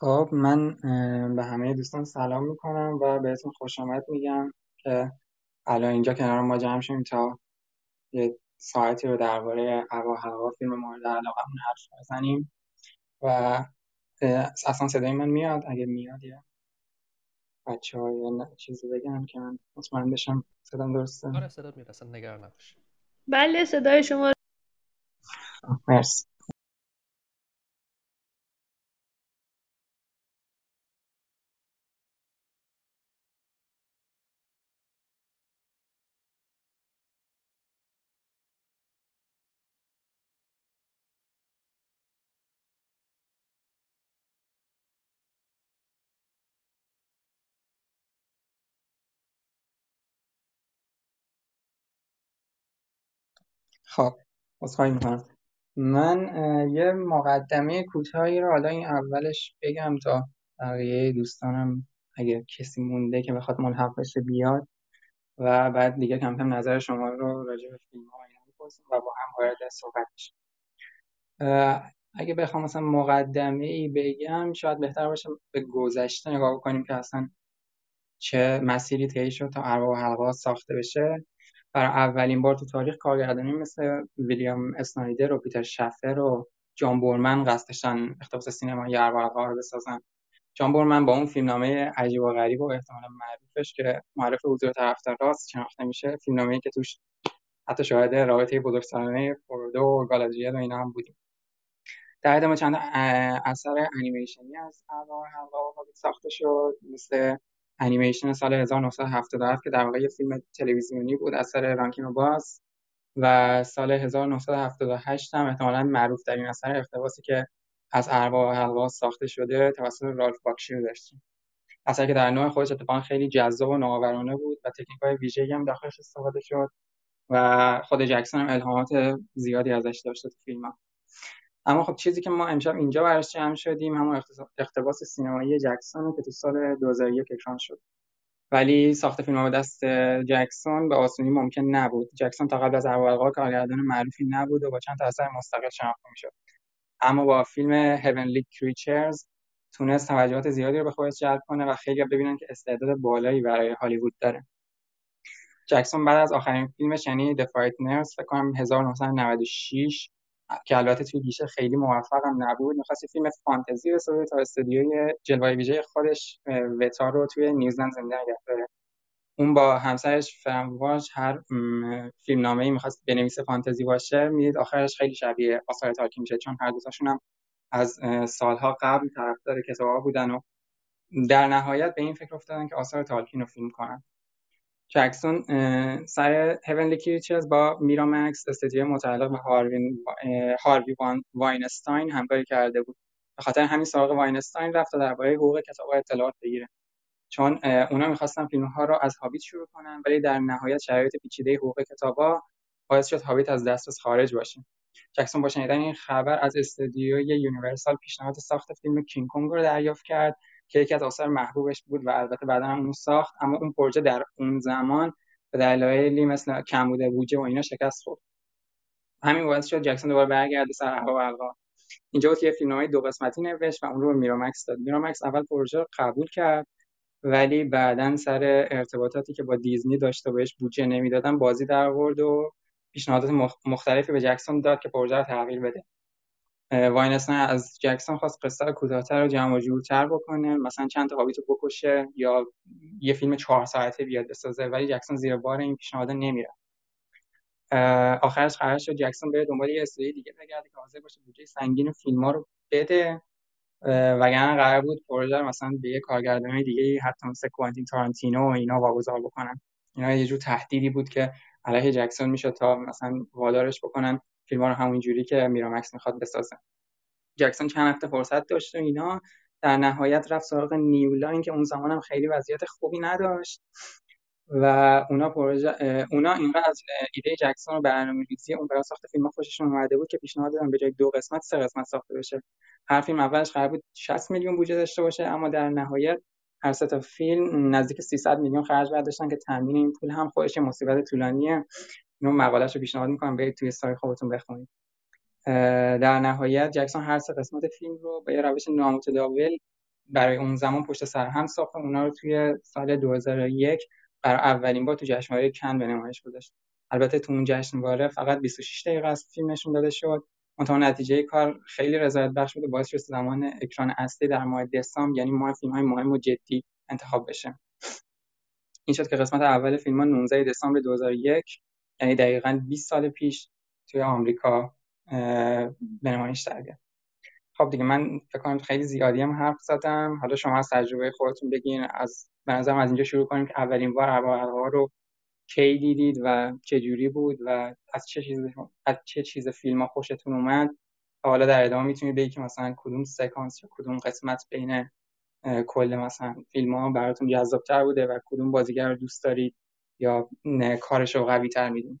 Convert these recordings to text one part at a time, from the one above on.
خب من به همه دوستان سلام می‌کنم و بهتون خوش آمد میگم که الان اینجا کنار ما جمع شیم تا یه ساعتی رو درباره هوا هوا فیلم مورد علاقمون حرف بزنیم و اصلا صدای من میاد؟ اگه میاد یه بچه های چیزی بگم که من مطمئن بشم صدام درسته؟ آره صدات میاد اصلا نگران نباش. بله صدای شما مرسی. خب عذرخواهی می‌کنم. من یه مقدمه کوتاهی رو حالا این اولش بگم تا بقیه دوستانم اگه کسی مونده که بخواد ملحق بشه بیاد و بعد دیگه کم کم نظر شما رو راجع به فیلم ها بپرسیم و با هم وارد صحبت بشیم اگه بخوام مثلا مقدمه ای بگم شاید بهتر باشه به گذشته نگاه کنیم که اصلا چه مسیری طی شد تا ارباب حلقات ساخته بشه. برای اولین بار تو تاریخ کارگردانی مثل ویلیام اسنایدر و پیتر شفر و جان بورمن قصد داشتن اقتباس سینمایی ارباب رو بسازن. جان بورمن با اون فیلمنامه عجیب و غریب و احتمالا معروفش که معرف حضور طرفدار راست شناخته میشه. فیلمنامه‌ای که توش حتی شاهد رابطه بزرگسالانه فوردو و گالادریل و اینا هم بودیم. در ادامه چند اثر انیمیشنی از ارباب حلقه ساخته شد. مثل انیمیشن سال 1977 که در واقع یه فیلم تلویزیونی بود اثر رانکین باز و سال 1978 هم احتمالا معروف ترین اثر اقتباسی که از ارباب حلقات ساخته شده توسط رالف باکشیر داشتیم. اثری که در نوع خودش اتفاقا خیلی جذاب و نوآورانه بود و تکنیک های ویژه‌ای هم داخلش استفاده شد و خود جکسون هم الهامات زیادی ازش داشته تو فیلم اما خب چیزی که ما امشب اینجا براش جمع شدیم همون اقتباس سینمایی جکسون که تو سال 2001 اکران شد. ولی ساخت فیلم به دست جکسون به آسونی ممکن نبود. جکسون تا قبل از ارباب کارگردان معروفی نبود و با چند تا اثر مستقل شناخته می‌شد. اما با فیلم هیونلی کریچرز تونست توجهات زیادی رو به خودش جلب کنه و خیلی ببینن که استعداد بالایی برای هالیوود داره. جکسون بعد از آخرین فیلمش یعنی The Frighteners فکر کنم 1996 که البته توی گیشه خیلی موفق هم نبود. می‌خواست فیلم فانتزی بسازه تا استودیوی جلوه ویژه خودش وتا رو توی نیوزلند زنده نگه داره. اون با همسرش فرانواژ هر فیلم ای می‌خواست بنویسه فانتزی باشه می‌دید آخرش خیلی شبیه آثار تالکین میشه چون هر دوتاشون هم از سالها قبل طرفدار کتابا بودن و در نهایت به این فکر افتادن که آثار تالکین رو فیلم کنن. جکسون سر هونلی کریچرز با میرامکس استودیو متعلق به هاروی, هاروی واینستاین همکاری کرده بود. به خاطر همین سراغ واینستاین رفت تا درباره حقوق کتاب اطلاعات بگیره. چون اونا می‌خواستن فیلم ها رو از هابیت شروع کنن ولی در نهایت شرایط پیچیده حقوق کتابا باعث شد هابیت از دسترس خارج باشه. جکسون با شنیدن این خبر از استودیوی یونیورسال پیشنهاد ساخت فیلم کینگ کنگ رو دریافت کرد. که یکی از آثار محبوبش بود و البته بعدا هم اون ساخت اما اون پروژه در اون زمان به دلایلی مثل کمبود بودجه و اینا شکست خورد. همین باعث شد جکسون دوباره برگرده سر هوا و القا. اینجا بود که فیلمنامه دو قسمتی نوشت و اون رو به میرامکس داد. میرامکس اول پروژه رو قبول کرد ولی بعدا سر ارتباطاتی که با دیزنی داشته بهش بودجه نمی‌دادن بازی در آورد و پیشنهادات مختلفی به جکسون داد که پروژه رو تغییر بده. واینستون از جکسون خواست قصه رو کوتاه‌تر و جمع جورتر بکنه. مثلا چند تا هابیتو بکشه یا یه فیلم چهار ساعته بیاد بسازه ولی جکسون زیر بار این پیشنهاد نمیره. آخرش قرار شد جکسون بره دنبال یه استودیوی دیگه بگرده که حاضر باشه بودجه سنگین فیلم رو بده. وگرنه قرار بود پروژه مثلا به یه کارگردان دیگه حتی مثل کوانتین تارانتینو و اینا واگذار بکنن. اینا یه جور تهدیدی بود که علیه جکسون می‌شد تا مثلا وادارش بکنن. فیلم رو همون جوری که میرامکس می‌خواد بسازه. جکسون چند هفته فرصت داشت و اینا. در نهایت رفت سراغ نیولاین که اون زمان هم خیلی وضعیت خوبی نداشت. و اونا پروژه اونا اینقدر از ایده جکسون و برنامه‌ریزی اون برای ساخت فیلم خوششون اومده بود که پیشنهاد دادن به جای دو قسمت سه قسمت ساخته بشه. هر فیلم اولش قرار بود 60 میلیون بودجه داشته باشه اما در نهایت هر سه تا فیلم نزدیک 300 میلیون خرج برداشتن که تامین این پول هم خودش مصیبت طولانیه. اینو مقالهش رو پیشنهاد می‌کنم برید توی سایت خودتون بخونید. در نهایت جکسون هر سه قسمت فیلم رو به یه روش نامتداول برای اون زمان پشت سر هم ساخت اونا رو توی سال 2001 برای اولین بار تو جشنواره کن به نمایش گذاشت. البته تو اون جشنواره فقط 26 دقیقه از فیلم نشون داده شد. منتها نتیجه کار خیلی رضایت بخش بود و باعث شد زمان اکران اصلی در ماه دسامبر یعنی ماه فیلم های مهم و جدی انتخاب بشه. این شد که قسمت اول فیلم ها 19 دسامبر 2001 یعنی دقیقا 20 سال پیش توی آمریکا به نمایش در خب دیگه من فکر کنم خیلی زیادی هم حرف زدم. حالا شما از تجربه خودتون بگین. از به نظرم از اینجا شروع کنیم که اولین بار ها رو کی دیدید و چه جوری بود و از چه چیز از چه چیز فیلم ها خوشتون اومد؟ حالا در ادامه می‌تونید بگید که مثلا کدوم سکانس یا کدوم قسمت بین کل مثلا فیلم ها براتون جذابتر بوده و کدوم بازیگر رو دوست دارید. یا کارش رو قوی تر می‌دونید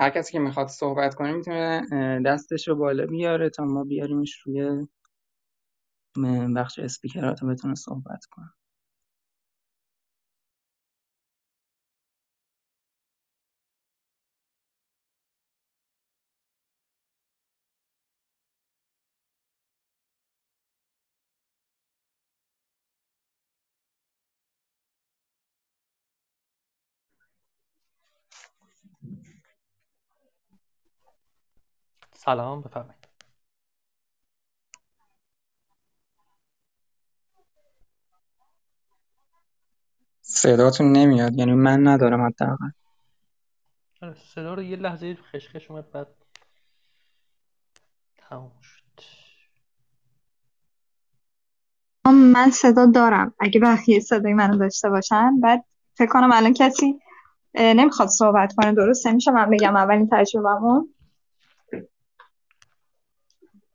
هر کسی که می‌خواد صحبت کنه می‌تونه دستش رو بالا بیاره تا ما بیاریمش روی بخش اسپیکرات رو بتونه صحبت کنه. سلام بفرمایید. صداتون نمیاد یعنی من ندارم حداقل. آره، صدا رو یه لحظه خشخش اومد بعد تموم شد. من صدا دارم. اگه بقیه صدای منو داشته باشن بعد فکر کنم الان کسی نمی‌خواد صحبت کنه درسته؟ میشه من بگم اولین تجربهمون؟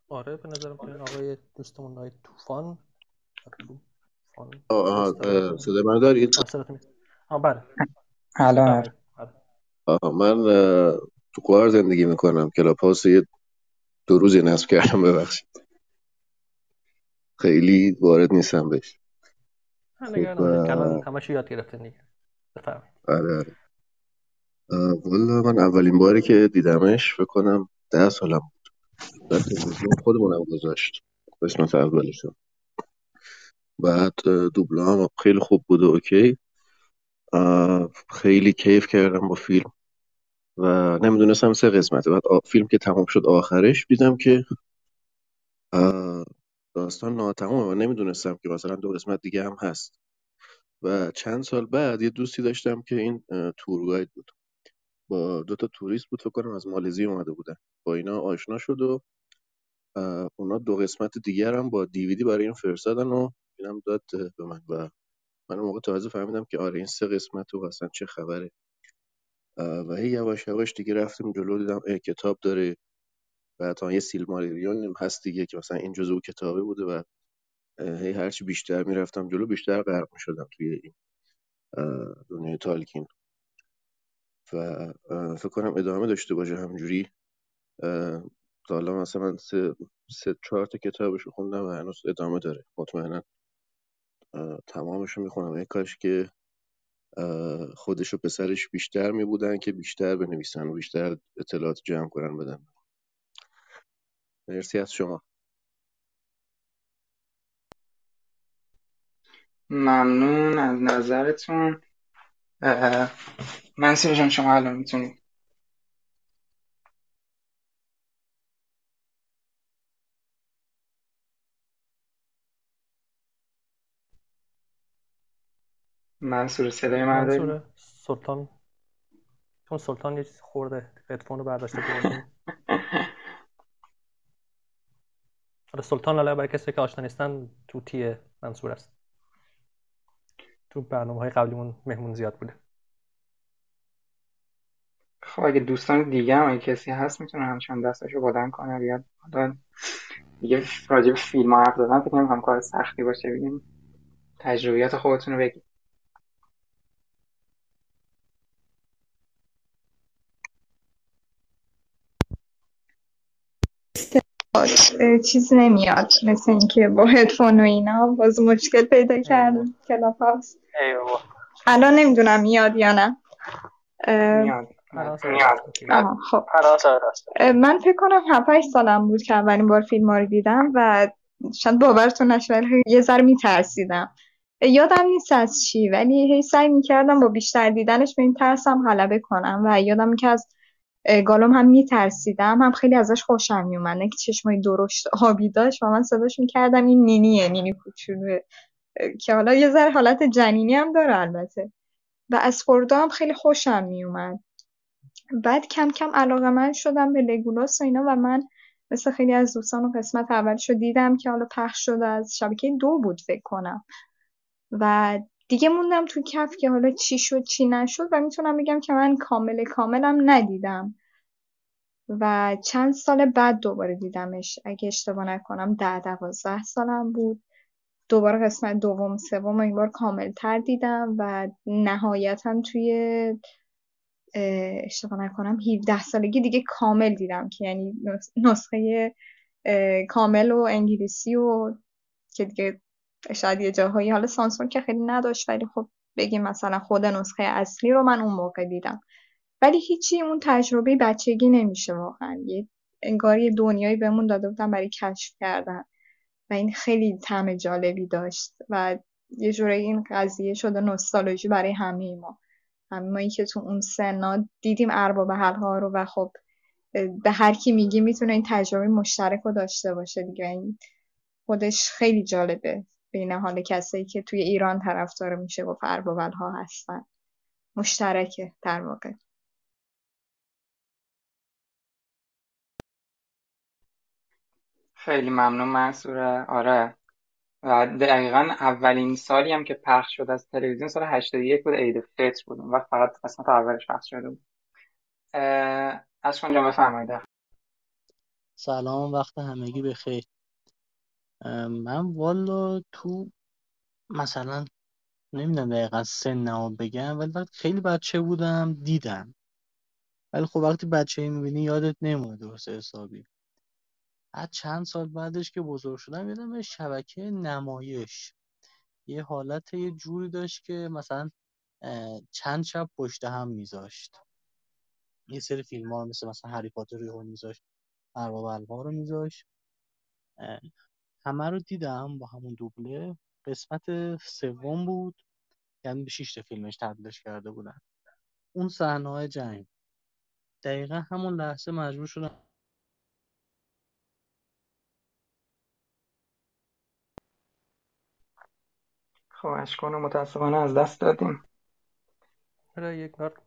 آره به نظرم که آقای دوستمون آقای طوفان صدای من دارید آه بله. الان آه من تو کوار زندگی می‌کنم. کلاب هاوس یه دو روزی نصب کردم ببخشید. خیلی وارد نیستم بهش. خب همش یاد گرفتن دیگه. بفرمایید. آره آره. والا من اولین باری که دیدمش فکر کنم ده سالم در تلویزیون خودمونم گذاشت. قسمت اولشو. بعد دوبله هم خیلی خوب بود و اوکی. خیلی کیف کردم با فیلم. و نمی‌دونستم سه قسمته. بعد فیلم که تمام شد آخرش دیدم که داستان ناتمامه و نمی‌دونستم که مثلا دو قسمت دیگه هم هست. و چند سال بعد یه دوستی داشتم که این تور بود. با دو تا توریست بود فکر کنم از مالزی اومده بودن با اینا آشنا شد و اونا دو قسمت دیگر هم با دیویدی برای این فرستادن و اینم داد به من و من موقع تازه فهمیدم که آره این سه قسمت و اصلا چه خبره. و هی یواش یواش دیگه رفتیم جلو دیدم کتاب داره. و تا یه سیلماریون هست دیگه که مثلا این جزو کتابه بوده و هی هرچی بیشتر می‌رفتم جلو بیشتر غرق می‌شدم توی این دنیای تالکین. و فکر کنم ادامه داشته باشه همجوری. تا حالا مثلا سه, سه چهار تا کتابش خوندم و هنوز ادامه داره مطمئنا. تمامش رو می‌خونم. این کاش که خودش و پسرش بیشتر می بودن که بیشتر بنویسن و بیشتر اطلاعات جمع کنن بدن. مرسی از شما. ممنون از نظرتون. منصور جان شما الان می‌تونید منصور صدای من منصور سلطان. چون سلطان یه چیزی خورده. هدفون رو برداشته برده آره سلطان لاله برای کسی که آشنا نیستن تو تی منصور است. تو برنامه های قبلیمون مهمون زیاد بوده. خب اگه دوستان دیگه هم اگه کسی هست می‌تونه همچنان دستشو بلند کنه بیاد حالا دیگه راجع به فیلم حرف زدن فکر نمی‌کنم کار سختی باشه. بگیم تجربیات خودتون رو بگید. چیز نمیاد. مثل اینکه با هدفون و اینا باز مشکل پیدا کردم کلاب هاست الان نمی‌دونم میاد یا نه. آها خب. من فکر کنم 7 سالم بود که اولین بار فیلم ها رو دیدم و شاید باورتون نشه ولی یه ذره میترسیدم. یادم نیست از چی ولی هی سعی می‌کردم با بیشتر دیدنش به این ترسم غلبه کنم و یادم که از گالوم هم میترسیدم. هم خیلی ازش خوشم میومد که چشمای درشت آبی داشت و من صداش می‌کردم. این نینیه نینی کوچولوه. اه، که حالا یه ذره حالت جنینی هم داره البته. و از فردا هم خیلی خوشم میومد بعد کم کم علاقمند شدم به لگولاس و اینا و من مثل خیلی از دوستان و قسمت اولش رو دیدم که حالا پخش شده از شبکه دو بود فکر کنم. و دیگه موندم تو کف که حالا چی شد چی نشد و می‌تونم بگم که من کامل کاملم ندیدم. و چند سال بعد دوباره دیدمش. اگه اشتباه نکنم ده دوازده سالم بود. دوباره قسمت دوم سوم این بار کامل تر دیدم و نهایتا توی اه، اشتباه نکنم 17 سالگی دیگه کامل دیدم که یعنی نس- نسخه کامل و انگلیسی و که دیگه شاید یه جاهایی حالا سانسور که خیلی نداشت ولی خب بگیم مثلا خود نسخه اصلی رو من اون موقع دیدم. ولی هیچی اون تجربه بچگی نمیشه واقعا. یه انگار دنیایی بهمون داده بودن برای کشف کردن و این خیلی طعم جالبی داشت و یه جورایی این قضیه شده نوستالژی برای همه ما. همه مایی که تو اون سنا دیدیم ارباب حلقه رو و خب به هر کی میگی می‌تونه این تجربه مشترک رو داشته باشه دیگه. این خودش خیلی جالبه بین حال کسایی که توی ایران طرفدار میشه گفت ارباب ها هستن. مشترکه در واقع. خیلی ممنون منصوره آره. و دقیقا اولین سالی هم که پخش شد از تلویزیون سال 81 بود عید فطر بود. وقت فقط قسمت اولش پخش شده بود. اشکان جان بفرمایید. سلام وقت همگی بخیر من والا تو مثلا نمی‌دونم دقیقا سنمو بگم ولی وقتی خیلی بچه بودم دیدم. ولی خب وقتی بچه می‌بینی یادت نمونه درست حسابی. بعد چند سال بعدش که بزرگ شدم یادم شبکه نمایش. یه حالت یه جوری داشت که مثلا چند شب پشت هم میذاشت. یه سری فیلم ها مثل مثلا هری پاتر رو میذاشت ارباب الوا رو میذاشت. همه رو دیدم با همون دوبله. قسمت سوم بود. یعنی به شیش تا فیلمش تبدیلش کرده بودن. اون صحنه جنگ. دقیقا همون لحظه مجبور شدم اشکان رو متاسفانه از دست دادیم. آره یک بار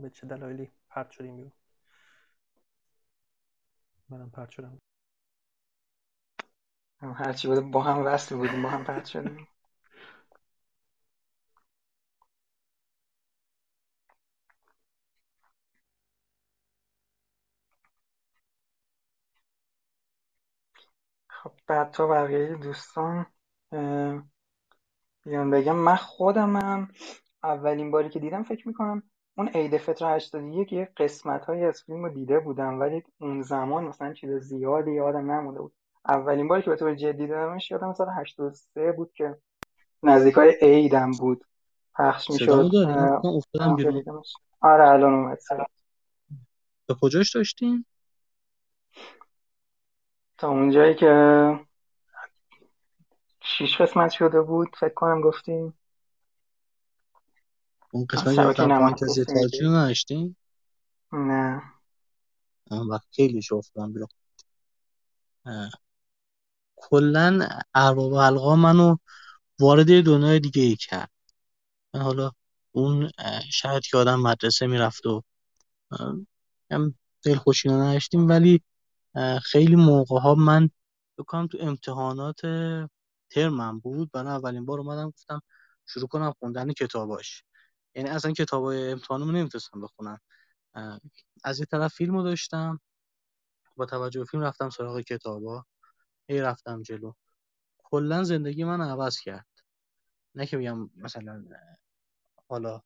به چه دلایلی پرت شدیم بیرون منم پرت شدم هرچی بوده با هم وصل بودیم با هم پرت شدیم خب بعد تو بقیه دوستان بیان بگم من خودمم اولین باری که دیدم فکر می‌کنم اون عید فطر 81 یه قسمت های از فیلم رو دیده بودم ولی اون زمان مثلا چیز زیادی یادم نمونده بود. اولین باری که به طور جدی دیدمش یادم سال 83 بود که نزدیکای عیدم بود. پخش می‌شد. آره الان اومد. به کجاش داشتیم؟ تا اونجایی که شیش قسمت شده بود فکر کنم گفتیم. اون قسمت نمایش فانتزی تاجی رو نداشتیم؟ نه. وقت خیلی شو افتادم بیرون. کلا ارباب حلقا منو وارد دنیای دیگه ای کرد. من حالا اون شاید که آدم مدرسه می‌رفت و هم دلخوشی نداشتیم ولی خیلی موقع ها من بکنم تو امتحانات ترمم بود برای اولین بار اومدم گفتم شروع کنم خوندن کتاباش. یعنی اصلا کتابای امتحانمو نمی‌تونستم بخونم. از یه طرف فیلمو داشتم با توجه به فیلم رفتم سراغ کتابا هی رفتم جلو. کلا زندگی من عوض کرد. نه که بگم مثلا حالا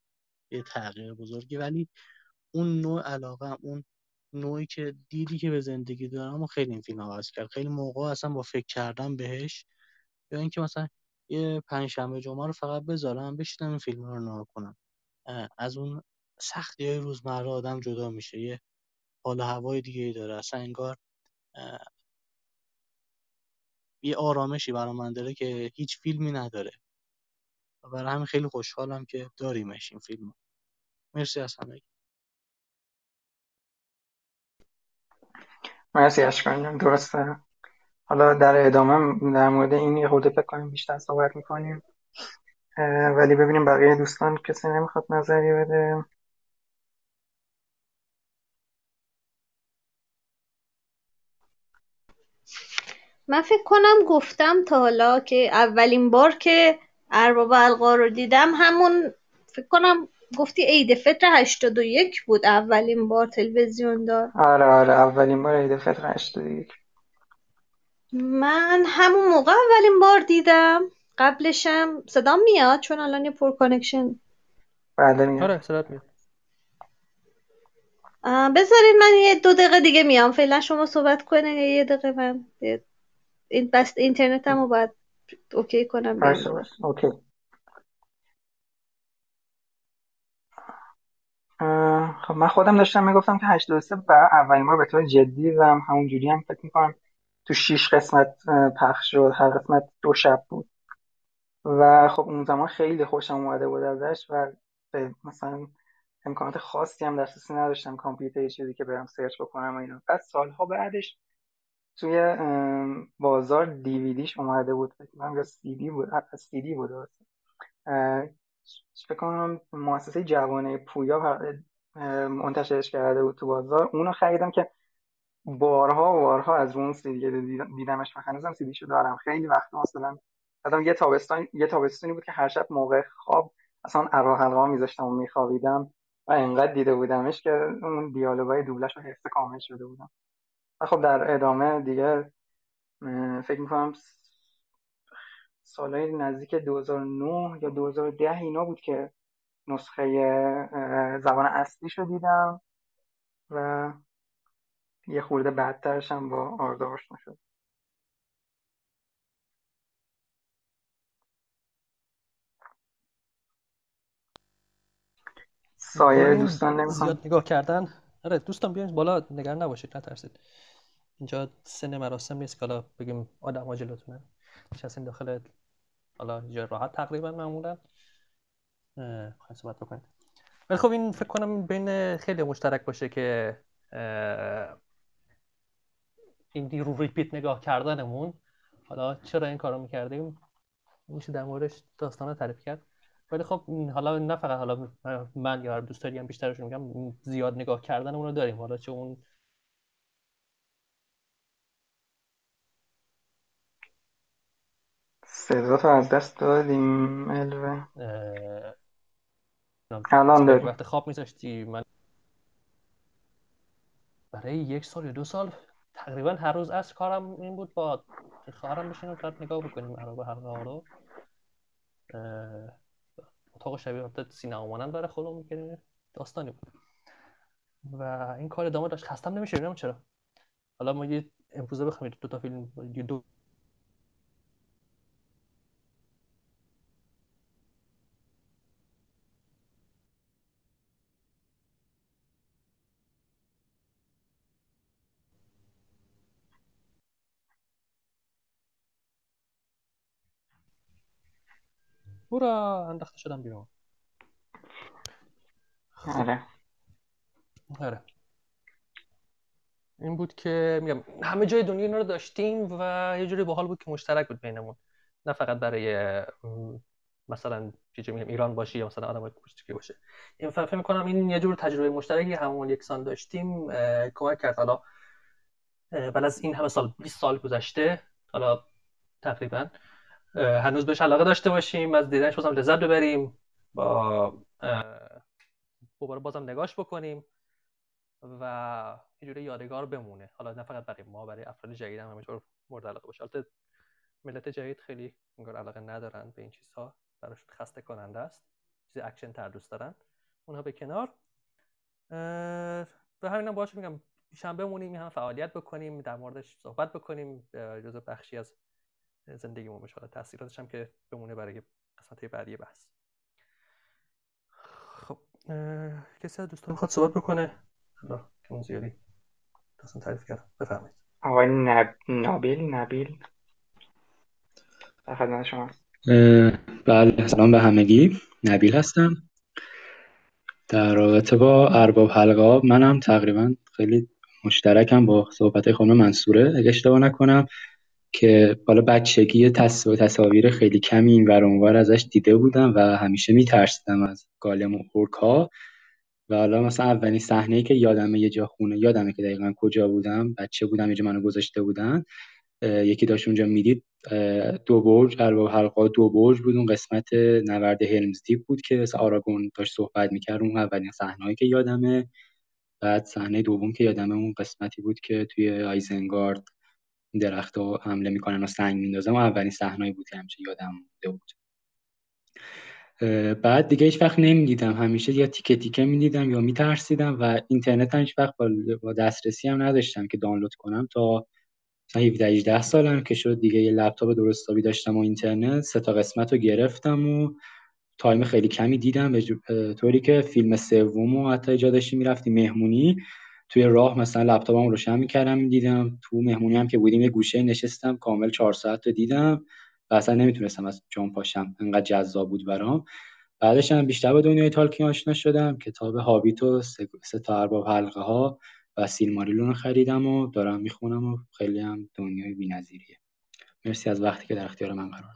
یه تغییر بزرگی ولی اون نوع علاقه اون نوعی که دیدی که به زندگی دارم و خیلی این فیلم عوض کرد. خیلی موقع اصلا با فکر کردن بهش یا اینکه مثلا یه پنجشنبه جمعه رو فقط بذارم بشینم این فیلم رو نگاه کنم. از اون سختی های روزمره آدم جدا میشه. یه حال هوای دیگه ای داره. اصلا انگار یه آرامشی برا من داره که هیچ فیلمی نداره. و برای همین خیلی خوشحالم که داریمش این فیلم مرسی از همه مرسی اشکان درسته؟ حالا در ادامه در مورد این یه خورده فکر کنیم بیشتر صحبت می‌کنیم. ولی ببینیم بقیه دوستان کسی نمی‌خواد نظری بده. من فکر کنم گفتم تا حالا که اولین بار که ارباب القا رو دیدم همون فکر کنم گفتی عید فطر 81 بود اولین بار تلویزیون دار. آره آره اولین بار عید فطر 81 من همون موقع اولین بار دیدم. قبلشم صدام میاد چون الان یه poor connection بله میاد. آره صدات میاد. بذارید من یه دو دقیقه دیگه میام. فعلا شما صحبت کنین. یه دقیقه من این بس اینترنتم رو باید okay کنم. باشه. باشه. okay. خب من خودم داشتم می‌گفتم که 83 برای اولین بار به طور جدی و هم همونجوری هم فکر می‌کنم تو شیش قسمت پخش شد هر قسمت دو شب بود. و خب اون زمان خیلی خوشم اومده بود ازش و مثلا امکانات خاصی هم دسترسی نداشتم کامپیوتر یه چیزی که برم سرچ بکنم و اینا. بعد سالها بعدش توی بازار دیویدیش اومده بود. کنم یا سی دی بود سی دی بود فکر کنم مؤسسه جوانه پویا منتشرش کرده بود تو بازار. اونو خریدم که بارها و بارها از اون سی دی دیدمش و هنوزم سی دیشو دارم. خیلی وقت مثلا مثلا یه تابستان یه تابستونی بود که هر شب موقع خواب اصلا ارا میذاشتم و میخوابیدم و انقدر دیده بودمش که اون دیالوگای دوبلش رو حفظ کامل شده بودم. و خب در ادامه دیگه فکر می‌کنم سالهای نزدیک 2009 یا 2010 اینا بود که نسخه زبان اصلیش رو دیدم و یه خورده بدترش هم با آردا آشنا شد سایر این دوستان نمی‌خوان زیاد نگاه کردن. آره دوستان بیاین بالا نگران نباشید نترسید. اینجا سن مراسم نیست که حالا بگیم آدم ها جلوتونن نشستین داخل حالا جای راحت تقریبا معمولا. اه، خواهید صحبت بکنید ولی خب این فکر کنم بین خیلی مشترک باشه که این رو ریپیت نگاه کردنمون. حالا چرا این کارو می‌کردیم؟ میشه در موردش داستان تعریف کرد. ولی خب حالا نه فقط حالا من یا دوست داری هم بیشترشون میگم زیاد نگاه کردن رو داریم. حالا چه اون صدا تو از دست دادیم الوه اه، الان داریم. وقت خواب میذاشتی؟ من برای یک سال یا دو سال؟ تقریبا هر روز از کارم این بود با خواهرم بشینیم بعد نگاه بکنیم عرب ها رو اتاق شبیه البته سینما مانند برای خودمون می‌کردیم داستانی بود. و این کار ادامه داشت. خستم نمیشه ببینم چرا. حالا ما یه امروزه بخوایم دو تا فیلم دو هورا انداخته شدم بیرون. خب. آره. آره. این بود که میگم همه جای دنیا اینا رو داشتیم و یه جوری باحال بود که مشترک بود بینمون. نه فقط برای مثلا چه میگم ایران باشی یا مثلا آدم کوچیکی باشه. این فکر می‌کنم این یه جور تجربه مشترکی همون یکسان داشتیم کمک کرد. حالا بعد از این همه سال 20 سال گذشته حالا تقریبا. هنوز بهش علاقه داشته باشیم از دیدنش بازم لذت ببریم با دوباره بازم نگاش بکنیم و یه جوری یادگار بمونه. حالا نه فقط برای ما برای افراد جدید هم همینطور مورد علاقه باشه. البته ملت جدید خیلی انگار علاقه ندارن به این چیزها. براشون خسته کننده است. چیز اکشن تر دوست دارن. اونها به کنار. به همین هم باشه میگم. شنبه مونیم هم فعالیت بکنیم در موردش صحبت بکنیم جزء بخشی از زندگیمون بشه تاثیراتش هم که بمونه برای قسمت بعدی بحث. خب کسی از دوستان می‌خواد صحبت بکنه؟ حالا که اون زیادی داستان تعریف کردم بفرمایید. آقای نب... نابیل نبیل. خدمت شما. بله سلام به همگی. نبیل هستم. در رابطه با ارباب حلقه منم تقریبا خیلی مشترکم با صحبت خانم منصوره. اگه اشتباه نکنم که بالا بچگی تصاویر خیلی کمی این ور ازش دیده بودم و همیشه میترسیدم از گالم و ها. و حالا مثلا اولین صحنه که یادمه یه جا خونه یادمه که دقیقا کجا بودم بچه بودم یه جا منو گذاشته بودن. یکی داشت اونجا می‌دید دو برج ارباب حلقا دو برج بود. اون قسمت نورد هلمز دیپ بود که مثل آراگون داشت صحبت می‌کرد. اون اولین صحنه‌ای که یادمه. بعد صحنه دوم که یادمه اون قسمتی بود که توی آیزنگارد درخت رو حمله می‌کنن و سنگ میندازن. و اولین صحنه‌ای بود که همیشه یادم مونده بود. بعد دیگه هیچ وقت نمی‌دیدم. همیشه یا تیکه تیکه می‌دیدم یا میترسیدم و اینترنت هم هیچ وقت با دسترسی هم نداشتم که دانلود کنم تا 17 18 سالم که شد. دیگه یه لپتاپ درستابی داشتم و اینترنت. سه تا قسمت رو گرفتم و تایم خیلی کمی دیدم. به طوری که فیلم سوم و حتی جا داشتیم می‌رفتیم مهمونی. توی راه مثلا لپتاپم روشن می‌کردم می‌دیدم تو مهمونی هم که بودیم یه گوشه نشستم کامل چهار ساعت رو دیدم و اصلا نمی‌تونستم از جان پاشم انقدر جذاب بود برام. بعدش هم بیشتر به دنیای تالکین آشنا شدم کتاب هابیت و سه تا ارباب حلقه ها و سیلماریلون رو خریدم و دارم می‌خونم و خیلی هم دنیای بی‌نظیریه. مرسی از وقتی که در اختیار من قرار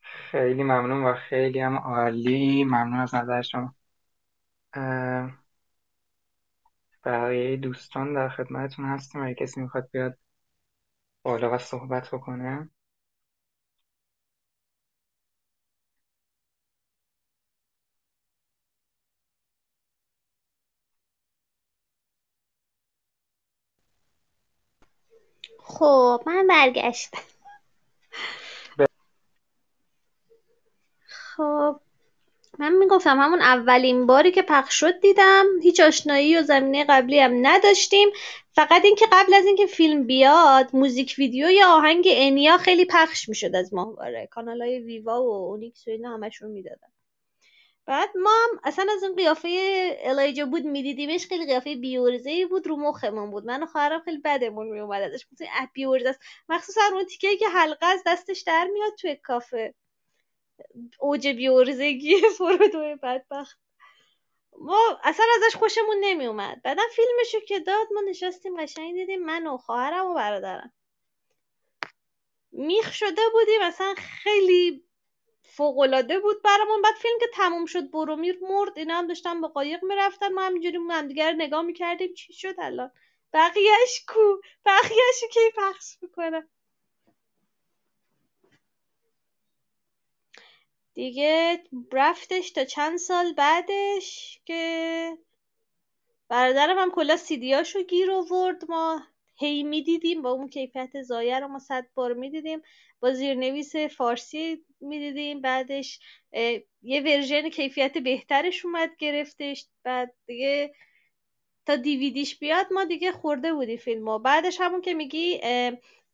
خیلی ممنون و خیلی هم عالی. ممنون از نظر شما. بقیه دوستان در خدمتتون هستیم. اگه کسی می‌خواد بیاد بالا و صحبت بکنه. خب من برگشتم. خب من می‌گفتم همون اولین باری که پخش شد دیدم. هیچ آشنایی و زمینه قبلی هم نداشتیم. فقط اینکه قبل از اینکه فیلم بیاد موزیک ویدیو یا آهنگ انیا خیلی پخش می‌شد از ماهواره. کانال های ویوا و اونیکس و اینا همشون می‌دادن. بعد ما هم اصلا از اون قیافه الایجا بود میدیدیمش خیلی قیافه بیورزه بود رو مخمون بود. من و خواهرم خیلی بدمون میومد ازش. گفتیم بیورزه است. مخصوصا اون تیکه که حلقه از دستش در میاد توی کافه. اوج بیورزگی فرودوی بدبخت. ما اصلا ازش خوشمون نمیومد بعدا فیلمشو که داد ما نشستیم قشنگ دیدیم من و خواهرم و برادرم. میخ شده بودیم اصلا خیلی فوقالعاده بود برامون. بعد فیلم که تموم شد برومیر مرد اینا هم داشتن به قایق می‌رفتن. ما همینجوری همدیگر نگاه می‌کردیم. چی شد الان؟ بقیهش کو؟ بقیهش کی پخش می‌کنه؟ دیگه رفتش تا چند سال بعدش که برادرم هم کلا سیدیاشو گیر آورد. ما هی می‌دیدیم با اون کیفیت زایه رو ما صد بار می‌دیدیم. با زیرنویس فارسی می‌دیدیم. بعدش یه ورژن کیفیت بهترش اومد گرفتش. بعد دیگه تا دیویدیش بیاد ما دیگه خورده بودی فیلمو. بعدش همون که میگی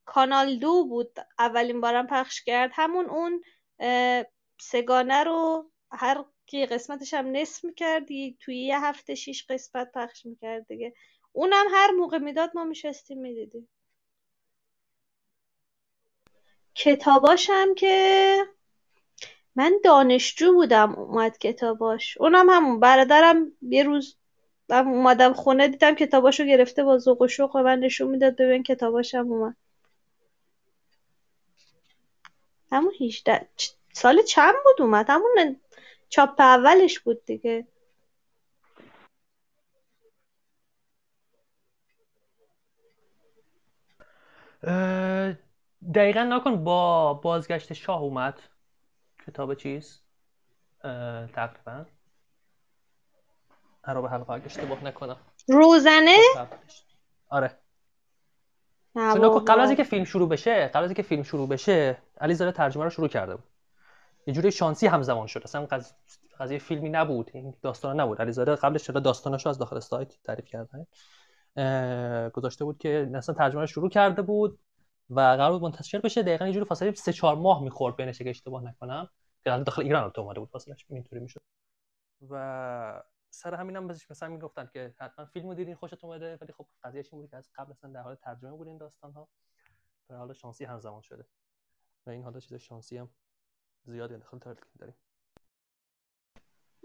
کانال دو بود. اولین بارم پخش کرد. همون اون سگانه رو هر کی قسمتش هم نصف می‌کرد توی یه هفته شیش قسمت پخش می‌کرد دیگه. اونم هر موقع می‌داد ما میشستیم می‌دیدیم. کتاباش هم که من دانشجو بودم اومد کتاباش. اونم همون برادرم یه روز اومدم خونه دیدم کتاباشو گرفته با ذوق و شوق و من نشون می‌داد. ببین کتاباش هم اومد. همون 18 سال چند بود اومد؟ همون چاپ اولش بود دیگه. دقیقا نکن با بازگشت شاه اومد. کتاب چیز تقریبا. هر به حلقه اشتباه نکنم. روزنه؟ آره. چون قبل از اینکه فیلم شروع بشه قبل از اینکه فیلم شروع بشه علیزاده ترجمه رو شروع کرده بود. یه جوری شانسی همزمان شد. اصلا قضیه فیلمی نبود. این داستان نبود. علیزاده قبلش چرا داستانش رو از داخل سایت تعریف کردن؟ گذاشته بود که اصلا ترجمه شروع کرده بود و قرار بود منتشر بشه. دقیقا یه جوری فاصله 3 4 ماه می‌خورد بینش که اشتباه نکنم. که داخل ایران تو اومده بود. فاصلش اینطوری می‌شد. و سر همینم هم مثلا می‌گفتن که حتما فیلمو دیدین خوشتون اومده. ولی خب قضیهش این بود که از قبل اصلا در حال ترجمه بود این داستان ها و حالا شانسی همزمان شده. و این حالا چیز شانسی هم زیادی داخل تولکین داریم.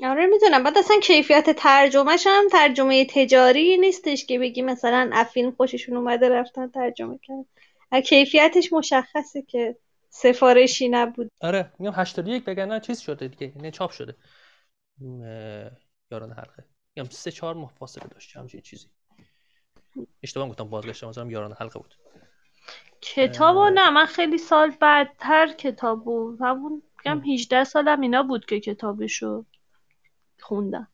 آره می‌دونم. بعد اصلا کیفیت ترجمهش هم ترجمه تجاری نیستش که بگی مثلا افین خوششون اومده رفتن ترجمه کرد کیفیتش مشخصه که سفارشی نبود. آره میگم 81 بگن چیز شده دیگه. یعنی چاپ شده. یاران حلقه. میگم سه چهار ماه فاصله داشت همچین چیزی. اشتباه گفتم بازگشت مثلا یاران حلقه بود. کتابو نه من خیلی سال بعدتر کتاب بود. همون میگم 18 سالم اینا بود که کتابشو خوندم.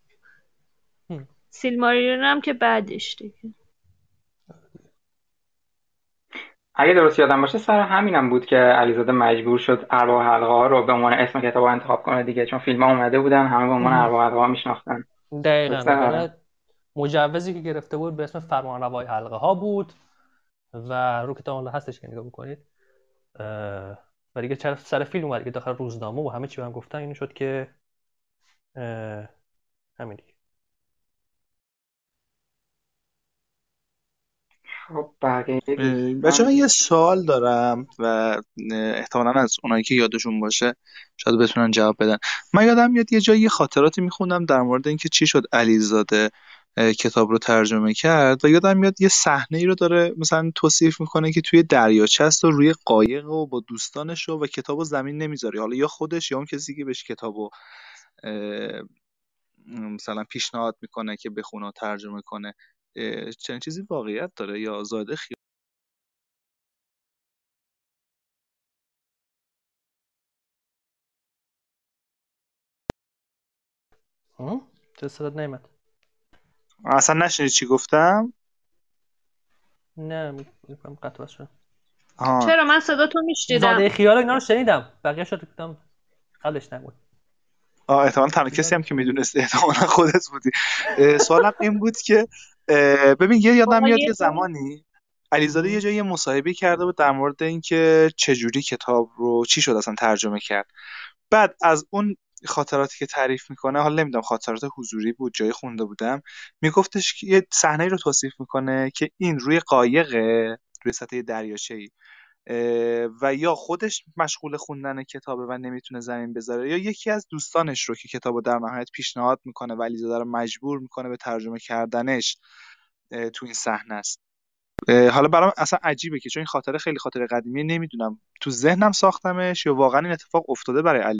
سیلماریون هم که بعدش دیگه. اگه درست یادم باشه سر همینم بود که علیزاده مجبور شد ارباب حلقه ها رو به عنوان اسم کتاب انتخاب کنه دیگه چون فیلم ها اومده بودن همه به عنوان ارباب حلقه ها میشناختن. دقیقا. مجوزی که گرفته بود به اسم فرمان روای حلقه ها بود. و رو کتاب هستش که نگاه بکنید و دیگه سر فیلم اومد که داخل روزنامه و همه چی هم گفتن این شد که همین دیگه. خب بقیه بچه من یه سوال دارم و احتمالا از اونایی که یادشون باشه شاید بتونن جواب بدن. من یادم میاد یه جایی خاطراتی میخوندم در مورد اینکه چی شد علیزاده. کتاب رو ترجمه کرد و یادم میاد یه صحنه ای رو داره مثلا توصیف می‌کنه که توی دریاچه است و روی قایق و با دوستانش و کتاب و زمین نمی‌ذاره. حالا یا خودش یا اون کسی که بهش کتاب و مثلا پیشنهاد می‌کنه که بخونه و ترجمه کنه چنین چیزی واقعیت داره یا زاده خیال چه صدات نیمد اصلا نشنید چی گفتم؟ نه می‌کنم قطع شد چرا؟ من صدا تو میشنیدم. زاده خیال اینا رو شنیدم. بقیه شد گفتم قبلش نبود آه احتمالا تنها کسی هم که می‌دونست احتمالا خودت بودی. سوالم این بود که ببین یه یادم میاد یه زمانی علیزاده یه جایی یه مصاحبه کرده بود در مورد اینکه چجوری کتاب رو چی شد اصلا ترجمه کرد. بعد از اون خاطراتی که تعریف می‌کنه حالا نمی‌دونم خاطرات حضوری بود جایی خونده بودم. میگفتش که یه صحنه رو توصیف می‌کنه که این روی قایق روی سطح دریاچه ای و یا خودش مشغول خوندن کتابه و نمی‌تونه زمین بذاره یا یکی از دوستانش رو که کتابو در نهایت پیشنهاد می‌کنه ولی رو مجبور می‌کنه به ترجمه کردنش تو این صحنه است. حالا برام اصلا عجیبه که چون این خاطره خیلی خاطره قدیمی نمی‌دونم تو ذهنم ساختمش یا واقعا این اتفاق افتاده برای علی؟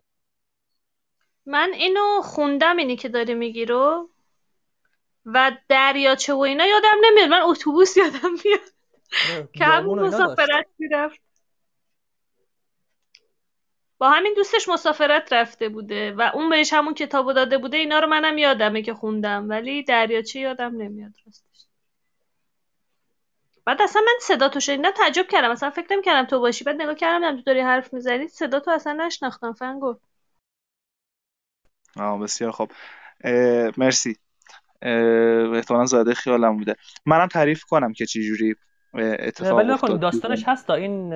من اینو خوندم اینی که داری میگی رو و دریاچه و اینا یادم نمیاد. من اتوبوس یادم میاد. که همون مسافرت می‌رفت. با همین دوستش مسافرت رفته بوده و اون بهش همون کتابو داده بوده. اینا رو منم یادمه که خوندم ولی دریاچه یادم نمیاد راستش. بعد اصلا من صدا تو شنیدم. تعجب کردم. اصلا فکر نمی‌کردم تو باشی. بعد نگاه کردم تو داری حرف می‌زنی. صدا تو اصلا نشناختم فنگو آه بسیار خب مرسی. احتمالا زاده خیالم بوده. منم تعریف کنم که چی جوری اتفاق ولی افتاد. داستانش هست تا این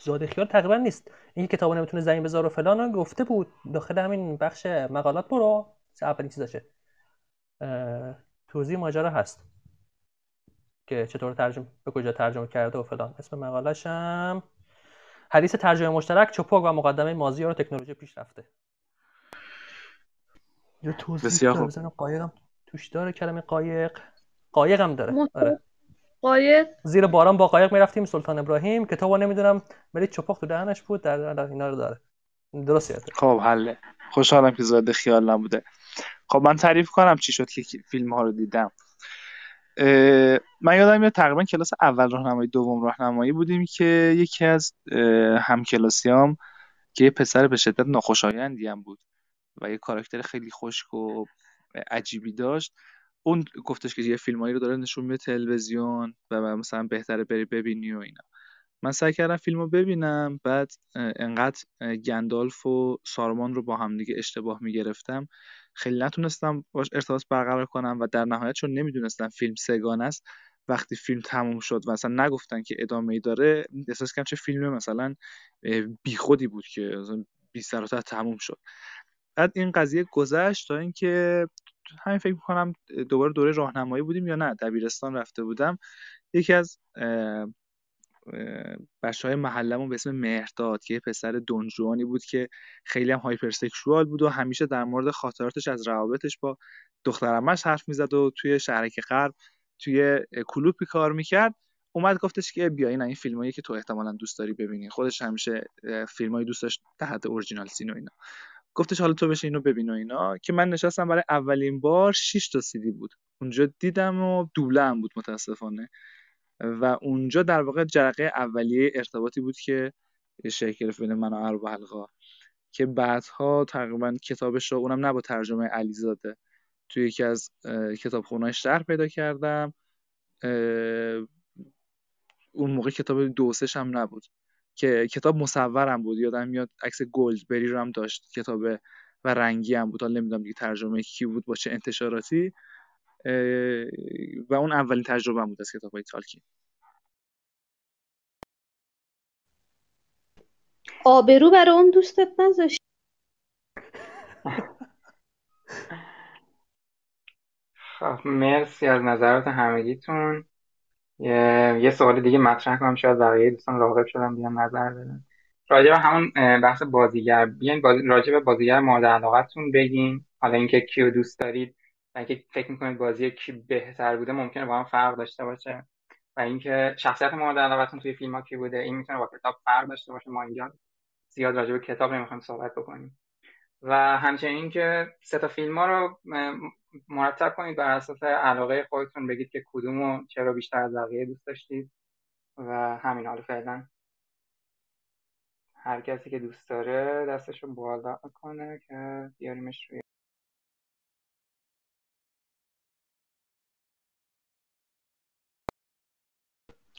زاده خیال تقریبا نیست. این کتابو نمی‌تونه زمین بذاره و فلان گفته بود. داخل همین بخش مقالات برو. اولین چیزشه توضیح ماجرا هست. که چطور ترجمه به کجا ترجمه کرده و فلان. اسم مقالش هم حدیث ترجمه مشترک چپوک و مقدمه مازی رو تکنولوژی پیش رفته یا توضیح خوب. قایقم توش داره کلمه قایق قایق هم داره آره. قایق. زیر باران با قایق می‌رفتیم سلطان ابراهیم. کتابو نمی‌دونم ولی چپاق تو دهنش بود در اینا رو داره. درست یاده خب حله خوشحالم که زاده خیال نبوده. خب من تعریف کنم چی شد که فیلم ها رو دیدم. من یادم میاد تقریبا کلاس اول راهنمایی دوم راهنمایی بودیم که یکی از همکلاسیام که یه پسر به شدت ناخوشایندی هم بود. و یه کاراکتر خیلی خشک و عجیبی داشت. اون گفتش که یه فیلمایی رو داره نشون میده تلویزیون و مثلا بهتره بری ببینی و اینا. من سعی کردم فیلم رو ببینم بعد انقدر گندالف و سارمان رو با هم دیگه اشتباه می‌گرفتم. خیلی نتونستم باش ارتباط برقرار کنم و در نهایت چون نمی‌دونستم فیلم سگان است وقتی فیلم تموم شد و مثلا نگفتن که ادامه ای داره احساس کردم چه فیلم مثلا بیخودی بود که بی سر تموم شد. بعد این قضیه گذشت تا اینکه همین فکر می‌کنم دوباره دوره راهنمایی بودیم یا نه؟ دبیرستان رفته بودم. یکی از بچه های محلمون به اسم مهرداد که پسر دنجوانی بود که خیلی هم هایپرسکشوال بود و همیشه در مورد خاطراتش از روابطش با دخترمش حرف می‌زد و توی شهرک غرب توی کلوپی کار می‌کرد. اومد گفتش که بیا این این فیلمایی که تو احتمالا دوست داری ببینی. خودش همیشه فیلمایی دوست داشت تحت اورجینال سین و اینا. گفتش حالا تو بشه اینو ببین و اینا که من نشستم برای اولین بار 6 تا سیدی بود. اونجا دیدم و دوبله هم بود متاسفانه. و اونجا در واقع جرقه اولیه ارتباطی بود که شکل گرفت بین من و اربع حلقا که بعدها تقریبا کتابش رو اونم نه ترجمه علیزاده توی یکی از کتابخونه‌های شهر پیدا کردم. اون موقع کتاب دوسش هم نبود. که کتاب مصورم بود یادم میاد عکس بری رو هم داشت کتاب و رنگی هم بود حالا نمی‌دونم دیگه ترجمه کی بود با چه انتشاراتی و اون اولین تجربه بود از کتاب های تالکین. آبرو برای اون دوستت نذاشت؟ خب مرسی از نظرات همگیتون. یه, سوال دیگه مطرح کنم شاید بقیه دوستان راغب شدن بیان نظر بدن. راجع به همون بحث بازیگر بیاین باز... راجع به بازیگر مورد علاقتون بگین. حالا اینکه کیو دوست دارید و اینکه فکر می‌کنید بازی کی بهتر بوده ممکنه با هم فرق داشته باشه. و اینکه شخصیت مورد علاقتون توی فیلم ها کی بوده این می‌تونه با کتاب فرق داشته باشه. ما اینجا زیاد راجع به کتاب نمی‌خوایم صحبت بکنیم. و همچنین که سه تا فیلم ها رو مرتب کنید بر اساس علاقه خودتون بگید که کدوم و چرا بیشتر از بقیه دوست داشتید و همین حال فعلا. هر کسی که دوست داره دستش رو بالا کنه که بیاریمش روی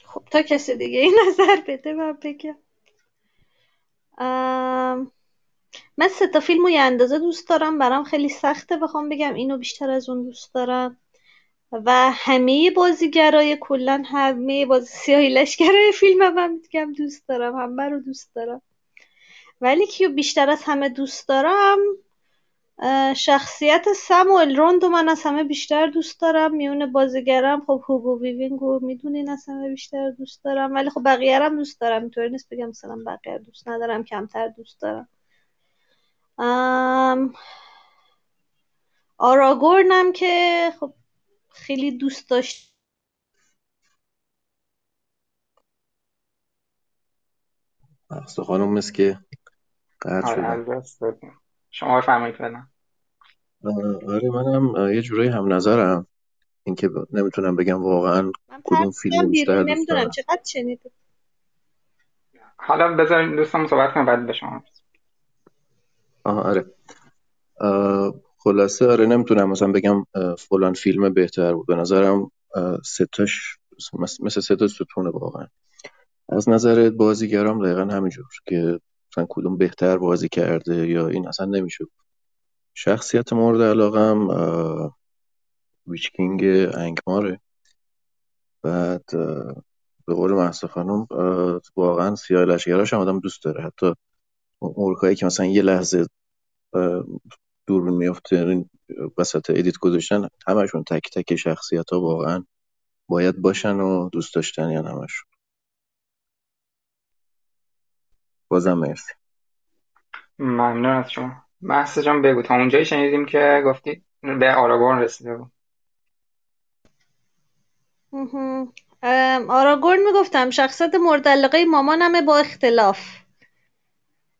خب تا کسی دیگه این نظر بده من بگم. من سه تا فیلم یه اندازه دوست دارم. برام خیلی سخته بخوام بگم اینو بیشتر از اون دوست دارم. و همه بازیگرای کلا همه بازی سیاهی لشکرای فیلم هم, میگم دوست دارم همه رو دوست دارم. ولی کیو بیشتر از همه دوست دارم؟ شخصیت ساموایز رو من از همه بیشتر دوست دارم. میون بازیگرم خب هوگو ویوینگو می‌دونین از همه بیشتر دوست دارم. ولی خب بقیه هم دوست دارم. اینطوری نیست بگم مثلا بقیه دوست ندارم کمتر دوست دارم. آراگورنم که خب خیلی دوست داشت. مقصد خانم مثل که قرد آره شما بفرمایید فعلا. آره منم یه جورایی هم نظرم. اینکه نمی‌تونم بگم واقعا کدوم فیلم بیشتر نمی‌دونم چقدر شنیده حالا بذارین دوستان صحبت کنم بعد به شما. آه آره خلاصه آره نمی‌تونم مثلا بگم فلان فیلم بهتر بود به نظرم ستاش مثل ستا ستونه واقعا از نظر بازیگرام دقیقا همینجور که مثلا کدوم بهتر بازی کرده یا این اصلا نمیشه شخصیت مورد علاقم ویچکینگ انگماره بعد به قول محسا خانم واقعا سیاه لشگراش هم آدم دوست داره حتی اورکایی که مثلا یه لحظه دوربین میفته وسط ادیت گذاشتن همشون تک تک شخصیت ها واقعا باید باشن و دوست داشتن یا همشون. بازم مرسی. ممنون از شما. محسا جان بگو. تا اونجایی شنیدیم که گفتی به آراگورن رسیده بود. آراگورن می‌گفتم. شخصیت مورد علاقه مامانمه با اختلاف.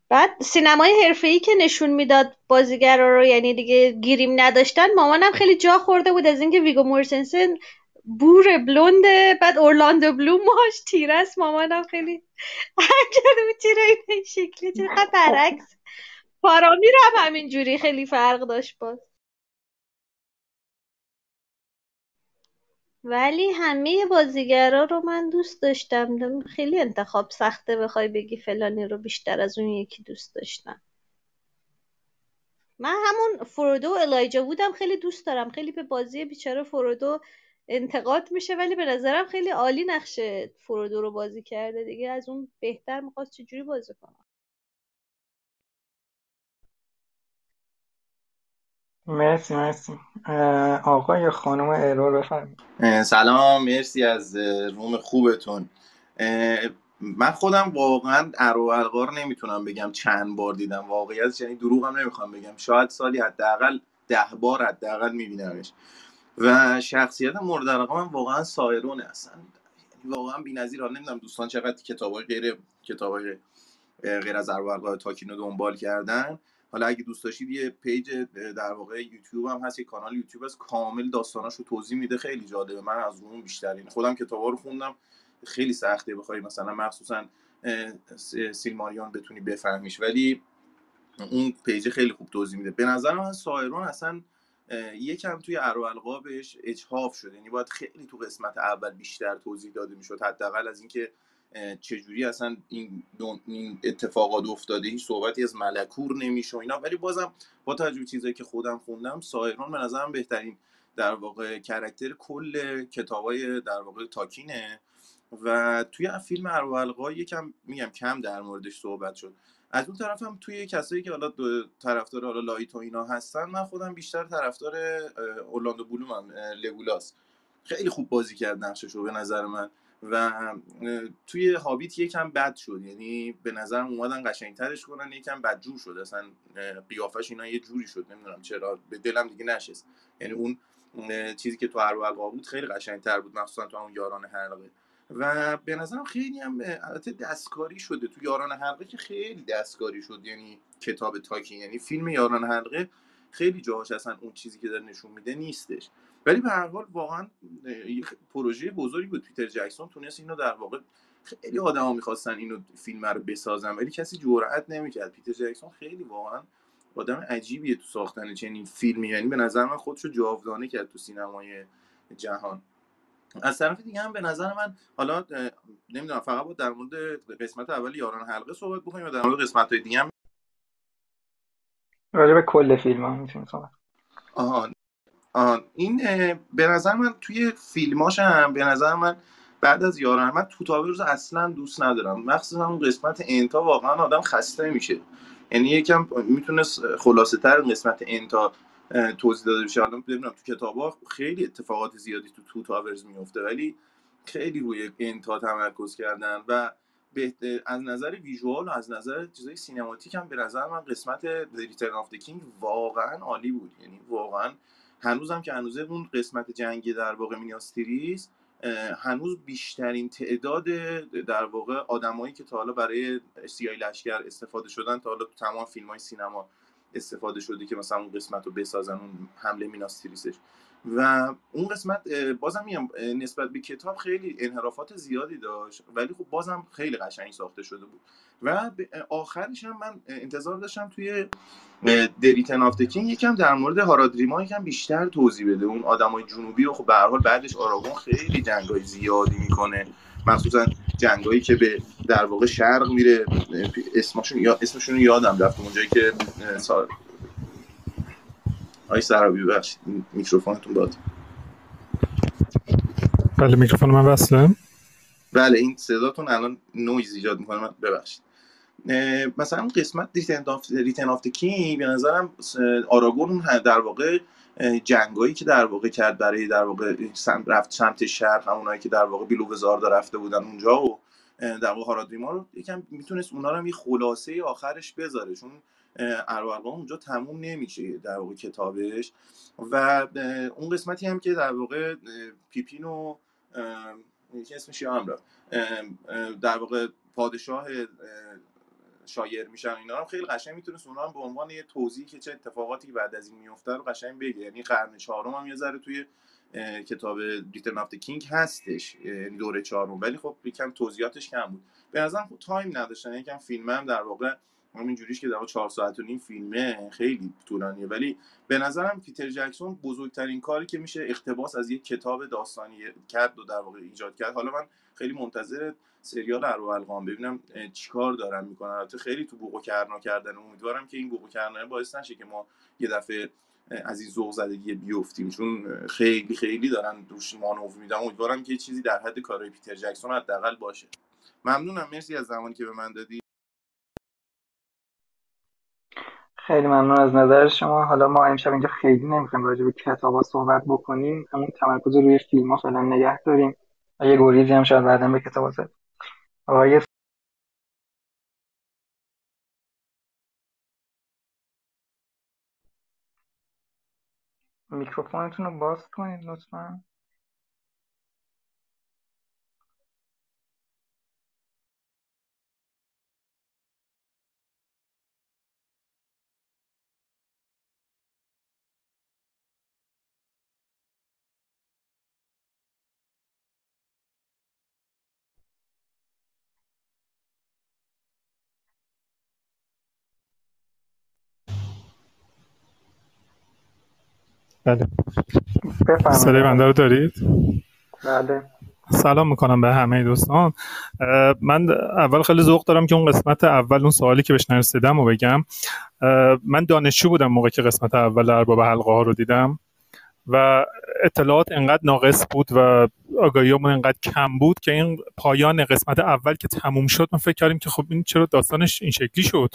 بعد سینمای حرفه‌ای که نشون می‌داد بازیگرا رو یعنی دیگه گیریم نداشتن مامانم خیلی جا خورده بود از اینکه ویگو مورتنسن بور بلونده بعد اورلاندو بلوم ماش تیره است. مامانم خیلی کرده بود تیره این شکلی چقدر برعکس. پارامی رو هم همینجوری خیلی فرق داشت باز. ولی همه بازیگرا رو من دوست داشتم. خیلی انتخاب سخته بخوای بگی فلانی رو بیشتر از اون یکی دوست داشتم. من همون فرودو و الایجا بودم خیلی دوست دارم. خیلی به بازی بیچاره فرودو انتقاد میشه ولی به نظرم خیلی عالی نقشه فرودو رو بازی کرده. دیگه از اون بهتر می‌خواست چجوری بازی کنم مرسی مرسی. آقا یا خانم ارور بفرمایید. سلام مرسی از روم خوبتون. من خودم واقعا ارو نمی‌تونم بگم چند بار دیدم واقعیت یعنی دروغم نمی‌خوام بگم. شاید سالی حداقل ده بار حداقل میبینمش. و شخصیت مورد علاقه من واقعا سایرون هستن. یعنی واقعا بی‌نظیر نمی‌دونم دوستان چقدر کتابای غیر کتابای غیر از ارو تاکینو دنبال کردن. حالا اگه دوست داشتید یه page در واقع یوتیوب هم هست یه کانال یوتیوب هست کامل داستاناشو توضیح میده. خیلی جالبه. من از اون بیشتر یعنی خودم کتابا رو خوندم. خیلی سخته بخوای مثلا مخصوصا سیلماریون بتونی بفهمیش. ولی اون page خیلی خوب توضیح میده. به نظر من سائورون اصلا یکم توی ارو اجحاف شده. یعنی باید خیلی تو قسمت اول بیشتر توضیح داده می‌شد. حداقل از اینکه چجوری اصلا این, این اتفاقات افتاده؟ هیچ صحبتی از ملکور نمیشه و اینا. ولی بازم با توجه چیزایی که خودم خوندم سائورون به نظرم بهترین در واقع character کل کتابای در واقع تالکینه. و توی فیلم ارو یکم میگم کم در موردش صحبت شد. از اون طرف هم توی کسایی که حالا طرفدار حالا light و اینا هستن من خودم بیشتر طرفدار اورلاندو بلوم هم لگولاس. خیلی خوب بازی کرد نقشش رو به نظر من. و توی هابیت یکم بد شد. یعنی به نظرم اومدن قشنگترش کنن یکم بدجور شد. اصلا قیافش اینا یه جوری شد. نمی‌دونم چرا به دلم دیگه نشست. یعنی اون چیزی که تو ارو بود خیلی قشنگتر بود مخصوصا تو اون یاران حلقه. و به نظرم خیلی هم البته دستکاری شده. تو یاران حلقه که خیلی دستکاری شد. یعنی کتاب تاکی یعنی فیلم یاران حلقه خیلی جاهاش اصلا اون چیزی که داره نشون میده نیستش. ولی به هر حال واقعا پروژه بزرگی بود. پیتر جکسون تونست اینو در واقع خیلی آدما می‌خواستن اینو فیلم رو بسازن ولی کسی جرئت نمی‌کرد. پیتر جکسون خیلی واقعا آدم عجیبیه تو ساختن چنین فیلمی. یعنی به نظر من خودشو جاودانه کرد تو سینمای جهان. از طرف دیگه هم به نظر من حالا نمی‌دونم فقط با در مورد قسمت اول یاران حلقه صحبت بکنیم یا در مورد قسمت های دیگه هم؟ راجع به کل فیلم هم می‌تونیم صحبت آها. آه. این به نظر من توی فیلماش هم به نظر من بعد از یاران من تو روز اصلا دوست ندارم. مخصوصا اون قسمت انتا واقعا آدم خسته میشه. یعنی یکم می‌تونست خلاصه تر قسمت انتا توضیح داده بشه. الان ببینم تو کتابا خیلی اتفاقات زیادی تو تو تاورز میفته ولی خیلی روی انتا تمرکز کردن و از نظر visual و از نظر چیزای سینماتیک هم به نظر من قسمت Return of King واقعا عالی بود. یعنی واقعا هنوزم که هنوزه اون قسمت جنگی در واقع میناس تیریث هنوز بیشترین تعداد در واقع آدمایی که تا حالا برای سیاهی لشکر استفاده شدن تا حالا تو تمام فیلم های سینما استفاده شده که مثلا اون قسمت رو بسازن اون حمله میناس تیریثش و اون قسمت بازم میگم نسبت به کتاب خیلی انحرافات زیادی داشت ولی خب بازم خیلی قشنگ ساخته شده بود. و آخرش هم من انتظار داشتم توی دریتن آف کینگ یکم در مورد هارادریما یکم بیشتر توضیح بده. اون آدمای جنوبی رو خب به هر حال بعدش آراگون خیلی جنگای زیادی می‌کنه. مخصوصا جنگایی که به در واقع شرق میره اسمشون یا اسمشون یادم رفت. اونجایی که آی سرابی بخش میکروفونتون باد. بله میکروفون من وصله. بله این صداتون الان نویز ایجاد می‌کنه. من ببخشید. مثلا قسمت Return of King به نظرم آراگون در واقع جنگایی که در واقع کرد برای در واقع رفت سمت شرق همونایی که در واقع blue wizard ا رفته بودن اونجا و در واقع هارادریما رو یکم می‌تونست اونا رو هم یه خلاصه آخرش بذاره. چون ارواقا اونجا تموم نمیشه در واقع کتابش. و اون قسمتی هم که در واقع پیپین و یکی اسمش رفت در واقع پادشاه شایر میشن اینا هم خیلی قشنگ می‌تونست اونا هم به عنوان یه توضیحی که چه اتفاقاتی بعد از این میفته رو قشنگ بگه. یعنی قرن چهارم هم یه ذره توی کتاب Return of King هستش یعنی دوره چهارم. ولی خب یکم توضیحاتش کم بود. به نظرم خب time نداشتن. یکم فیلم هم در واقع همین جوریش که در چهار ساعت و نیم فیلمه خیلی طولانیه. ولی به نظرم پیتر جکسون بزرگترین کاری که میشه اقتباس از یک کتاب داستانی کرد و در واقع ایجاد کرد. حالا من خیلی منتظر سریال ارو القام ببینم چیکار دارن می‌کنن. البته خیلی تو بوق و کرنا کردن. امیدوارم که این بوق و کرنا باعث نشه که ما یه دفعه از این ذوق زدگی بیفتیم. چون خیلی خیلی دارن روش مانور میدن. امیدوارم که چیزی در حد کارهای پیتر جکسون حداقل باشه. ممنونم. مرسی از زمانی که به من دادی. خیلی ممنون از نظر شما. حالا ما امشب اینجا خیلی نمی‌خوایم راجع به کتابا صحبت بکنیم. همون تمرکز روی فیلم ها فعلا نگه داریم. و یه گریزی هم شاید بعدا به کتابا زد. آقای میکروفونتون رو باز کنید لطفا. بله. صدای بنده رو دارید؟ بله. سلام می‌کنم به همه دوستان. من اول خیلی ذوق دارم که اون قسمت اول اون سوالی که بهش نرسیدم و بگم. من دانشجو بودم موقع که قسمت اول ارباب حلقه ها رو دیدم و اطلاعات انقدر ناقص بود و آگاهیمون انقدر کم بود که این پایان قسمت اول که تموم شد ما فکر کردیم که خب این چرا داستانش این شکلی شد؟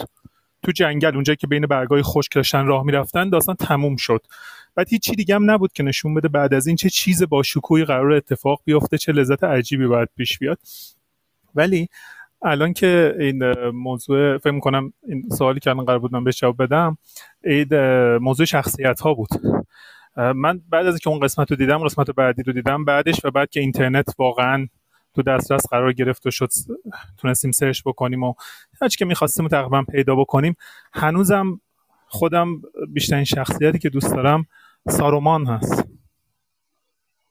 تو جنگل اونجایی که بین برگای خشک داشتن راه می‌رفتن داستان تموم شد. بعد هیچ دیگه هم نبود که نشون بده بعد از این چه چیز با شکوهی قرار اتفاق بیفته چه لذت عجیبی باید پیش بیاد. ولی الان که این موضوع فکر کنم این سوالی که الان قرار بود من بهش جواب بدم اه، موضوع شخصیت ها بود من بعد از اینکه اون قسمت رو دیدم قسمت بعدی رو دیدم بعدش و بعد که اینترنت واقعا تو دسترس قرار گرفت و شد تونستیم سرچ بکنیم و هرچی که می‌خواستیم تقریبا پیدا بکنیم. هنوزم خودم بیشترین شخصیتی که دوست دارم سارومان هست.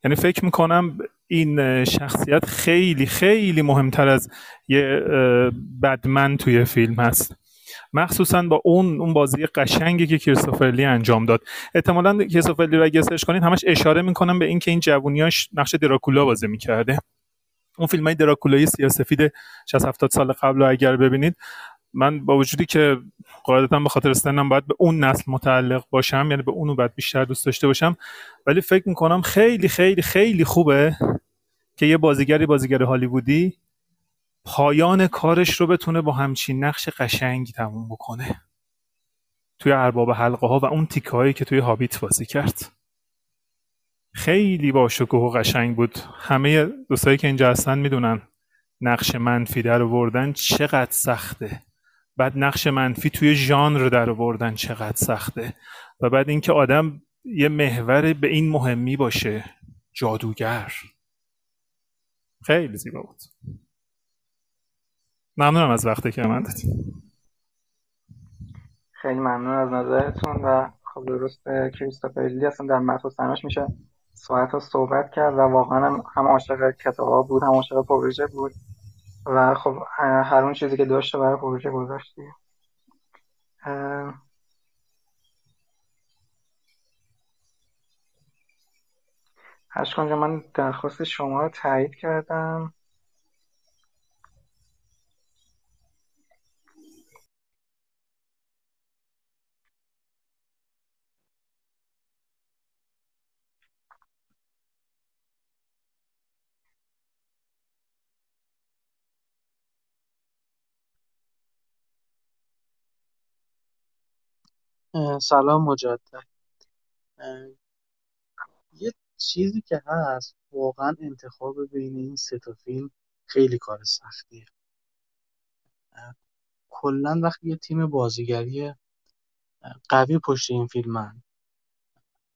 یعنی فکر می‌کنم این شخصیت خیلی خیلی مهمتر از یه بدمن توی فیلم هست. مخصوصا با اون اون بازی قشنگی که کریستوفر لی انجام داد. احتمالا کریستوفر لی رو اگه سرچ کنید همش اشاره می‌کنم به اینکه این جوونیاش نقش دراکولا بازی می‌کرده. اون فیلم های دراکولای سیاسفید 60 70 سال قبل رو اگر ببینید من با وجودی که قاعدتا به خاطر سنم باید به اون نسل متعلق باشم یعنی به اونو باید بیشتر دوست داشته باشم ولی فکر می‌کنم خیلی خیلی خیلی خوبه که یه بازیگری بازیگر هالیوودی پایان کارش رو بتونه با همچین نقش قشنگی تموم بکنه توی ارباب حلقه ها و اون تیکه هایی که توی هابیت بازی کرد. خیلی با شکوه و قشنگ بود. همه دوستایی که اینجا هستن می‌دونن نقش منفی در آوردن چقدر سخته. بعد نقش منفی توی ژانر در آوردن چقدر سخته. و بعد اینکه آدم یه محور به این مهمی باشه جادوگر. خیلی زیبا بود. ممنونم از وقتی که من دادید خیلی ممنون از نظرتون و خب درست کریستوفر لی اصلا در متن سناش میشه. ساعت ها صحبت کرد و واقعا هم, عاشق کتاب بود هم عاشق پروژه بود و خب هر اون چیزی که داشته برای پروژه گذاشت اشکان من درخواست شما رو تایید کردم. سلام مجدد. اه، یه چیزی که هست واقعا انتخاب بین این سه تا فیلم خیلی کار سختیه. کلا وقتی یه تیم بازیگری قوی پشت این فیلمن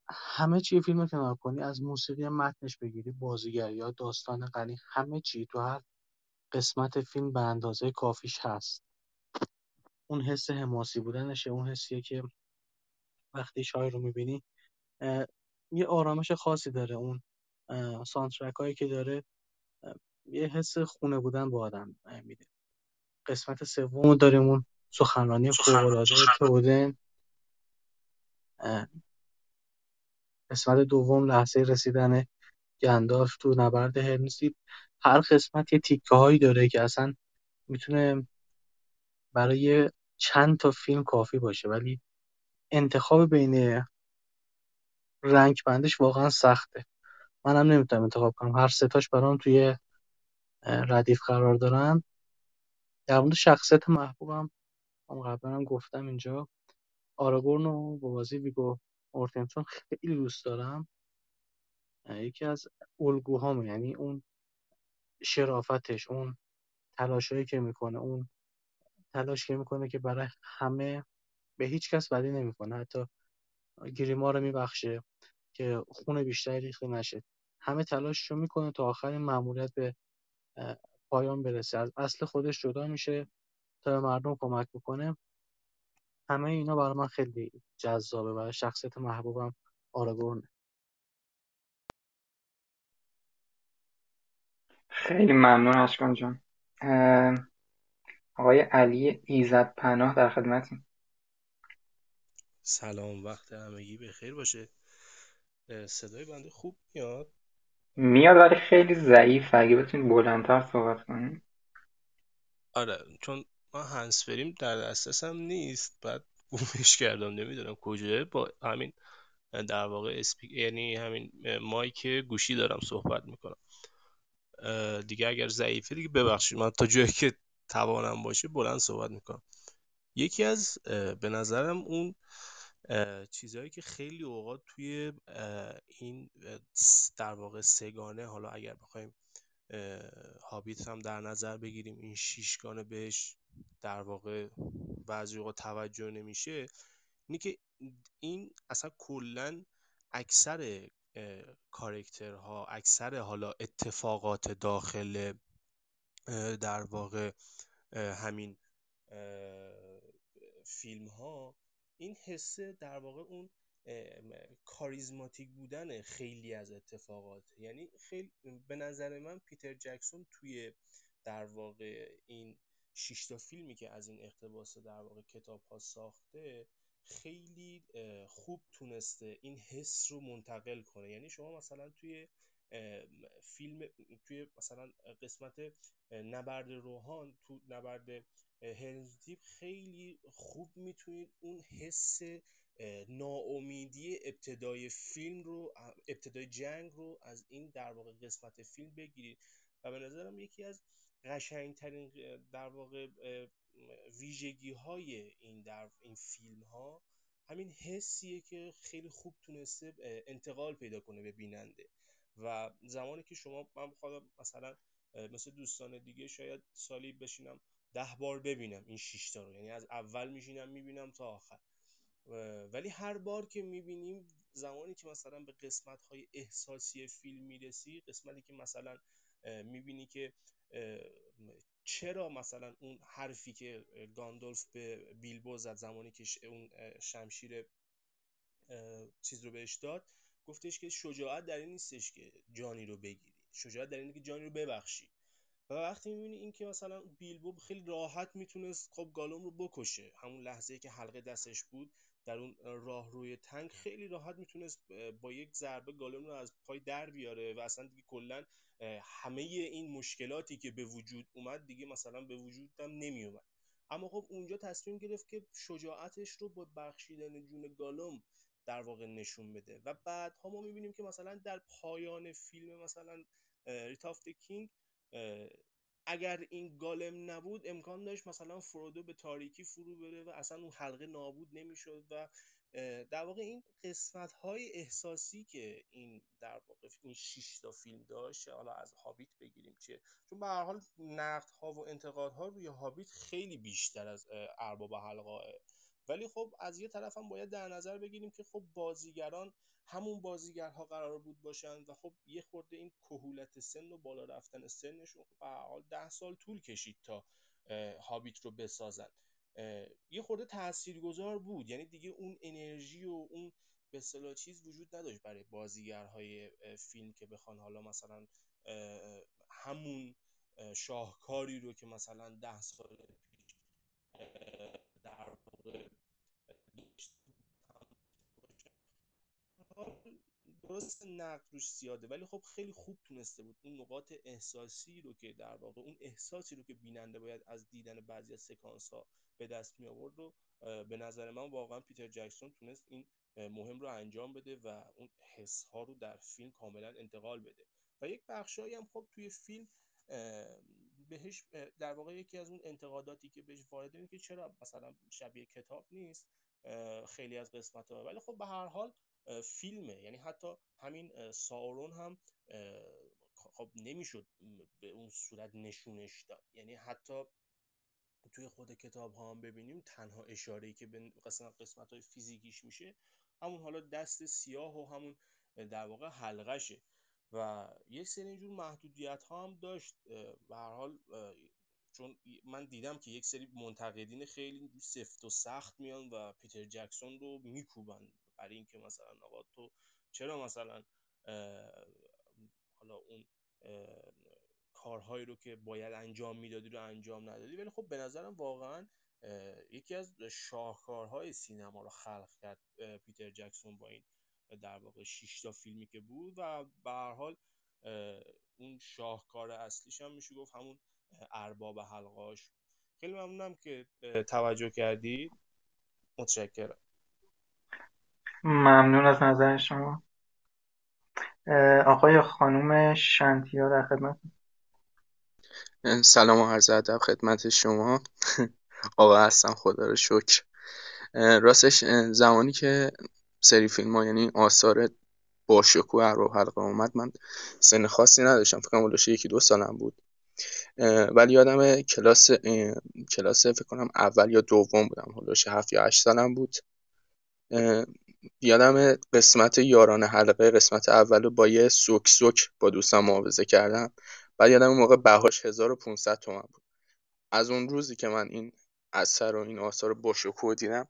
همه چی فیلم کنار کنی از موسیقی متنش بگیری بازیگری ها داستان غنی همه چی تو هر قسمت فیلم به اندازه کافیش هست. اون حس حماسی بودنشه اون حسیه که وقتی شاعر رو می‌بینی یه آرامش خاصی داره اون سانترک هایی که داره. یه حس خونه بودن با آدم میده. قسمت سوم داریم اون سخنرانی فوق‌العاده تودن قسمت دوم لحظه رسیدن گندالف تو نبرد هرمزید هر قسمت یه تیکه هایی داره که اصلا می‌تونه برای چند تا فیلم کافی باشه ولی انتخاب بین رنگ بندش واقعا سخته. منم نمی‌تونم انتخاب کنم. هر ستاش برام توی ردیف قرار دارن. در مورد شخصیت محبوبم هم قبلا هم گفتم اینجا آراگورن رو با بازی ویگو مورتنسون خیلی دوست دارم. یکی از الگوهامه یعنی اون شرافتش اون تلاشایی که می‌کنه اون تلاش که می‌کنه که برای همه به هیچ کس بدی نمی‌کنه. حتی گریما رو میبخشه که خون بیشتری ریخته نشه. همه تلاششو می‌کنه تا آخرین ماموریت به پایان برسه. از اصل خودش جدا میشه تا به مردم کمک بکنه. همه اینا برای من خیلی جذابه و شخصیت محبوبم آراگورنه خیلی ممنون اشکان جان. آقای علی ایزد پناه در خدمتیم سلام وقت همگی بخیر باشه. صدای بنده خوب میاد؟ میاد ولی خیلی ضعیف اگه بتونید بلندتر صحبت کنید آره چون ما هنسفریم در دسترسم نیست. بعد گمش کردم نمی‌دونم کجاه با همین در واقع اسپیک یعنی همین مایک گوشی دارم صحبت می‌کنم. دیگه اگر ضعیفه دیگه ببخشید. من تا جایی که توانم باشه بلند صحبت می‌کنم. یکی از به نظرم اون چیزهایی که خیلی اوقات توی این در واقع سگانه حالا اگر بخوایم هابیت هم در نظر بگیریم این شیشگانه بهش در واقع بعضی اوقات توجه نمیشه اینه که این اصلا کلا اکثر کارکترها اکثر حالا اتفاقات داخل در واقع همین فیلم ها این حسه در واقع اون کاریزماتیک بودن خیلی از اتفاقات. یعنی خیلی به نظر من پیتر جکسون توی در واقع این شیشتا فیلمی که از این اقتباس در واقع کتاب ها ساخته خیلی خوب تونسته این حس رو منتقل کنه. یعنی شما مثلا توی فیلم توی مثلا قسمت نبرد روحان تو نبرد هلزدیپ خیلی خوب می‌تونید اون حس ناامیدی ابتدای فیلم رو ابتدای جنگ رو از این در واقع قسمت فیلم بگیرید. و به نظرم یکی از قشنگترین در واقع ویژگی های این در این فیلم ها همین حسیه که خیلی خوب تونسته انتقال پیدا کنه به بیننده. و زمانی که شما من بخوام مثلا مثل دوستان دیگه شاید سالی بشینم ده بار ببینم این شیشتا رو. یعنی از اول میشینم می‌بینم تا آخر. ولی هر بار که می‌بینیم زمانی که مثلا به قسمت های احساسی فیلم می‌رسی قسمتی که مثلا می‌بینی که چرا مثلا اون حرفی که گاندولف به بیلبو زد زمانی که اون شمشیر چیز رو بهش داد گفتش که شجاعت در این نیستش که جانی رو بگیری. شجاعت در اینه که جانی رو ببخشی. و وقتی می‌بینی این که مثلا بیلبو خیلی راحت می‌تونست خب گالوم رو بکشه همون لحظه که حلقه دستش بود در اون راه روی تنگ خیلی راحت می‌تونست با یک ضربه گالوم رو از پای در بیاره و اصلا دیگه کلا همه این مشکلاتی که به وجود اومد دیگه مثلا به وجود هم نمی اومد اما خب اونجا تصمیم گرفت که شجاعتش رو با بخشیدن جون گالوم در واقع نشون بده. و بعد ها ما می‌بینیم که مثلا در پایان فیلم مثلا Return of King اگر این گالوم نبود امکان داشت مثلا فرودو به تاریکی فرو بره و اصلا اون حلقه نابود نمی‌شد و در واقع این قسمت های احساسی که این در واقع این 6 تا فیلم داشت حالا از هابیت بگیریم چیه. چون به هر حال نقد ها و انتقاد ها روی هابیت خیلی بیشتر از ارباب حلقه ولی خب از یه طرف هم باید در نظر بگیریم که خب بازیگران همون بازیگرها قرار بود باشن و خب یه خورده این کهولت سن و بالا رفتن سنشون خب به حال ده سال طول کشید تا هابیت رو بسازن. یه خورده تاثیرگذار بود. یعنی دیگه اون انرژی و اون به اصطلاح چیز وجود نداشت برای بازیگرهای فیلم که بخوان حالا مثلا همون شاهکاری رو که مثلا ده سال پیش در درست نقد روش زیاده ولی خب خیلی خوب تونسته بود اون نقاط احساسی رو که در واقع اون احساسی رو که بیننده باید از دیدن بعضی از سکانس ها به دست می آورد رو به نظر من واقعا پیتر جکسون تونست این مهم رو انجام بده و اون حس ها رو در فیلم کاملا انتقال بده. و یک بخشایی هم خب توی فیلم بهش در واقع یکی از اون انتقاداتی که بهش وارد اینه که چرا مثلا شبیه کتاب نیست خیلی از قسمت ها ولی خب به هر حال فیلمه. یعنی حتی همین ساورون هم خب نمی‌شد به اون صورت نشونش داد. یعنی حتی توی خود کتاب ها هم ببینیم تنها اشاره که به قسمت قسمت های فیزیکیش میشه همون حالا دست سیاه و همون در واقع حلقشه و یک سری اینجور محدودیت ها هم داشت. به هر حال چون من دیدم که یک سری منتقدین خیلی سفت و سخت میان و پیتر جکسون رو میکوبن. برای اینکه مثلا آقا تو چرا مثلا حالا اون کارهایی رو که باید انجام می‌دادی رو انجام ندادی؟ ولی خب به نظرم واقعا یکی از شاهکارهای سینما رو خلق کرد پیتر جکسون با این در واقع 6 تا فیلمی که بود و به هر حال اون شاهکار اصلیش هم میشه گفت همون ارباب حلقاش. خیلی ممنونم که توجه کردید. متشکرم. ممنون از نظر شما. آقای خانوم شنتیا در خدمت. سلام و عرض ادب خدمت شما. آقا هستم خدا رو شکر. راستش زمانی که سری فیلم ها یعنی آثار با شکوه ارباب حلقه اومد من سن خاصی نداشتم. فکر کنم یکی دو سالم بود. ولی یادم کلاس کلاس فکر کنم اول یا دوم بودم. هلوش هفت یا هشت سالم بود. یادم قسمت یاران حلقه قسمت اول با یه سوک سوک با دوستم معاوضه کردم. بعد یادم اون موقع بهاش 1500 تومن بود. از اون روزی که من این اثر و این آثار با شکوه دیدم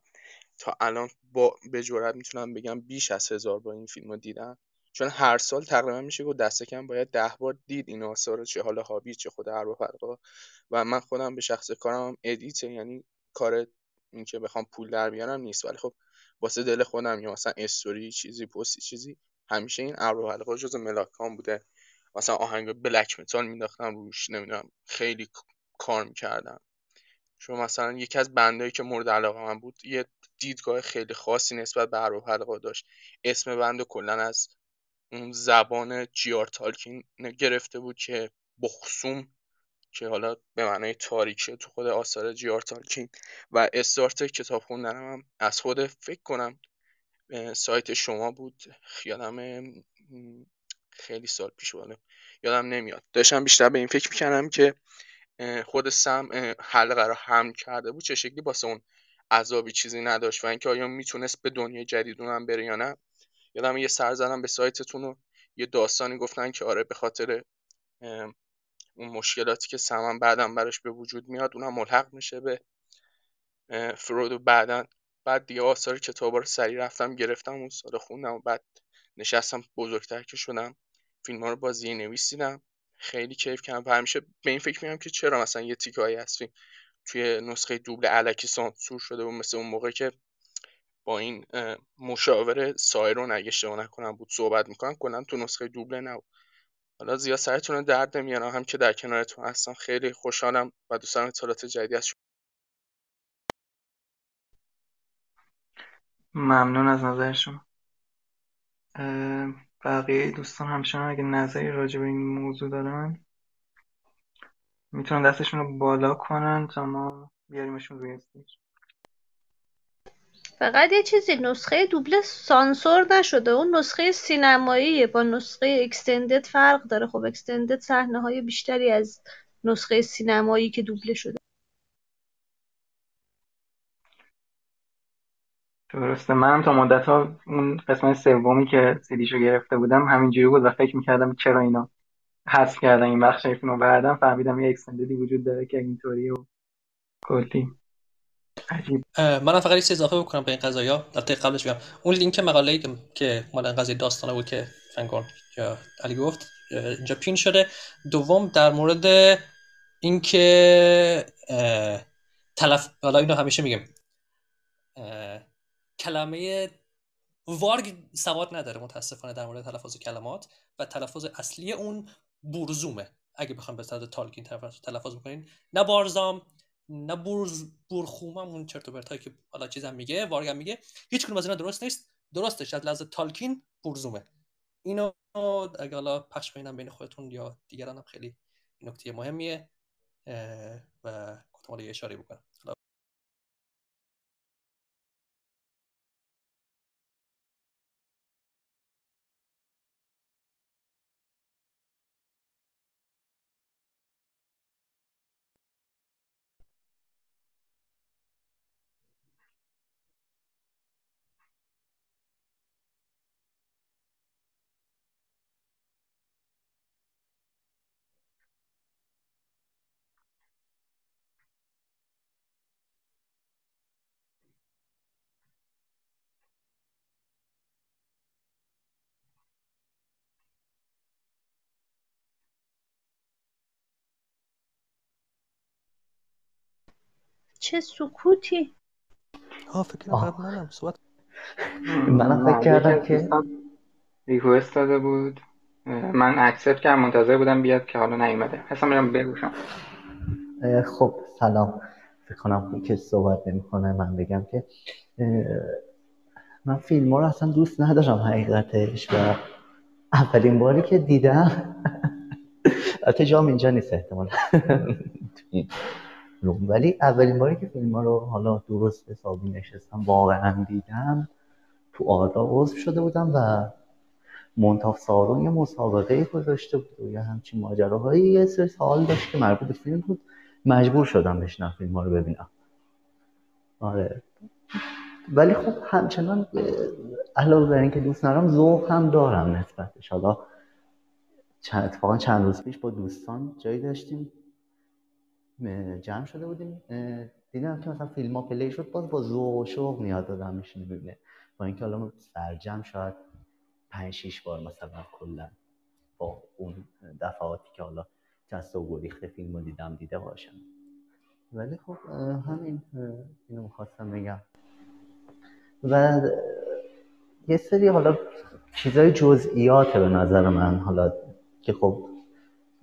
تا الان با به جرات می‌تونم بگم بیش از هزار بار این فیلم رو دیدم. چون هر سال تقریبا میشه گفت دست کم باید ده بار دید این آثار چه حالا هابی چه خود ارباب حلقه و من خودم به شخص کارم edit یعنی کار این که بخوام پول در بیارم نیست. ولی خب واسه دل خودم یا مثلا استوری چیزی پستی چیزی همیشه این ارباب حلقه جز ملاکام بوده. مثلا آهنگ black metal مینداختم روش نمی‌دونم خیلی کار می‌کردم. چون مثلا یکی از band هایی که مورد علاقه من بود یه دیدگاه خیلی خاصی نسبت به ارباب حلقه داشت. اسم band کلا از اون زبان جی آر آر تالکین گرفته بود که بخصوم که حالا به معنای تاریکه تو خود آثار جیار تالکین و استارت کتاب خوندنم هم از خود فکر کنم سایت شما بود. یادم خیلی سال پیش بود. یادم نمیاد. داشتم بیشتر به این فکر می‌کردم که خود سم حلقه رو حمل کرده بود چه شکلی باسه اون عذابی چیزی نداشت و اینکه آیا می‌تونست به دنیای جدید اونم بره یا نه. یادم یه سر زدم به سایتتون و یه داستانی گفتن که آره به خاطر اون مشکلاتی که سمن بعدم براش به وجود میاد اونم ملحق میشه به فرود و بعدا. بعد دیگه آثار کتابا رو سریع رفتم گرفتم اون سال خوندم و بعد نشستم بزرگتر که شدم. فیلم ها رو بازی نویس خیلی کیف کردم و همیشه به این فکر می‌کنم که چرا مثلا یه تیکه های از فیلم توی نسخه دوبل علکی سانسور شده و مثل اون موقع که با این مشاور سایرون اگه اشتباه نکنم بود صحبت می‌کنن کلا تو نسخه دوبله نبود. حالا زیاد سرتون درد نمیارم هم که در کنارتون هستم. خیلی خوشحالم و دوست دارم اطلاعات جدیدی از شما. ممنون از نظر شما. بقیه دوستان همچنان اگه نظری راجع به این موضوع دارن می‌تونن دستشون رو بالا کنن تا ما بیاریمشون روی استیج. فقط یه چیزی نسخه دوبله سانسور نشده. اون نسخه سینماییه. با نسخه extended فرق داره. خب extended صحنه های بیشتری از نسخه سینمایی که دوبله شده. درسته. منم تا مدت ها اون قسمت سومی که سیدیشو گرفته بودم همینجوری بود و فکر می‌کردم چرا اینا حذف کردن این بخش فیلم رو بعدم فهمیدم یه extended ی وجود داره که اینطوری و کلی. منم فقط چیز اضافه بکنم به این قضايا البته قبلش بگم. اون لینک مقاله که مال این قضیه داستانه بود که فنگون یا علی گفت اینجا پین شده. دوم در مورد اینکه تلف حالا اینو همیشه میگم. کلمه وارگ سواد نداره متاسفانه در مورد تلفظ کلمات و تلفظ اصلی اون بورزومه. اگه بخوام به صورت تالکین تلفظ بکنین. نه بارزام نه بورز بورخوم اون چرت و پرتایی که حالا چیزم میگه وارگم میگه هیچ کنون از اینا درست نیست. درستش از لحاظ تالکین بورزومه. اینو اگه حالا پخش کنینم بین خودتون یا دیگران هم خیلی نکته مهمیه و گفتم اشاره بکنم. چه سکوتی. ها فکر کنم منم صحبت منم فکر کردم که ریکوست داده بود. من اکسپت کردم منتظر بودم بیاد که حالا نیومده. حسام میرم بگوشم. خب سلام. فکر کنم که صحبت نمی‌کنه من بگم که من فیلم ها رو اصلا دوست ندارم حقیقتش و اولین باری که دیدم. البته جام اینجا نیست احتمال ولی اولین باری که فیلم ها رو حالا درست حسابی نشستم واقعا دیدم تو آردا عضو شده بودم و منتاف سارون یه مسابقه گذاشته بود و یه همچین ماجراهایی یه سری سوال داشت که مربوط به فیلم بود. مجبور شدم بشنم فیلم ها رو ببینم. آره. ولی خب همچنان علاوه بر اینکه دوست ندارم ذوق هم دارم نسبتش. حالا چند اتفاقا چند روز پیش با دوستان جایی داشتیم. جمع شده بودیم. دیدم که مثلا فیلم ها پلی شد باز با ذوق و شوق میاد آدم میشینه ببینه با اینکه حالا سرجم شاید پنج شیش بار مثلا کلا با اون دفعاتی که حالا جست و گریخته فیلم رو دیدم دیده باشم. ولی خب همین اینو می‌خواستم بگم. و یه سری حالا چیزای جزئیاته به نظر من حالا که خب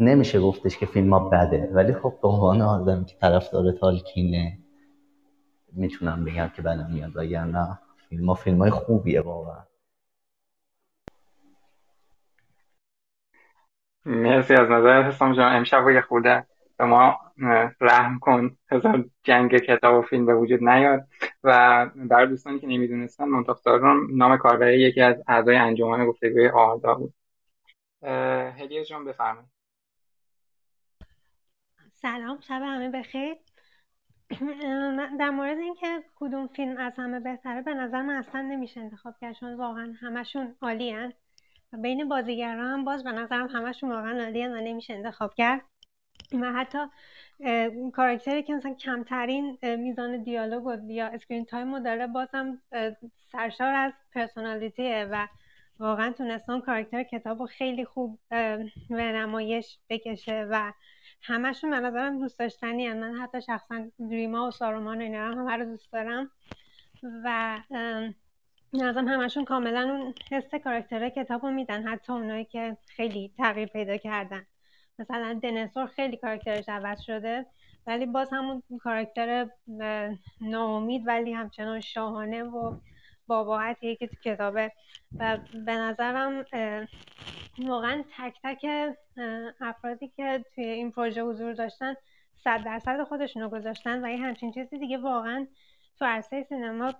نمیشه گفتش که فیلم ها بده. ولی خب به عنوان آدم که طرفدار تالکینه می‌تونم بگم که بدم میاد. وگرنه فیلم ها فیلم های خوبیه واقعا. مرسی از نظر حسام جان. امشب یه خوده به ما رحم کن. هزار جنگ کتاب و فیلم به وجود نیاد. و برای دوستانی که نمی‌دونستن منتاف نام کاربری یکی از اعضای انجمن گفتگوی آردا بود. هدیه جان بفرمایید. سلام شب همه بخیر در مورد اینکه کدوم فیلم از همه بهتره به نظر من اصلا نمیشه انتخاب کرد چون واقعا همشون عالی و بین بازیگران هم باز به نظرم همشون واقعا عالی و نمیشه انتخاب کرد. و حتی کاراکتری که مثلا کمترین میزان دیالوگ یا screen time رو داره بازم سرشار از personality ه و واقعا تونستان کاراکتر کتاب رو خیلی خوب به نمایش بکشه و همشون به نظرم دوست داشتنی من حتی شخصا گریما و سارومان و اینا هم همه رو دوست دارم. و نظرم همشون کاملا اون حس کاراکتر کتاب رو میدن. حتی اونایی که خیلی تغییر پیدا کردن. مثلا دنسور خیلی کاراکترش عوض شده. ولی باز همون کاراکتر ناامید ولی همچنان شاهانه و باباحتیه که تو کتابه. و به نظرم واقعا تک تک افرادی که توی این پروژه حضور داشتن صد درصد خودشون رو گذاشتن و یه همچین چیزی دیگه واقعا تو عرصه سینما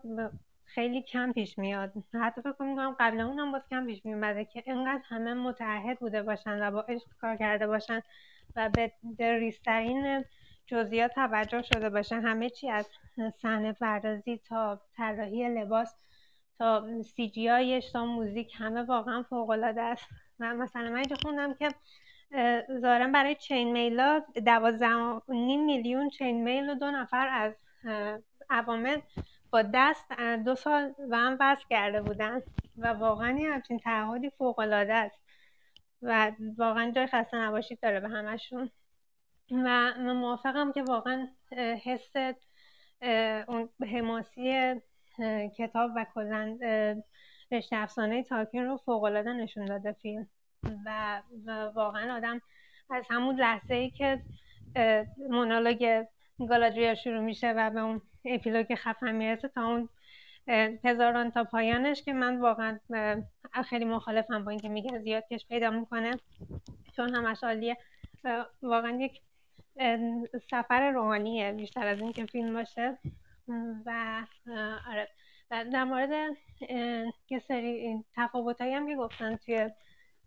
خیلی کم پیش میاد. حتی فکر می‌کنم قبل اون هم باز کم پیش میومده که اینقدر همه متعهد بوده باشن و با عشق کار کرده باشن و به ریسترین جزئیات توجه شده باشن. همه چی از صحنه پردازی تا طراحی لباس تا سی جی تا موزیک همه واقعا فوق العاده است. و مثلا من اینجا خوندم که ظاهرا برای چین میلا دوازده میلیون چین میل و دو نفر از عوامل با دست دو سال و هم وصل کرده بودن. و واقعا یه همچین تعهدی فوق العاده است. و واقعا جای خسته نباشید داره به همشون. و من موافقم که واقعا حس اون حماسی کتاب و کلا رشته افسانه تاکین رو فوق العاده نشون داده فیلم. و, واقعا آدم از همون لحظه ای که مونولوگ گالادریا شروع میشه و به اون اپیلوگ خفن می‌رسه تا اون هزاران تا پایانش که من واقعا خیلی مخالفم با اینکه میگه زیاد کش پیدا می‌کنه. چون همش عالیه. واقعا یک سفر روحانیه بیشتر از اینکه فیلم باشه. و آره. در مورد یه سری تفاوت هم که گفتن توی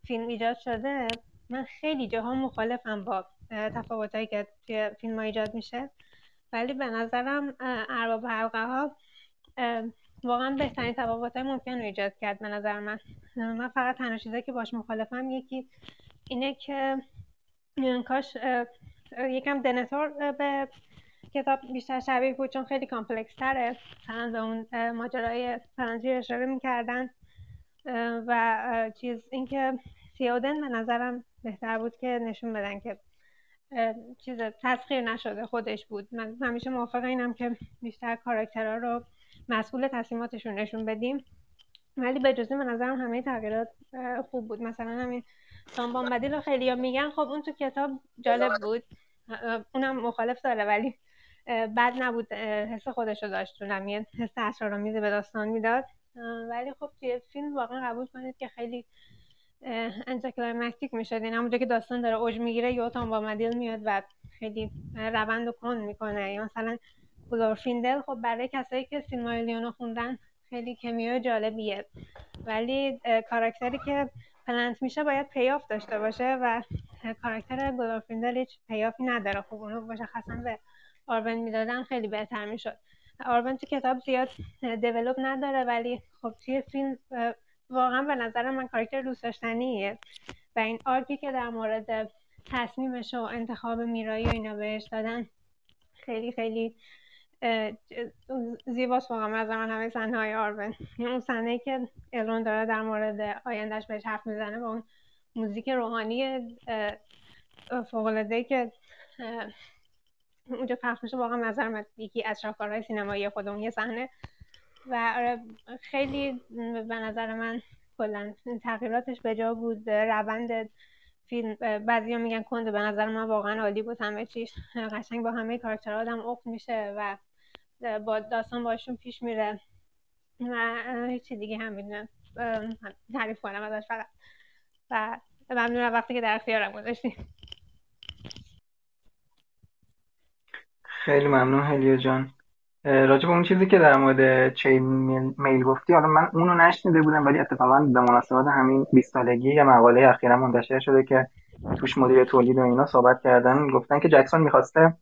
فیلم ایجاد شده من خیلی جاها مخالفم با تفاوت که توی فیلم ها ایجاد میشه. ولی به نظرم ارباب حلقه ها واقعا بهترین تفاوت های ممکن رو ایجاد کرد به نظر من. من فقط تنها چیزایی که باش مخالفم یکی اینه که کاش یکم دنه‌تور به کتاب بیشتر شبیه بود چون خیلی complex تره. مثلا به اون ماجرای فرانسی اشاره می‌کردن. و چیز اینکه تئودن به نظرم بهتر بود که نشون بدن که چیز تسخیر نشده خودش بود. من همیشه موافق اینم که بیشتر کاراکترها رو مسئول تصمیماتشون نشون بدیم. ولی به جزی من نظرم همه تغییرات خوب بود. مثلا همین تام بامبادیل رو خیلی میگن. خب اون تو کتاب جالب بود. اونم مخالف داره ولی بد نبود حس خودش رو داشت یه حس اسرارآمیزی به داستان می‌داد. ولی خب توی فیلم واقعا قبول کنید که خیلی anticlimactic می‌شد. این همونجا که داستان داره اوج می‌گیره یا بامبادیل میاد و خیلی روندو کند می‌کنه. یا مثلا گلورفیندل خب برای کسایی که سیلماریلیون خوندن خیلی cameo ی جالبیه. ولی کاراکتری که plant میشه باید payoff داشته باشه و کاراکتر گلورفیندل هیچ payoff ی نداره. خب اونو مشخصا به آرون می‌دادن خیلی بهتر می‌شد. آرون تو کتاب زیاد develop نداره ولی خب توی فیلم واقعا به نظر من کاراکتر دوست داشتنیه. و این arc ی که در مورد تصمیمش و انتخاب میرایی و اینا بهش دادن خیلی خیلی زیباست واقعا. از من همه صحنه های آرون اون صحنه که الون داره در مورد آیندهش بهش حرف می‌زنه با اون موزیک روحانی فوق که اونجا پخش میشه واقعا نظر یکی از شاهکارهای سینمایی خودمون یه صحنه. و آره خیلی به نظر من کلا تغییراتش به جا بود. روند فیلم بعضی میگن کنده به نظر من واقعا عالی بود. همه چیش قشنگ با همه کاراکتر آدم افت میشه و با داستان باشون پیش میره. و هیچی دیگه هم می‌دونم. تعریف کنم ازش فقط. و ممنونم وقتی که در اختیارم گذاشتیم خیلی ممنون هلیو جان. راجع به اون چیزی که در مورد چین میل گفتی حالا من اونو نشنیده بودم ولی اتفاقا به مناسبت همین 20 سالگی یه مقاله اخیرا منتشر شده که توش مدیر تولید و اینا صحبت کردن. گفتن که جکسون می‌خواسته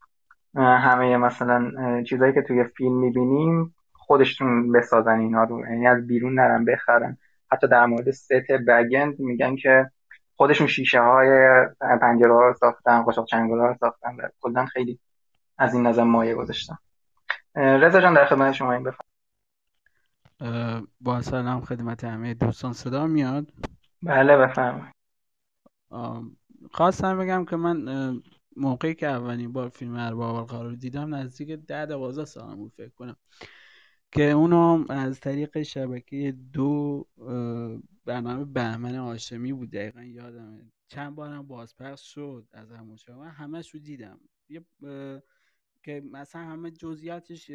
همه مثلا چیزایی که توی فیلم می‌بینیم خودشون بسازن اینا رو یعنی از بیرون نرن بخرن. حتی در مورد ست بگند میگن که خودشون شیشه های پنجره ها رو ساختن قشاق چنگل ها رو ساختن کلا خیلی از این نظر مایه گذاشتن رضا جان در خدمت شما این بفرمایید. با سلام خدمت همه دوستان صدا میاد؟ بله بفرمایید. خواستم بگم که من موقعی که اولین بار فیلم ارباب قرار دیدم نزدیک ده دوازده سالم بود فکر کنم. که اونو از طریق شبکه دو برنامه بهمن آشمی بود دقیقا یادمه. چند بارم بازپخش شد از همون من همش رو دیدم. یه که مثلا همه جزئیاتش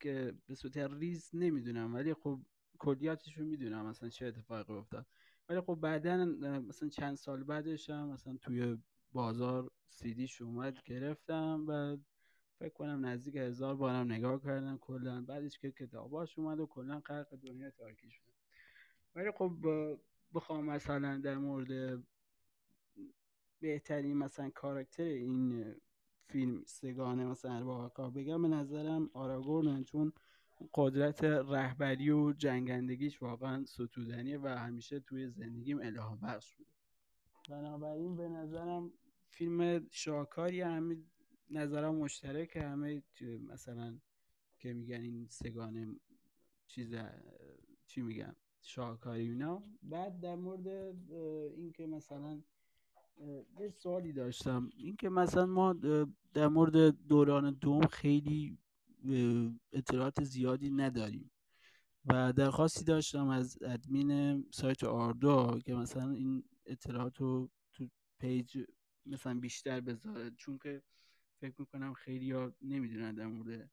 که به صورت ریز نمی‌دونم ولی خب کلیاتش رو می‌دونم مثلا چه اتفاقی افتاد. ولی خب بعدا مثلا چند سال بعدش هم مثلا توی بازار سیدیش اومد گرفتم و فکر کنم نزدیک هزار بارم نگاه کردم کلا. بعدش که کتاباش اومد و کلا دنیا تاریکی شد. ولی خب بخوام مثلا در مورد بهترین مثلا کاراکتر این فیلم سگانه مثلا واقعا بگم به نظرم آراگورن چون قدرت رهبری و جنگندگیش واقعا ستودنیه و همیشه توی زندگیم الهام بخش بوده. بنابراین به نظرم فیلم شاکاری همه نظرم مشترک همه مثلا که میگن این سگانه چیز چی میگم شاکاری اینا. بعد در مورد اینکه مثلا یه سوالی داشتم. اینکه مثلا ما در مورد دوران دوم خیلی اطلاعات زیادی نداریم و درخواستی داشتم از ادمین سایت آردو که مثلا این اطلاعات رو تو پیج مثلا بیشتر بذاره. چون که فکر می‌کنم خیلی ها نمی‌دونن در مورد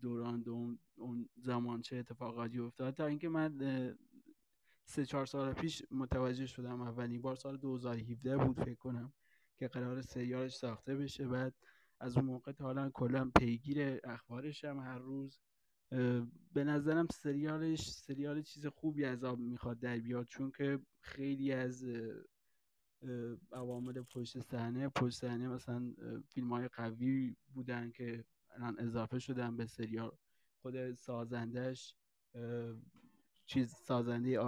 دوران دوم اون زمان چه اتفاقاتی افتاد. تا اینکه من سه چهار سال پیش متوجه شدم اولین بار سال 2017 بود فکر کنم که قرار سریالش ساخته بشه. بعد از اون موقع تا حالا کلا پیگیر اخبارش هم هر روز. به نظرم سریالش سریال چیز خوبی از آب می‌خواد در بیاد چون که خیلی از عوامل پشت صحنه پشت صحنه مثلا فیلم های قوی بودن که الان اضافه شدن به سریال. خود سازندش چیز سازنده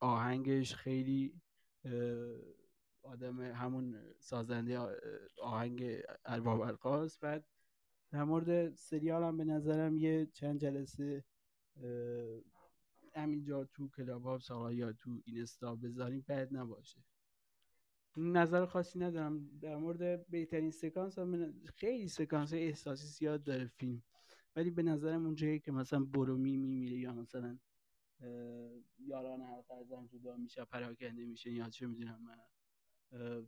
آهنگش خیلی آدم همون سازنده آهنگ ارباب القاس بعد در مورد سریال هم به نظرم یه چند جلسه همینجا تو کلاب ها یا تو اینستا بذاریم بد نباشه. نظر خاصی ندارم. در مورد بهترین سکانس هم خیلی سکانس احساسی زیاد داره فیلم. ولی به نظرم اون جایی که مثلا برومی میمیره یا مثلا یاران حلقه ازم جدا میشه پراکنده میشه یا چه می‌دونم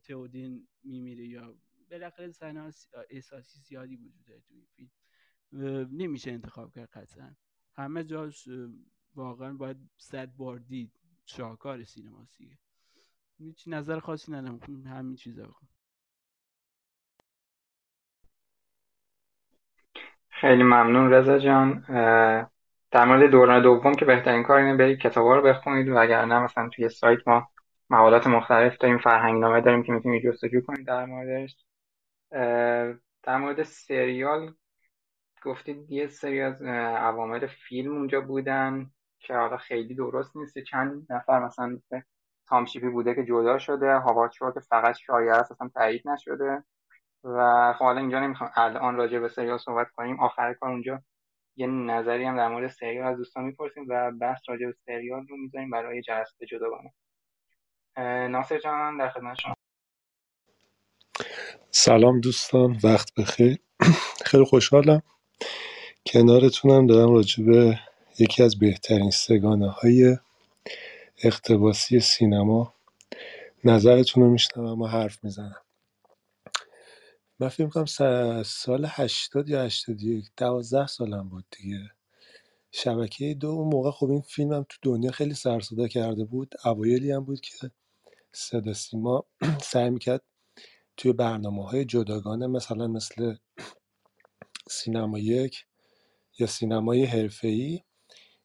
تئودین میمیره یا بالاخره صحنه احساسی زیادی وجود داره توی فیلم. نمیشه انتخاب کرد قطعا. همه جاش واقعا باید صد بار دید. شاهکار سینماسیه هیچ نظر خاصی ندارم. همین چیزا خیلی ممنون رضا جان. در مورد دوران دوم که بهترین کار اینه برید کتابا رو بخونید وگرنه مثلا توی سایت ما مقالات مختلف داریم فرهنگ نامه داریم که می‌تونید جستجو کنید در موردش. در مورد سریال گفتید یه سری از عوامل فیلم اونجا بودن که حالا خیلی درست نیست. چند نفر مثلا تامشیپی بوده که جدا شده هاوارد که فقط شایعه است اصلا تایید نشده. و خب حالا اینجا نمی‌خوام الان راجع به سریال صحبت کنیم. آخر کار اونجا یه نظری هم در مورد سریال از دوستان می‌پرسیم و بحث راجع به سریال رو می‌ذاریم برای جلسه جداگانه. ناصر جان در خدمت شما. سلام دوستان وقت بخیر. خیلی خوشحالم. کنارتونم دارم راجع به یکی از بهترین سگانه های اقتباسی سینما. نظرتون رو میشنم و حرف می‌زنم. من فکر کنم سال هشتاد یا هشتاد یک دوازده سالم بود دیگه. شبکه دو اون موقع خب این فیلمم تو دنیا خیلی سرصدا کرده بود. اوایلی هم بود که صدا سیما سعی می‌کرد توی برنامه های جداگانه مثلا مثل سینما یک یا سینمای حرفه‌ای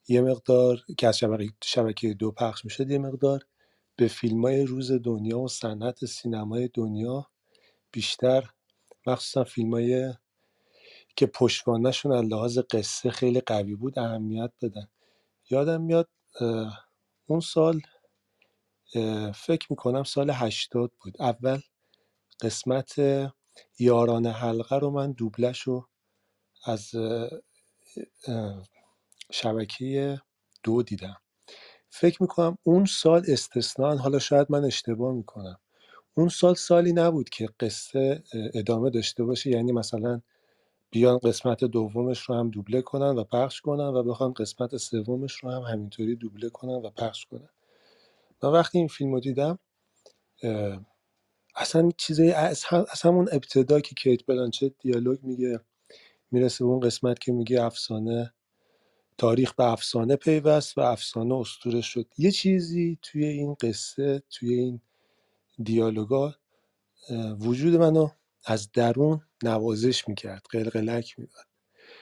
یه مقدار که از شبکه دو پخش می‌شد یه مقدار به فیلم های روز دنیا و صنعت سینمای دنیا بیشتر مخصوصا فیلم که پشتوانهشون از لحاظ قصه خیلی قوی بود اهمیت بدن یادم میاد اون سال فکر می‌کنم سال هشتاد بود. اول قسمت یاران حلقه رو من دوبلش رو از شبکه دو دیدم. فکر می‌کنم اون سال استثنا حالا شاید من اشتباه می‌کنم اون سال سالی نبود که قصه ادامه داشته باشه. یعنی مثلا بیان قسمت دومش رو هم دوبله کنن و پخش کنن و بخوان قسمت سومش رو هم همینطوری دوبله کنن و پخش کنن. من وقتی این فیلم رو دیدم اصلا چیزای از, همون ابتدا که کیت بلانچت دیالوگ میگه می‌رسه به اون قسمت که میگه افسانه تاریخ به افسانه پیوست و افسانه استوره شد. یه چیزی توی این قصه توی این دیالوگا وجود منو از درون نوازش می‌کرد قلقلک می‌داد.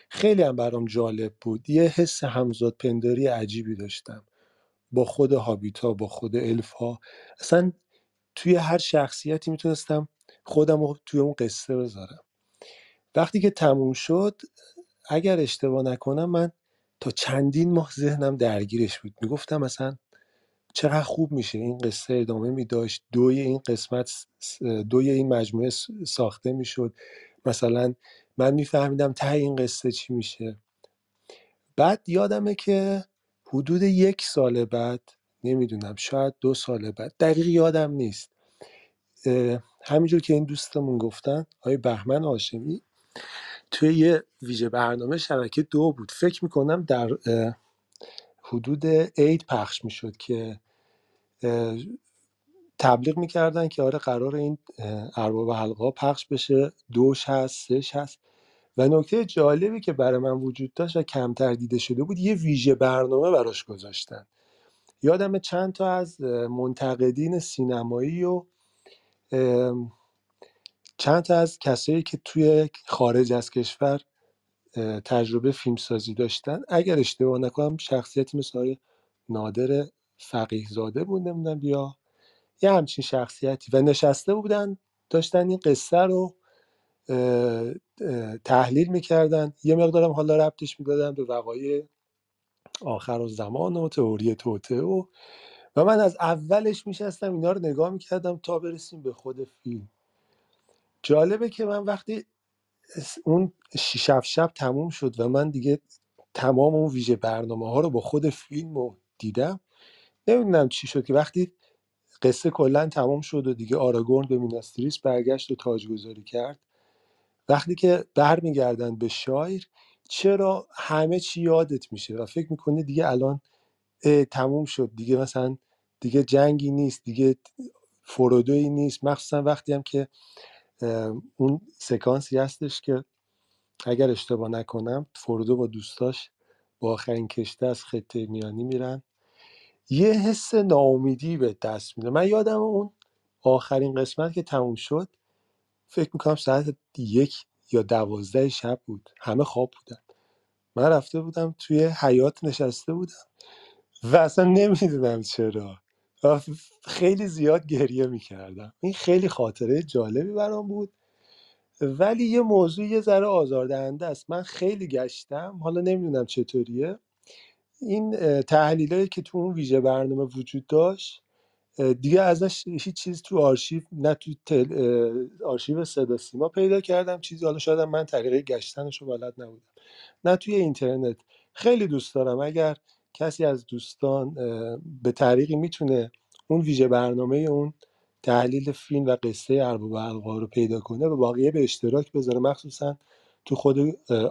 خیلی هم برام جالب بود. یه حس همزاد پنداری عجیبی داشتم. با خود هابیتا با خود الف ها اصلا توی هر شخصیتی می‌تونستم خودم رو توی اون قصه بذارم. وقتی که تموم شد اگر اشتباه نکنم من تا چندین ماه ذهنم درگیرش بود. می‌گفتم مثلا چقدر خوب میشه این قصه ادامه میداشت. دوی این قسمت دوی این مجموعه ساخته می‌شد. مثلا من میفهمیدم ته این قصه چی میشه. بعد یادمه که حدود یک سال بعد نمی‌دونم شاید دو سال بعد دقیق یادم نیست. همینجور که این دوستمون گفتن آقای بهمن هاشمی توی یه ویژه برنامه شبکه دو بود. فکر می‌کنم در حدود عید پخش می‌شد که تبلیغ می‌کردن که آره قرار این ارباب حلقه پخش بشه دوش هست سش هست و نکته جالبی که برای من وجود داشت و کمتر دیده شده بود یه ویژه برنامه براش گذاشتن. یادم چند تا از منتقدین سینمایی و چند تا از کسایی که توی خارج از کشور تجربه فیلمسازی داشتن. اگر اشتباه نکنم شخصیتی مثل نادر فقیه زاده بود نمی‌دونم بیا. یه همچین شخصیتی. و نشسته بودن داشتن این قصه رو تحلیل می‌کردن. یه مقدارم حالا ربطش می‌دادن به وقایع آخر و زمان و تئوری توته و و من از اولش میشستم اینا رو نگاه می‌کردم تا برسیم به خود فیلم. جالبه که من وقتی اون شیش شب تموم شد و من دیگه تمام اون ویژه برنامه ها رو با خود فیلم رو دیدم نمی‌دونم چی شد که وقتی قصه کلا تمام شد و دیگه آراگورن به میناستریس برگشت و تاجگذاری کرد وقتی که برمیگردن به شایر چرا همه چی یادت میشه و فکر می‌کنه دیگه الان اه، تموم شد دیگه مثلا دیگه جنگی نیست دیگه فرودوی نیست. مخصوصا وقتی هم که اون سکانسی هستش که اگر اشتباه نکنم فرودو با دوستاش با آخرین کشته از خطه میانی میرن. یه حس ناامیدی به دست میده. من یادم اون آخرین قسمت که تموم شد فکر می‌کنم ساعت یک یا دوازده شب بود. همه خواب بودن. من رفته بودم توی حیات نشسته بودم و اصلا نمی‌دونم چرا. خیلی زیاد گریه می‌کردم. این خیلی خاطره جالبی برام بود. ولی یه موضوع یه ذره آزاردهنده است. من خیلی گشتم. حالا نمی‌دونم چطوریه. این تحلیلایی که تو اون ویژه برنامه وجود داشت دیگه ازش هیچ چیز تو آرشیو نه تو تل... آرشیو صدا سیما پیدا کردم چیزی حالا شاید من طریقه گشتنش رو بلد نبودم. نه توی اینترنت. خیلی دوست دارم. اگر کسی از دوستان به طریقی می‌تونه اون ویژه برنامه اون تحلیل فیلم و قصه ارباب القا رو پیدا کنه و باقیه به اشتراک بذاره. مخصوصا تو خود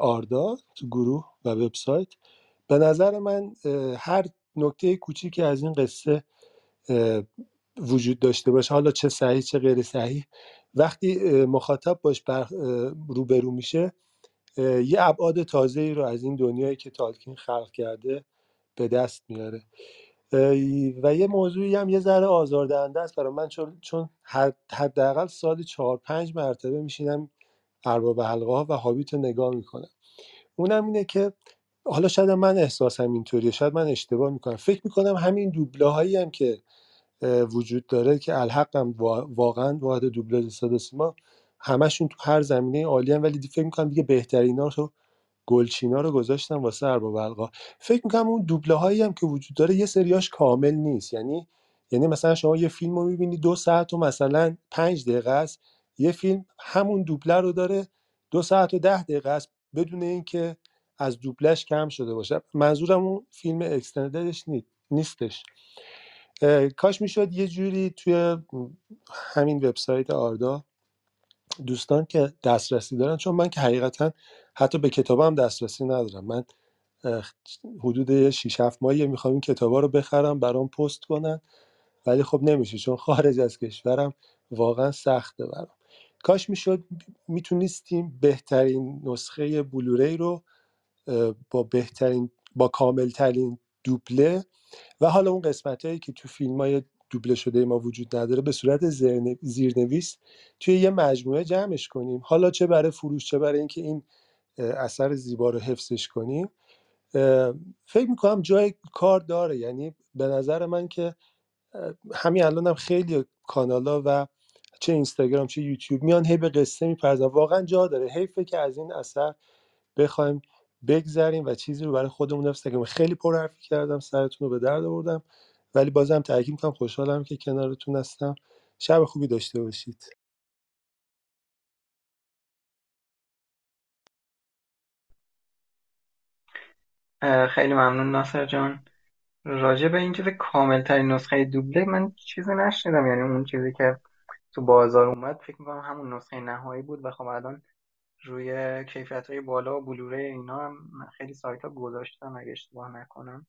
آردا تو گروه و وبسایت. به نظر من هر نکته کوچیکی از این قصه وجود داشته باشه حالا چه صحیح چه غیر صحیح. وقتی مخاطب باش بر روبرو میشه یه ابعاد تازه ای رو از این دنیایی که تالکین خلق کرده به دست میاره. و یه موضوعی هم یه ذره آزاردهنده است برای من چون چون حد- حداقل سال چهار پنج مرتبه میشینم ارباب حلقه ها و هابیت رو نگاه می‌کنم. اونم اینه که حالا شاید من احساسم اینطوریه شاید من اشتباه می‌کنم. فکر می‌کنم همین دوبله هایی هم که وجود داره که الحق هم وا- واقعا واحد دوبله صدا سیما همشون تو هر زمینه عالی هم. ولی فکر می‌کنم دیگه بهترینا رو گلچینا رو گذاشتم واسه ارباب القا. فکر می‌کنم اون دوبله هایی هم که وجود داره یه سریاش کامل نیست. یعنی یعنی مثلا شما یه فیلم رو می‌بینی دو ساعت و مثلا پنج دقیقه است. یه فیلم همون دوبله رو داره دو ساعت و ده دقیقه است بدون اینکه از دوبلش کم شده باشه. منظورم اون فیلم اکستنددش نی- نیستش. کاش می‌شد یه جوری توی همین وبسایت آردا دوستان که دسترسی دارن چون من که حقیقتا حتی به کتابم دسترسی ندارم. من حدود 6 7 ماهیه می‌خوام این کتابا رو بخرم برام پست کنن. ولی خب نمیشه چون خارج از کشورم واقعا سخته برام. کاش می‌شد می‌تونستیم بهترین نسخه بلوری رو با بهترین با کاملترین دوبله و حالا اون قسمت هایی که تو فیلم های دوبله شده ما وجود نداره به صورت زیرن- زیرنویس توی یه مجموعه جمعش کنیم. حالا چه برای فروش چه برای اینکه این اثر زیبا رو حفظش کنیم. فکر می‌کنم جای کار داره. یعنی به نظر من که همین الان هم خیلی کانالا و چه اینستاگرام چه یوتیوب میان هی به قصه می‌پردازن. واقعا جا داره. حیفه که از این اثر بخوایم بگذریم و چیزی رو برای خودمون حفظ کنیم خیلی پر حرفی کردم سرتون رو به درد آوردم ولی بازم تاکید می‌کنم خوشحالم که کنارتون هستم. شب خوبی داشته باشید. خیلی ممنون ناصر جان. راجع به این چیز کامل ترین نسخه دوبله من چیزی نشنیدم یعنی اون چیزی که تو بازار اومد فکر می‌کنم همون نسخه نهایی بود و خب الان روی کیفیت های بالا و بلوره اینا هم خیلی سایت ها گذاشتن اگه اشتباه نکنم.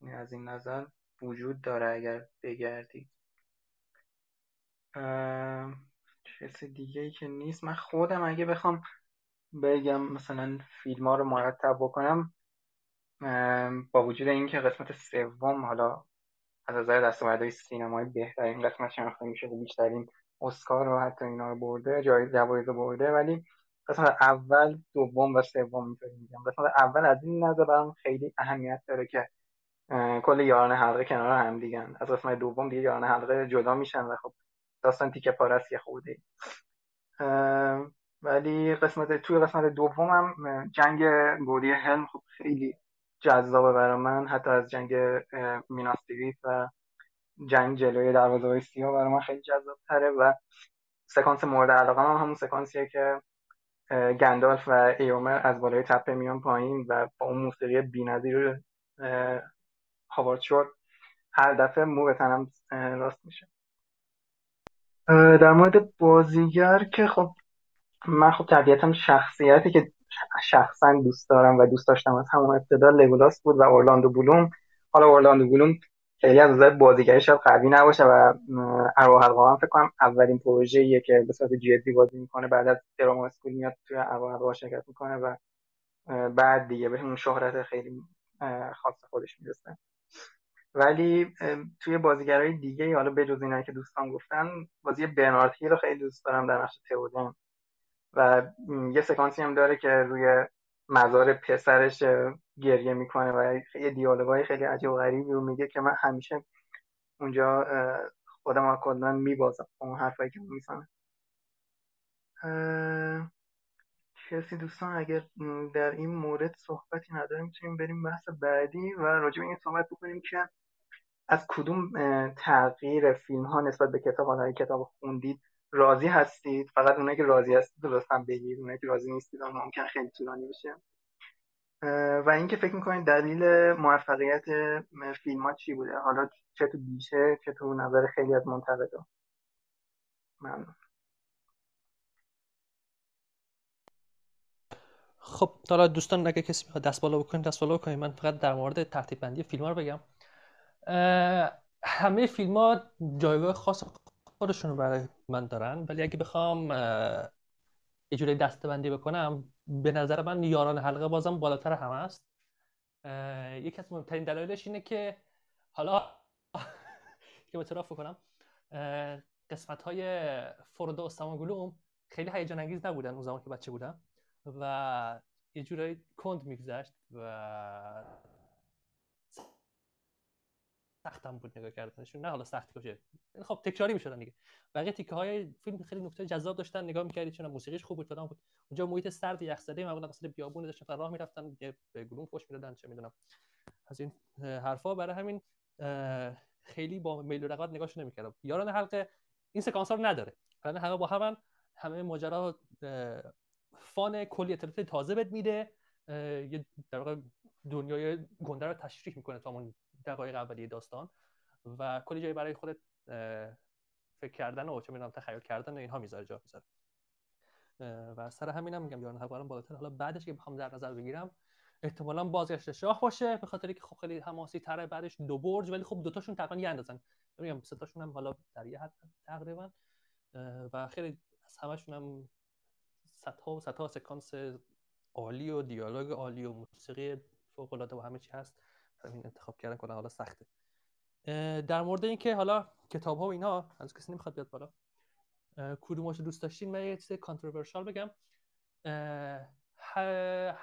یعنی از این نظر وجود داره اگر بگردی. اه، کس دیگه ای که نیست. من خودم اگه بخوام بگم مثلا فیلم ها رو مرتب بکنم با وجود اینکه قسمت سوم حالا از نظر دستاوردهای سینمایی بهترین قسمت شناخته میشه و بیشترین اسکار رو حتی اینا رو برده جایزه جوایز برده ولی قسمت اول دوم و سوم اینطوری میگم قسمت اول از این نظر برام خیلی اهمیت داره که کل یاران حلقه کنار هم دیگن از قسمت دوم دیگه یاران حلقه جدا میشن و خب داستان تیکه پاره است یه خورده ولی قسمت توی قسمت دومم اه، جنگ گودی هلم خب خیلی جذابه برای من. حتی از جنگ اه، میناستریت و جنگ جلوی دروازه سیاه برای من خیلی جذاب تره و سکانس مورد علاقه هم همون سکانسیه که گندالف و ایومر از بالای تپه میان پایین و با اون موسیقی بی‌نظیر هاوارد شور هر دفعه مو به تنم راست میشه. در مورد بازیگر که خب من خب طبیعتا شخصیتی که شخصا دوست دارم و دوست داشتم از همون ابتدا لگولاس بود و اورلاندو بلوم. حالا اورلاندو بلوم خیلی از نظر بازیگری شاید قوی نباشه و ارواح حلقه فکر کنم اولین پروژه‌ایه که به صورت جدی بازی می‌کنه بعد از دراما اسکول میاد توی ارواح حلقه شرکت می‌کنه و بعد دیگه به اون شهرت خیلی خاص خودش می‌رسه. ولی توی بازیگرای دیگه حالا بجز اینایی که دوستان گفتن بازی برنارد رو خیلی دوست دارم در نقش تئودن و یه سکانسی هم داره که روی مزار پسرش گریه می‌کنه و یه دیالوگای خیلی عجیب و غریبی رو میگه که من همیشه اونجا خودم کلا میبازم اون حرفایی که می‌زنه. کسی دوستان اگر در این مورد صحبتی نداریم می‌تونیم بریم بحث بعدی و راجع به این صحبت بکنیم که از کدوم تغییر فیلم ها نسبت به کتاب ها کتاب خوندید راضی هستید؟ فقط اونایی که راضی هستید لطفا بگید. اونایی که راضی نیستید اون ممکن خیلی طولانی بشه. و اینکه فکر می‌کنید دلیل موفقیت فیلم ها چی بوده؟ حالا چه تو بیشه چه تو نظر خیلی از منتقدا ممنون. خب حالا دوستان اگه کسی می‌خواد دست بالا بکنید دست بالا بکنید. من فقط در مورد ترتیب بندی فیلم ها رو بگم. همه فیلم ها جایگاه خاص خودشون برای من دارن. ولی اگه بخوام یه جوری دسته بکنم به نظر من یاران حلقه بازم بالاتر همه است. یکی از مهمترین دلایلش اینه که حالا که اعتراف کنم قسمت های فرودو و خیلی هیجان انگیز نبودن اون زمان که بچه بودم و یه جورایی کند میگذشت و سختم بود نگاه کردنشون. نه حالا سخت باشه. خب تکراری می‌شدن دیگه. بقیه تیکه های فیلم خیلی نکته جذاب داشتن نگاه می‌کردی چون موسیقیش خوب بود بود. اونجا محیط سرد یخزده معمولا مثلا بیابون داشتن راه می‌رفتن به گلوم خوش می‌دادن چه می‌دونم. از این حرفا برای همین خیلی با میل و رغبت نگاهش نمی‌کردم. یاران حلقه این سکانس رو نداره. الان همه با هم همه ماجرا فان کلی اطلاعات تازه بد میده. یه در واقع دنیای گنده رو تشریح می‌کنه تا اون دقایق اولیه داستان و کلی جایی برای خودت فکر کردن و چه می‌دونم تخیل کردن و اینها می‌ذاره جا می‌ذاره و سر همینم میگم یاران حقارم بالاتر. حالا بعدش که بخوام در نظر بگیرم احتمالا بازگشت شاه باشه. به خاطر که خب خیلی حماسی تره بعدش دو برج ولی خب دوتاشون تقریبا یه اندازن. میگم سه تاشون هم حالا در یه حد تقریبا. و خیلی از همشون هم صدها و صدها سکانس عالی و دیالوگ عالی و موسیقی فوق العاده و همه چی هست. این انتخاب کردن کنه حالا سخته. در مورد اینکه حالا کتاب ها و اینا از کسی نمی‌خواد بیاد بالا. کدوماشو دوست داشتین؟ من یه چیز controversial بگم.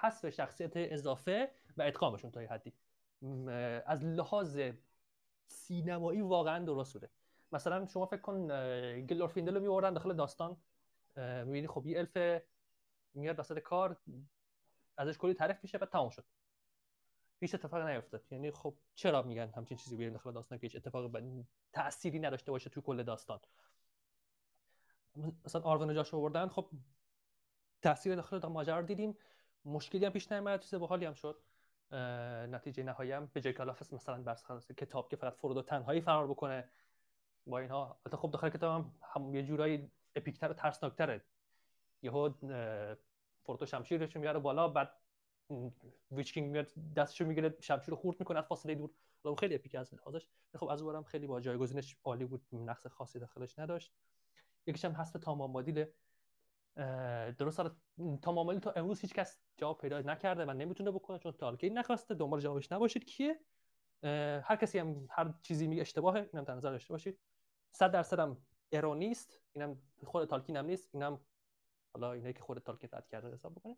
حذف شخصیت اضافه و ادغامشون تا یه حدی. از لحاظ سینمایی واقعا درست بوده. مثلا شما فکر کن گلورفیندل رو میوردن داخل داستان. می‌بینی خب یه الف میاد وسط کار ازش کلی تعریف میشه و تمام شد. هیچ اتفاقی نیفتاد. یعنی خب چرا میگن همچین چیزی بیارین داخل داستان که هیچ اتفاق تأثیری نداشته باشه توی کل داستان؟ مثلا آرون جاش آوردن خب تاثیر داخل ماجرا رو دیدیم. مشکلی هم پیش نیامد چیز باحالی هم شد. نتیجه نهایی هم به جای کلافس مثلا برس کتاب که فقط فرودو تنهایی فرار بکنه. با اینها البته خب داخل کتاب هم, هم یه جورایی اپیکتر و ترسناکتره. یهو فرودو شمشیرش میاره بالا بعد ویچ کینگ میاد دستشو می‌گیره شمشیر خورد می‌کنه از فاصله دور. و خیلی اپیک از لحاظش خب از اونم خیلی با جایگزینش عالی بود نقص خاصی داخلش نداشت. یکیش هم حذف تام درست تام تا امروز هیچ کس جواب پیدا نکرده و نمی‌تونه بکنه چون تالکین نخواسته دنبال جوابش نباشید کیه. هر کسی هم هر چیزی میگه اشتباهه اینم در نظر داشته باشید. 100 درصد هم ارونیست اینم خود تالکین هم نیست اینم حالا اینه که خود تالکین رد کرده حساب بکنید.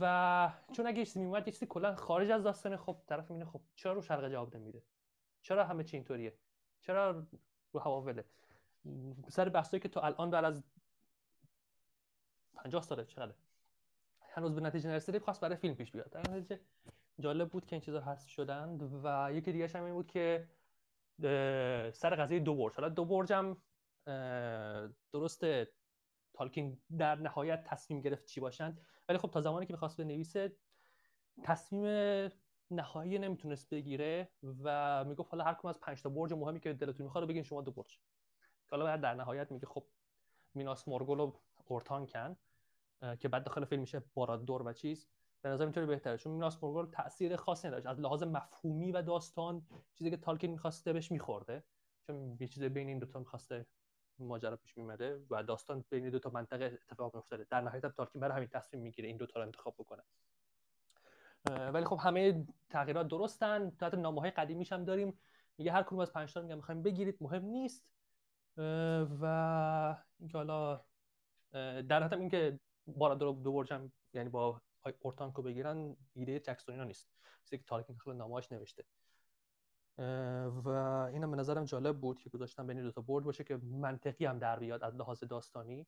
و چون اگه چیزی میومد یه کلا خارج از داستانه خب طرف میینه خب چرا رو شرق جواب نمیده؟ چرا همه چی اینطوریه؟ چرا رو حواوله سر بحثایی که تو الان بعد از 50 ساله چقدر هنوز به نتیجه نرسیده خواست برای فیلم پیش بیاد. در نتیجه جالب بود که این چیزا هست شدند و یکی دیگه هم این بود که سر قضیه دو برج حالا دو برج هم درسته تالکین در نهایت تصمیم گرفت چی باشند. ولی خب تا زمانی که می‌خواست بنویسه تصمیم نهایی نمی‌تونست بگیره و می‌گفت حالا هر کدوم از پنج تا برج مهمی که دلتون می‌خواد بگین شما دو برج. حالا در نهایت میگه خب میناس مورگول و اورتان کن که بعد داخل فیلم میشه بارادور و چیز. به نظر اینطوری بهتره چون میناس مورگول تاثیر خاصی نداشت. از لحاظ مفهومی و داستان چیزی که تالکین می‌خواسته بهش میخورده. چون یه چیز بین این دوتا می‌خواسته ماجرا پیش میمده و داستان بین دو تا منطقه اتفاق میافتاده. در نهایت هم تالکین برای همین تصمیم می‌گیره این دو تا رو انتخاب بکنه. ولی خب همه تغییرات درستن. تا نامه های قدیمیش هم داریم. میگه هر کدوم از پنج تا میگم می‌خوایم بگیرید. مهم نیست. و اینکه حالا در حتی اینکه بارا دو, برجم یعنی با اورتانکو بگیرن ایده جکسونینا نیست. چیزی که تاریک داخل نامه‌اش نوشته. و اینم به نظرم جالب بود که گذاشتم بین دو تا برد باشه که منطقی هم در بیاد از لحاظ داستانی.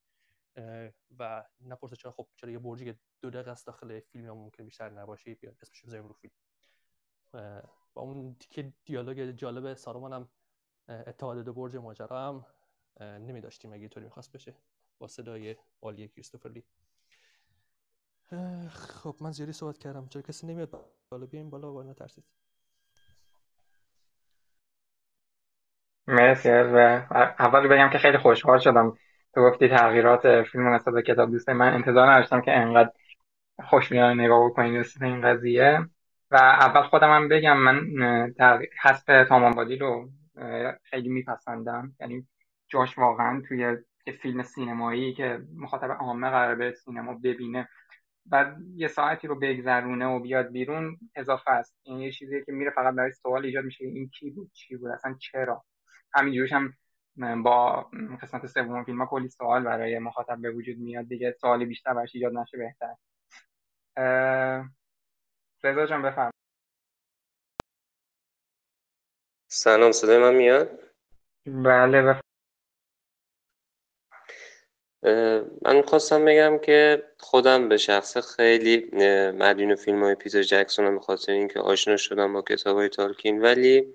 و نپرسه چرا خب چرا یه برجی که دو دقیقه است داخل فیلم هم ممکن بیشتر نباشه بیاد اسمش بذاریم رو فیلم. و اون تیکه دیالوگ جالب سارومان هم اتحاد دو برج ماجرا هم نمی داشتیم اگه طوری می‌خواست بشه با صدای عالی کریستوفر لی. خب من زیادی صحبت کردم. چرا کسی نمیاد بالا؟ بیایم بالا و نترسید مرسی و اول بگم که خیلی خوشحال شدم. تو گفتی تغییرات فیلم مناسب به کتاب دوست من. انتظار نداشتم که انقدر خوشبینانه نگاه بکنید نسبت این قضیه. و اول خودم هم بگم من حسب تامانبادی رو خیلی میپسندم. یعنی جاش واقعا توی یه فیلم سینمایی که مخاطب عامه قرار به سینما ببینه. بعد یه ساعتی رو بگذرونه و بیاد بیرون اضافه است. این یه چیزیه که میره فقط برای سوال ایجاد میشه این کی بود چی بود اصلا چرا؟ همینجوریش هم با قسمت سوم فیلم ها کلی سوال برای مخاطب به وجود میاد. دیگه سوالی بیشتر براش ایجاد نشه بهتر. رضا جان بفرم سلام صدای من میاد؟ بله بفرم من خواستم بگم که خودم به شخصه خیلی مدیون فیلم های پیتر جکسون هم خاطر اینکه آشنا شدم با کتاب های تالکین ولی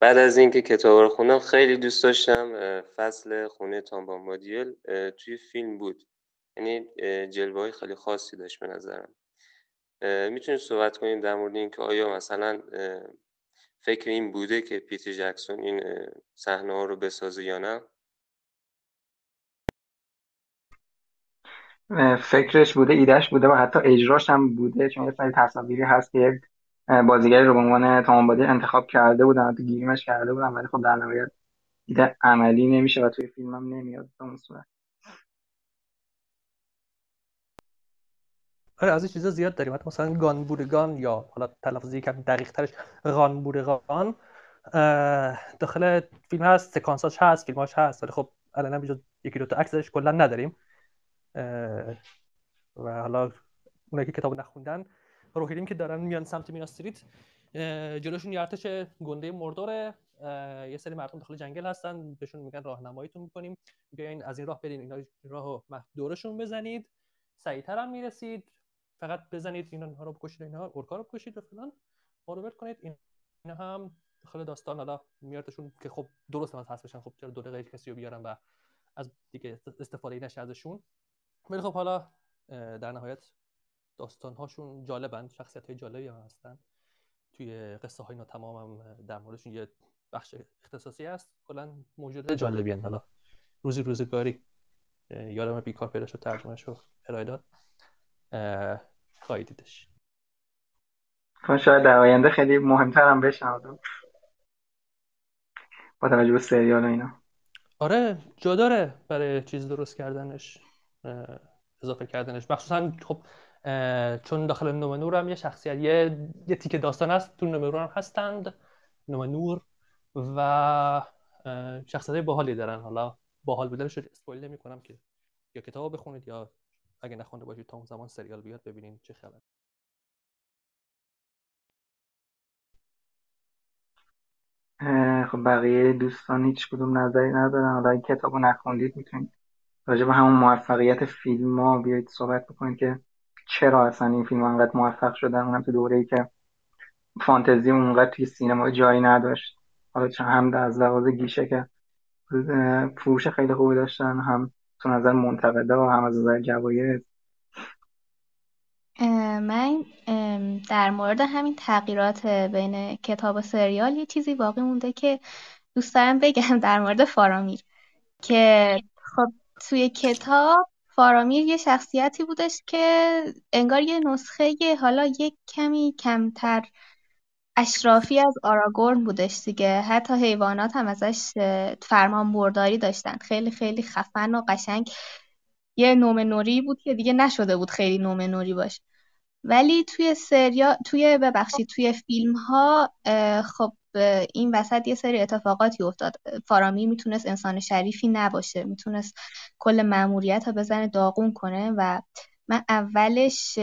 بعد از اینکه کتاب رو خوندم خیلی دوست داشتم فصل خونه تام مادیل توی فیلم بود. یعنی جلوه های خیلی خاصی داشت به نظرم. می‌تونید صحبت کنیم در مورد اینکه آیا مثلا فکر این بوده که پیتر جکسون این صحنه ها رو بسازه یا نه؟ فکرش بوده ایدهش بوده و حتی اجراش هم بوده چون یه سری تصاویری هست که بازیگری رو به عنوان تمام انتخاب کرده بودن حتی گیریمش کرده بودن ولی خب در نهایت ایده عملی نمیشه و توی فیلم هم نمیاد به اون صورت. آره از این چیزا زیاد داریم. حتی مثلا گان بورگان یا حالا تلفظی کم دقیق ترش غان بورگان داخل فیلم هست سکانساش هست فیلماش هست ولی خب الان یکی دو تا عکسش کلا نداریم. و حالا اونایی که کتاب نخوندن روحیدیم که دارن میان سمت مینا استریت جلوشون یه ارتش گنده مردوره. یه سری مردم داخل جنگل هستن بهشون میگن راهنماییتون می‌کنیم. بیاین از این راه برین اینا راهو دورشون بزنید. سریعتر هم می‌رسید. فقط بزنید اینا رو بکشید اینا اورکا رو بکشید و فلان. کنید. اینا هم داخل داستان حالا میارتشون که خب درست از هست بشن خب چرا دو دقیقه کسی رو بیارن و از دیگه استفاده نشه ازشون. ولی خب حالا در نهایت داستان هاشون جالبن شخصیت های جالبی هم هستن. توی قصه های اینا تمام هم در موردشون یه بخش اختصاصی هست. کلا موجود جالبی هن. حالا روزی روزگاری. یادم بیکار پیدا شد ترجمهش رو ارائه داد. خواهی دیدش خب شاید در آینده خیلی مهمتر هم بشن با توجه به سریال اینا. آره جا داره برای چیز درست کردنش اضافه کردنش. مخصوصا خب چون داخل نومنور هم یه شخصیت یه, یه تیکه داستان هست تو نومنور هم هستند نومنور و شخصیت باحالی دارن. حالا باحال بودنش رو اسپویل نمی کنم که یا کتاب بخونید یا اگه نخونده باشید تا اون زمان سریال بیاد ببینید چه خبر خب بقیه دوستان هیچ کدوم نظری ندارن. حالا این کتابو نخوندید می‌تونید راجع به همون موفقیت فیلم ها بیایید صحبت بکنید که چرا اصلا این فیلم انقدر موفق شدن اونم تو دوره ای که فانتزی اونقدر توی سینما جایی نداشت. حالا چه هم از لحاظ گیشه که فروش خیلی خوبی داشتن هم تو نظر و هم از نظر جوایز. من در مورد همین تغییرات بین کتاب و سریال یه چیزی باقی مونده که دوست دارم بگم در مورد فارامیر که خب توی کتاب فارامیر یه شخصیتی بودش که انگار یه نسخه حالا یک کمی کمتر اشرافی از آراگورن بودش دیگه. حتی حیوانات هم ازش فرمان برداری داشتن. خیلی خیلی خفن و قشنگ. یه نوری بود که دیگه نشده بود خیلی نوری باشه. ولی توی سریا توی ببخشید توی فیلم ها خب این وسط یه سری اتفاقاتی افتاد. فارامی می‌تونست انسان شریفی نباشه می‌تونست کل مأموریت ها بزنه داغون کنه و من اولش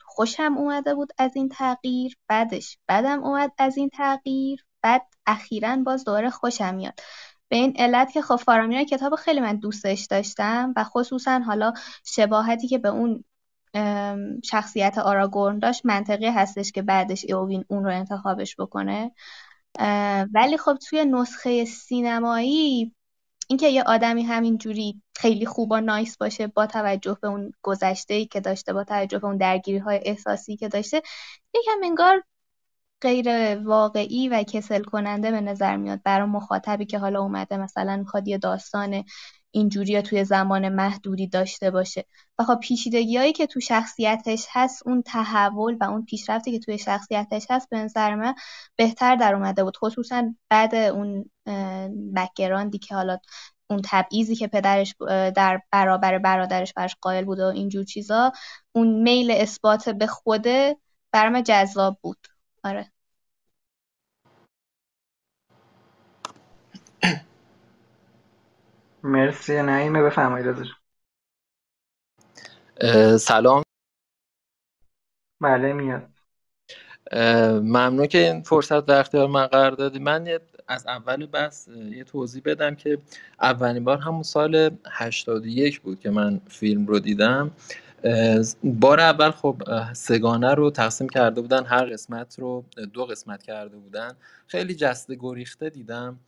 خوشم اومده بود از این تغییر بعدش بدم اومد از این تغییر بعد اخیرا باز دوباره خوشم میاد. به این علت که خب فارامیر کتاب خیلی من دوستش داشتم و خصوصا حالا شباهتی که به اون شخصیت آراگورن داشت. منطقی هستش که بعدش ایوین اون رو انتخابش بکنه. ولی خب توی نسخه سینمایی اینکه یه آدمی همینجوری خیلی خوب و نایس باشه با توجه به اون گذشته ای که داشته با توجه به اون درگیری های احساسی که داشته یکم انگار غیر واقعی و کسل کننده به نظر میاد برای مخاطبی که حالا اومده. مثلا می‌خواد یه داستان اینجوری توی زمان محدودی داشته باشه. و خب پیچیدگی هایی که تو شخصیتش هست اون تحول و اون پیشرفتی که توی شخصیتش هست به نظر من بهتر در اومده بود. خصوصا بعد اون بکگراندی که حالا اون تبعیضی که پدرش در برابر برادرش برش قائل بود و اینجور چیزا اون میل اثبات به خوده برام جذاب بود. آره. مرسی نعیمه بفرمایید ازش. سلام. بله میاد. ممنون که این فرصت در اختیار من قرار دادی. من از اول بس یه توضیح بدم که اولین بار همون سال 81 بود که من فیلم رو دیدم. بار اول خب سگانه رو تقسیم کرده بودن. هر قسمت رو دو قسمت کرده بودن. خیلی جسته گریخته دیدم.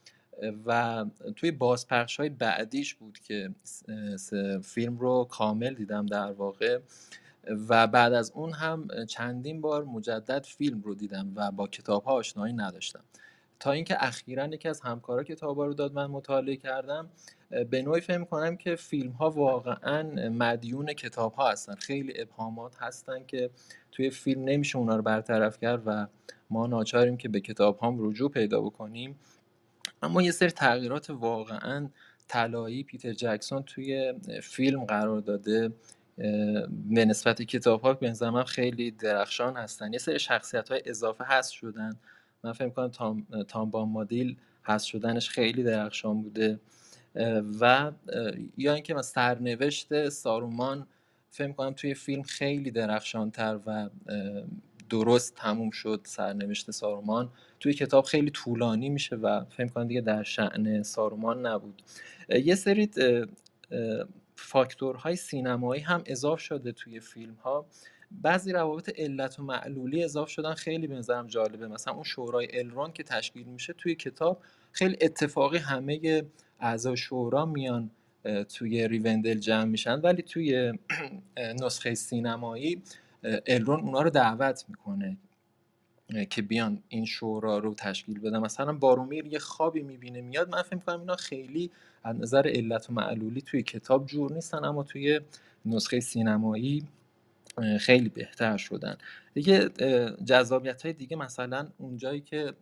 و توی بازپخش های بعدیش بود که فیلم رو کامل دیدم در واقع و بعد از اون هم چندین بار مجدد فیلم رو دیدم و با کتاب ها آشنایی نداشتم. تا اینکه اخیرا یکی از همکارا کتاب رو داد من مطالعه کردم به نوعی فهم کنم که فیلم ها واقعا مدیون کتاب ها هستن. خیلی ابهامات هستن که توی فیلم نمیشه اونا رو برطرف کرد و ما ناچاریم که به کتاب هم رجوع پیدا بکنیم. اما یه سری تغییرات واقعا طلایی پیتر جکسون توی فیلم قرار داده به نسبت کتاب ها به خیلی درخشان هستن. یه سری شخصیت های اضافه هست شدن. من فکر کنم تام, تام با مادیل هست شدنش خیلی درخشان بوده. و یا اینکه من سرنوشت سارومان فکر کنم توی فیلم خیلی درخشانتر و درست تموم شد سرنوشت سارومان. توی کتاب خیلی طولانی میشه و فکر کنم دیگه در شعن سارومان نبود. یه سری فاکتورهای سینمایی هم اضاف شده توی فیلم ها بعضی روابط علت و معلولی اضاف شدن خیلی به نظرم جالبه. مثلا اون شورای الرون که تشکیل میشه توی کتاب خیلی اتفاقی همه اعضای شورا میان توی ریوندل جمع میشن. ولی توی نسخه سینمایی الرون اونا رو دعوت می‌کنه که بیان این شورا رو تشکیل بدن. مثلا بارومیر یه خوابی می‌بینه میاد. من فکر می‌کنم اینا خیلی از نظر علت و معلولی توی کتاب جور نیستن اما توی نسخه سینمایی خیلی بهتر شدن. دیگه جذابیت های دیگه مثلا اونجایی که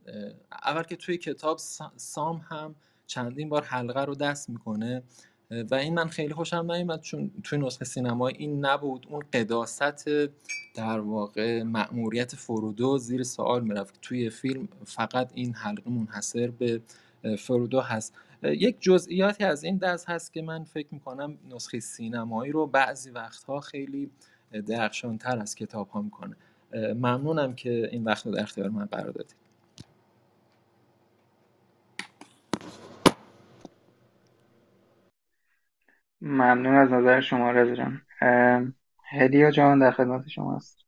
اول که توی کتاب سام هم چندین بار حلقه رو دست می‌کنه. و این من خیلی خوشم نیومد چون توی نسخه سینمایی این نبود. اون قداست در واقع مأموریت فرودو زیر سوال می‌رفت. توی فیلم فقط این حلقه منحصر به فرودو هست. یک جزئیاتی از این دست هست که من فکر می‌کنم نسخه سینمایی رو بعضی وقتها خیلی درخشانتر از کتاب ها می‌کنه. ممنونم که این وقت رو در اختیار من قرار دادید. ممنون از نظر شما رضا جان هدیا جان در خدمت شما هست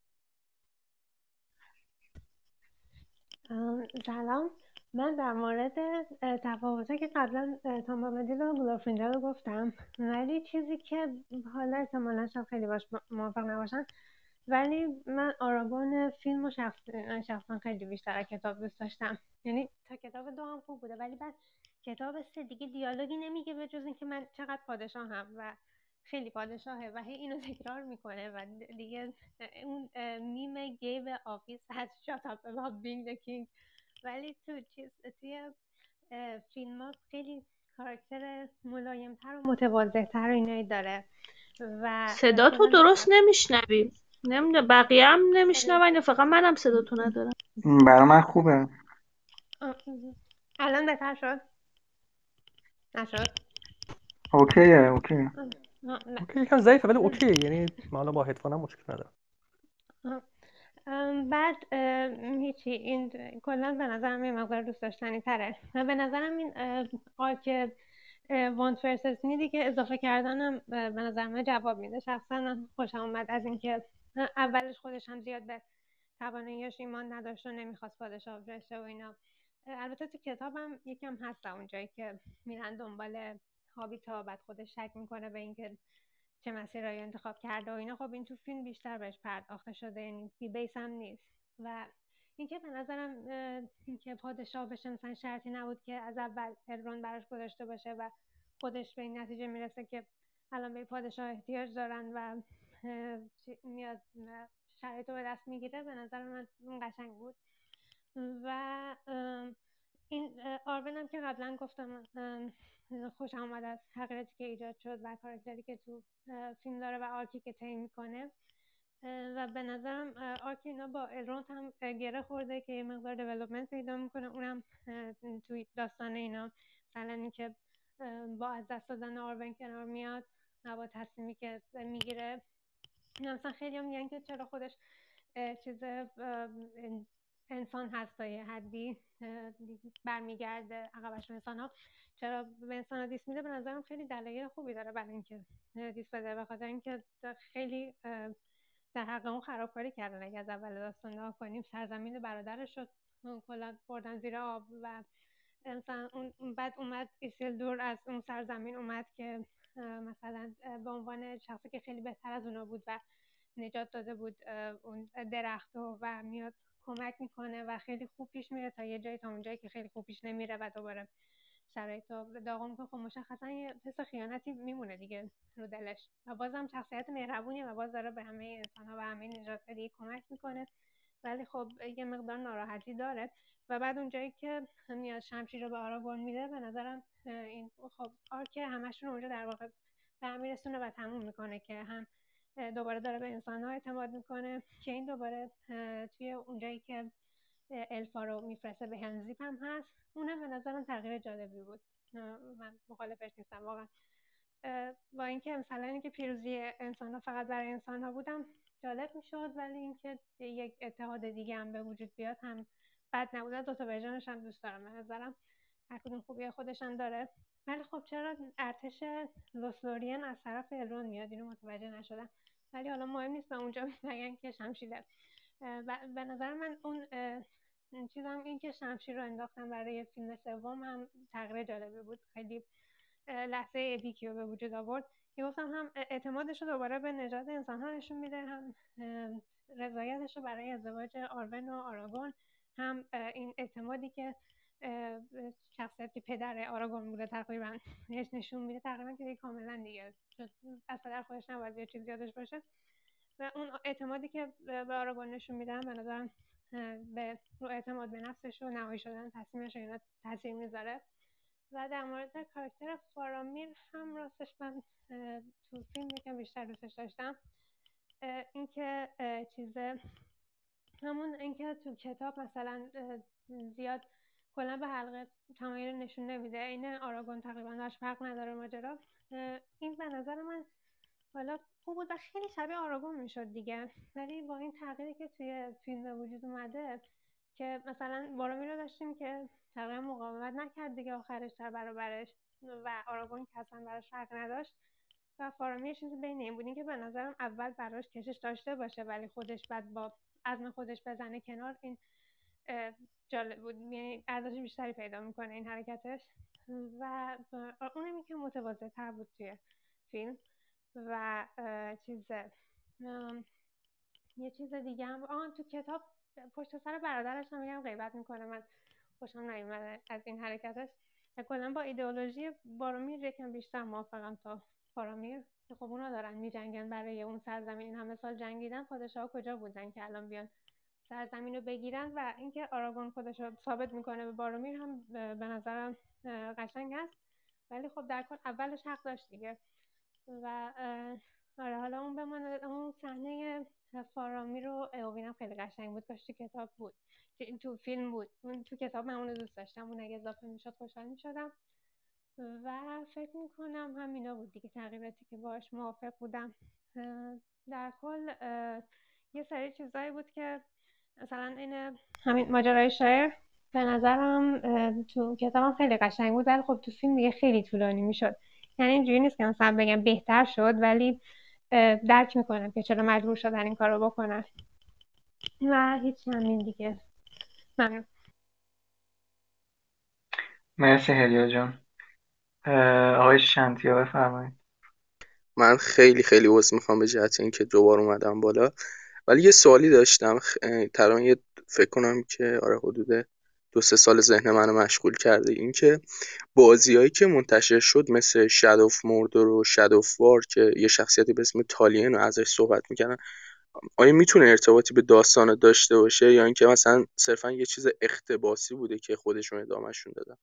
سلام. من در مورد تفاوته که قبلا تام مدیل و گلوفرینجا رو گفتم. ولی چیزی که حالا احتمالا شاید خیلی باش موافق نباشن. ولی من آراگون فیلم و شخصا خیلی بیشتر کتاب دوست داشتم. یعنی تا کتاب دو هم خوب بوده ولی بعد کتاب سه دیگه دیالوگی نمیگه به جز اینکه من چقدر پادشاهم و خیلی پادشاهه و هی اینو تکرار می‌کنه و دیگه اون meme The Office هست. Shut up about being the king. ولی تو چیز توی فیلم ها خیلی کاراکتر ملایمتر و متواضعتر و اینایی داره و صدا تو درست نمیشنویم نمی‌دونم بقیه هم نمیشنون فقط منم صدا تو ندارم. برای من خوبه. الان بهتر شد؟ نشد؟ okay ه okay. okay یکم ضعیفه ولی okay یعنی من حالا با هدفونم مشکل ندارم. بعد هیچی این کلا به نظرم یه مقدار دوست داشتنی تره. و به نظرم این arc want versus need ی که اضافه کردنم به نظر من جواب میده. شخصا من خوشم اومد از اینکه اولش خودش هم زیاد به تواناییاش ایمان نداشت و نمی‌خواست پادشاه بشه و اینا. البته تو کتابم یکم هست اونجایی که میرن دنبال هابیتا بعد خودش شک می‌کنه به اینکه چه مسیرهایی انتخاب کرده و اینا. خب این تو فیلم بیشتر بهش پرداخته شده یعنی بی بیس هم نیست. و اینکه به نظرم اینکه پادشاه بشه مثلا شرطی نبود که از اول الرون براش گذاشته باشه و خودش به این نتیجه می‌رسه که الان به پادشاه احتیاج دارن و میاد شرایط رو به دست می‌گیره به نظر من اون قشنگ بود. و این آرون هم که قبلا گفتم خوشم اومد از حقیقتی که ایجاد شد و کارکتری که تو فیلم داره و arc ی که طی می‌کنه. و به نظرم arc ی اینا با الروند هم گره خورده که یه مقدار development پیدا می‌کنه. اونم توی داستان اینا. مثلا اینکه با از دست دادن آرون کنار میاد و با تصمیمی که می‌گیره. مثلا خیلی هم میگن که چرا خودش چیز انسان هست تا یه حدی برمیگرده عقبش انسان ها چرا به انسان ها دیست میده؟ به نظرم خیلی دلایل خوبی داره برای اینکه دیست بده. به خاطر اینکه خیلی در حق اون خرابکاری کردن. اگه از اول داستان نگاه کنیم سرزمین برادرش شد کلا بردن زیر آب و مثلا اون بعد اومد ایسیل دور از اون سرزمین اومد که مثلا به عنوان شخصی که خیلی بهتر از اونا بود و نجات داده بود اون درخت و میاد کمک می‌کنه و خیلی خوب پیش میره تا یه جایی تا اونجایی که خیلی خوب پیش نمیره و دوباره شرایط رو داغون می‌کنه. خب مشخصا یه حس خیانتی میمونه دیگه رو دلش. و بازم شخصیت مهربونیه و باز داره به همه انسان ها و همه نجات کمک می‌کنه. ولی خب یه مقدار ناراحتی داره. و بعد اونجایی که میاد شمشیر رو به آراگون میده به نظرم این خب آرک همشون اونجا در واقع به میرسونه و تموم می‌کنه که هم دوباره داره به انسان ها اعتماد می‌کنه که این دوباره توی اونجایی که الفا رو میفرسته به هنزیپ هم هست اونم به نظرم تغییر جالبی بود. من مخالفش نیستم واقعا. با اینکه مثلا اینکه پیروزی انسان ها فقط برای انسان ها بودم جالب می‌شد ولی اینکه یک اتحاد دیگه هم به وجود بیاد هم بد نبود. دو تا ورژنش هم دوست دارم به نظرم. هر کدوم خوبی خودش هم داره. ولی خب چرا ارتش لوسلورین از طرف الرون میاد؟ اینو متوجه نشدم. ولی حالا مهم نیست اونجا بگن که شمشیره. به نظر من اون چیزم این که شمشیر رو انداختم برای فیلم سوم هم تغییر جالبی بود. خیلی لحظه اپیکی رو به وجود آورد که گفتم هم اعتمادش رو دوباره به نجات انسان ها نشون میده هم رضایتش رو برای ازدواج آرون و آراگون هم این اعتمادی که شخصیت که پدر آراگون بوده تقریبا نشون میده. تقریبا که کاملا دیگه. از پدر خودش نباید یه چیز یادش باشه. و اون اعتمادی که به آراگون نشون میدن به نظرم به رو اعتماد به نفسش و نهایی شدن تصمیمش اینا تاثیر می‌ذاره. و در مورد کاراکتر فارامیر هم راستش من تو فیلم یکم بیشتر دوستش داشتم. اینکه چیز همون اینکه تو کتاب مثلا زیاد کلا به حلقه تمایل نشون نمیده. این آراگون تقریبا داشت فرق نداره ماجرا. این به نظر من حالا خوب بود و خیلی شبیه آراگون می‌شد دیگه. ولی با این تغییری که توی فیلم به وجود اومده که مثلا بارامی رو داشتیم که تقریبا مقاومت نکرد دیگه آخرش در برابرش و آراگون که اصلا براش فرق نداشت. و فارامی چیزی بین این بودین که به نظرم اول براش کشش داشته باشه ولی خودش بعد با عزم خودش بزنه کنار این جالب بود. یعنی ارزش بیشتری پیدا می‌کنه این حرکتش. و اونمی که متواضع تر بود توی فیلم. و چیز یه چیز دیگه هم. آن تو کتاب پشت سر برادرش هم میگم غیبت می‌کنه. من خوشم نیومده از این حرکتش. کلا با ایدئولوژی بارامیر یکم بیشتر موافقم تا فارامیر که خب اونا دارن میجنگن برای اون سرزمین. این همه سال جنگیدن. پادشاه کجا بودن که الان بیان سرزمین رو بگیرن و اینکه آراگون خودش رو ثابت می‌کنه به بارامیر هم به نظرم قشنگ است. ولی خب در کل اولش حق داشت دیگه. و آره حالا اون بمانه اون صحنه فارامیر رو اوینم خیلی قشنگ بود. کاش تو کتاب بود تو فیلم بود. من تو کتاب من اونو دوست داشتم. اون اگه اضافه می‌شد خوشحال می‌شدم. و فکر می‌کنم همینا بود دیگه. تغییراتی که باش موافق بودم. در کل یه سری چیزایی بود که مثلا این همین ماجرای شاعر به نظرم تو کتابم خیلی قشنگ بود ولی خب تو فیلم دیگه خیلی طولانی می‌شد. یعنی اینجوری نیست که مثلا بگم بهتر شد ولی درک می‌کنم که چرا مجبور شدن این کار رو بکنن. و هیچ همین دیگه. ممنون. مرسی هلیا جان. آقای شنتیا بفرمایید. من خیلی خیلی عذر می‌خوام به جهت اینکه دوبار اومدم بالا. ولی یه سوالی داشتم تقریبا یه فکر کنم که آره حدود دو سه سال ذهن منو مشغول کرده. اینکه بازیایی که منتشر شد مثل Shadow of Mordor و Shadow of War که یه شخصیتی به اسم تالیون رو ازش صحبت می‌کنن آیا می‌تونه ارتباطی به داستان داشته باشه؟ یا اینکه مثلا صرفا یه چیز اقتباسی بوده که خودشون ادامهشون دادن؟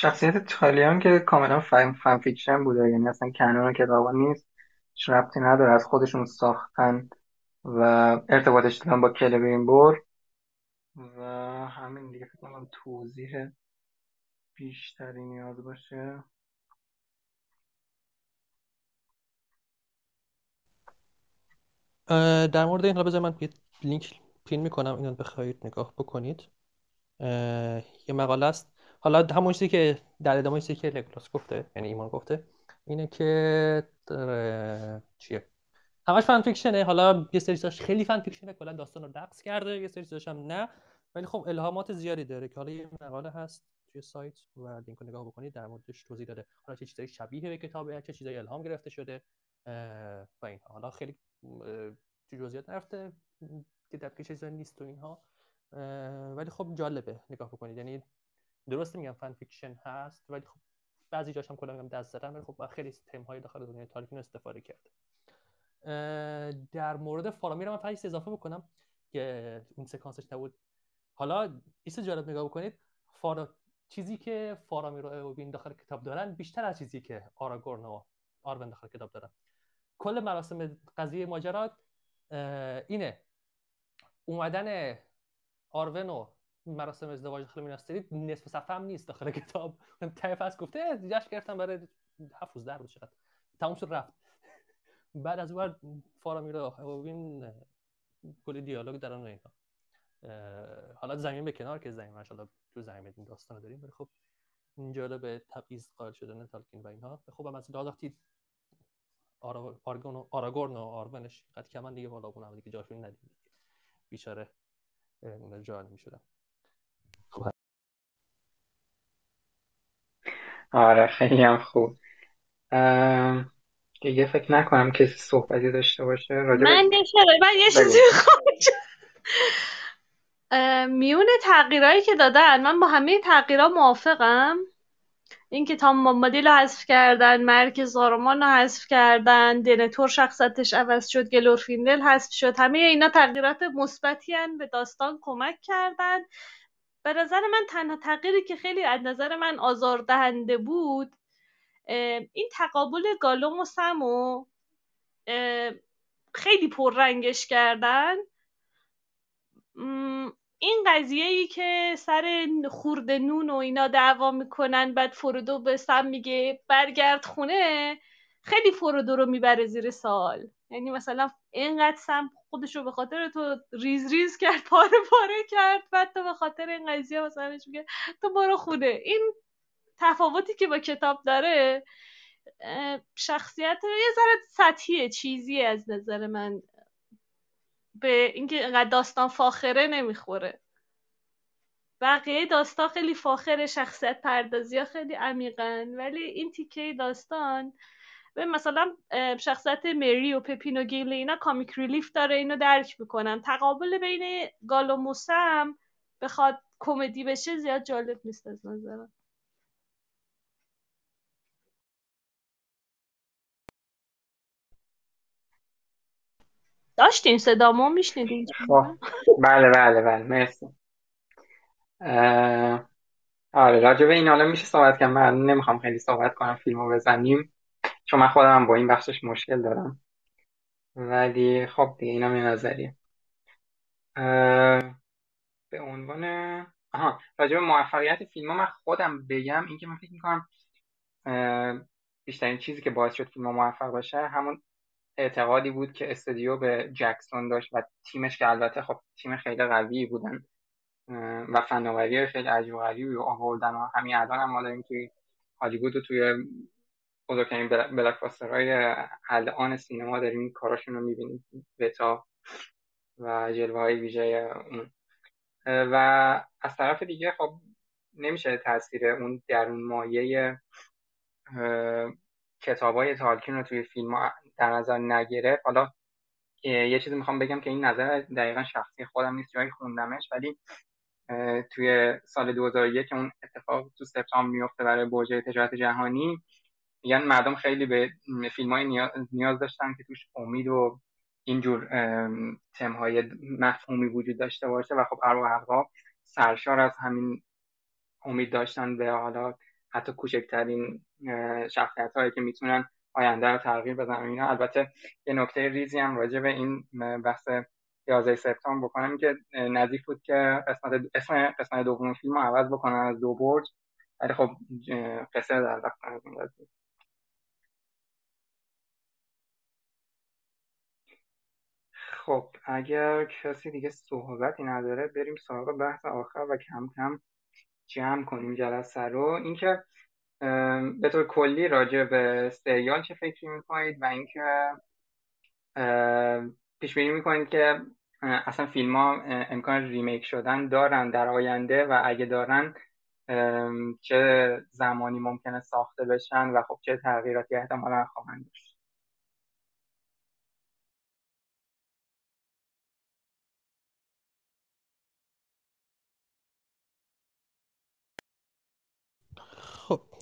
شخصیت تالیون که کاملا fan, fan fiction بوده. یعنی اصلا canon کتابا نیست. هیچ ربطی نداره. از خودشون ساختن و ارتباطش دادن با کلبرینبور و همین دیگه فکر کنم توضیح بیشتری نیاز باشه. در مورد این حالا بذار من لینک پین می‌کنم. اینو بخواید نگاه بکنید. یه مقاله است. حالا همون چیزی که در ادامه چیزی که لگولاس گفته یعنی ایمان گفته اینه که چیه؟ همش فن فیکشنه. حالا یه سری خیلی فن فیکشنه کلا داستان رو کرده یه سری هم نه. ولی خب الهامات زیادی داره که حالا یه مقاله هست توی سایت و لینک نگاه بکنید در موردش توضیح داده. حالا چه چیزایی شبیه به کتابه چه چیزایی الهام گرفته شده و این حالا خیلی تو جزئیات نرفته که دقیق چیزا نیست تو اینها. ولی خب جالبه. نگاه بکنید. یعنی درست میگم فن فیکشن هست ولی خب بعضی جاش هم کلا میگم دست زدن ولی خب خیلی تم های داخل دنیای تاریکین استفاده کرده در مورد فارامیر من فقط اضافه بکنم که اون سکانسش نبود. حالا ایست جالب نگاه بکنید فارا... چیزی که فارامیر و اوبین داخل کتاب دارن بیشتر از چیزی که آراگورن و آرون داخل کتاب دارن. کل مراسم قضیه ماجرات اینه. اومدن آرون و مراسم ازدواج داخل میناستری نصف صفحه هم نیست داخل کتاب. ته فصل گفته جشن گرفتم برای 7 روز روز چقدر؟ تموم شد رفت. بعد از اون و اوین کلی دیالوگ دارن و اینا. حالا زمین به کنار که زمین حالا تو زمین این داستان داریم ولی خب اینجا به تبعیض قائل شدن تالکین و اینها. خب هم از وقتی آراگورن و آراگورن و آرونش قد کمن دیگه بالا اون هم دیگه جاشون ندید بیچاره اونا جا نمی‌شدن خب آره خیلی هم خوب. دیگه فکر نکنم کسی صحبتی داشته باشه. راجع من من یه چیزی می‌خوام. میون تغییرهایی که دادن من با همه تغییرها موافقم. اینکه تام بامبادیل رو حذف کردن مرک زارومان رو حذف کردن دنتور شخصیتش عوض شد گلورفیندل حذف شد. همه اینا تغییرات مثبتی به داستان کمک کردن. به نظر من تنها تغییری که خیلی از نظر من آزاردهنده بود این تقابل گالوم و سمو خیلی پررنگش کردن. این قضیه ای که سر خورده نون و اینا دعوا می‌کنن بعد فرودو به سم میگه برگرد خونه خیلی فرودو رو می‌بره زیر سال یعنی مثلا اینقدر سم خودش رو به خاطر تو ریز ریز کرد پاره پاره کرد بعد تو به خاطر این قضیه مثلا میگه تو برو خونه. این تفاوتی که با کتاب داره شخصیت یه ذره سطحیه چیزی از نظر من. به اینکه اینقدر داستان فاخره نمی‌خوره. بقیه داستان خیلی فاخره شخصیت پردازی ها خیلی عمیقن. ولی این تیکه داستان به مثلا شخصیت مری و پپینو گیلی اینا کامیک ریلیف داره اینو درک می‌کنن تقابل بین گال و موسه هم بخواد کمدی بشه زیاد جالب نیست از نظرم. داشتین؟ صدامو میشنیدین؟ خب. بله بله بله. مرسی. آره راجع به این حالا میشه صحبت کنم من نمی‌خوام خیلی صحبت کنم فیلمو بزنیم. چون من خودم با این بخشش مشکل دارم. ولی خب دیگه اینم یه نظریه به عنوان آها راجع به موفقیت فیلم من خودم بگم اینکه من فکر می‌کنم بیشترین چیزی که باعث شد فیلم موفق باشه همون اعتقادی بود که استودیو به جکسون داشت و تیمش که البته خب تیم خیلی قوی بودن و فناوری خیلی عجیب و غریبی آوردن و همین الان هم ما داریم توی هالیوود توی بزرگترین بلاکباسترهای الان سینما داریم کاراشون رو می‌بینیم. بتا و جلوه های ویژه اون. و از طرف دیگه خب نمیشه تاثیر اون درون مایه کتاب های تالکین رو توی فیلم در نظر نگرفت. حالا یه چیزی می‌خوام بگم که این نظر دقیقا شخصی خودم نیست جایی خوندمش ولی توی سال 2001 اون اتفاق تو سپتامبر میفته برای برج تجارت جهانی. میگن مردم خیلی به فیلم های نیاز داشتن که توش امید و اینجور تمهای مفهومی وجود داشته باشه و خب ارواح سرشار از همین امید داشتن به حالا حتی کوچکترین شخصیت هایی که می‌تونن آینده رو تغییر بدن اینا. البته یه نکته ریزی هم راجع به این بحث 11 سپتامبر بکنم که نزدیک بود که قسمت اسم قسمت دوم فیلم عوض بکنن از دو برج. ولی خب قصه در وقت خب اگر کسی دیگه صحبتی نداره بریم سراغ بحث آخر و کم کم جمع کنیم جلسه رو. اینکه به طور کلی راجع به سریال چه فکری می‌کنید و اینکه پیش بینی می‌کنید که اصلا فیلم ها امکان ریمیک شدن دارن در آینده و اگه دارن چه زمانی ممکنه ساخته بشن و خب چه تغییراتی احتمالا خواهند داشت.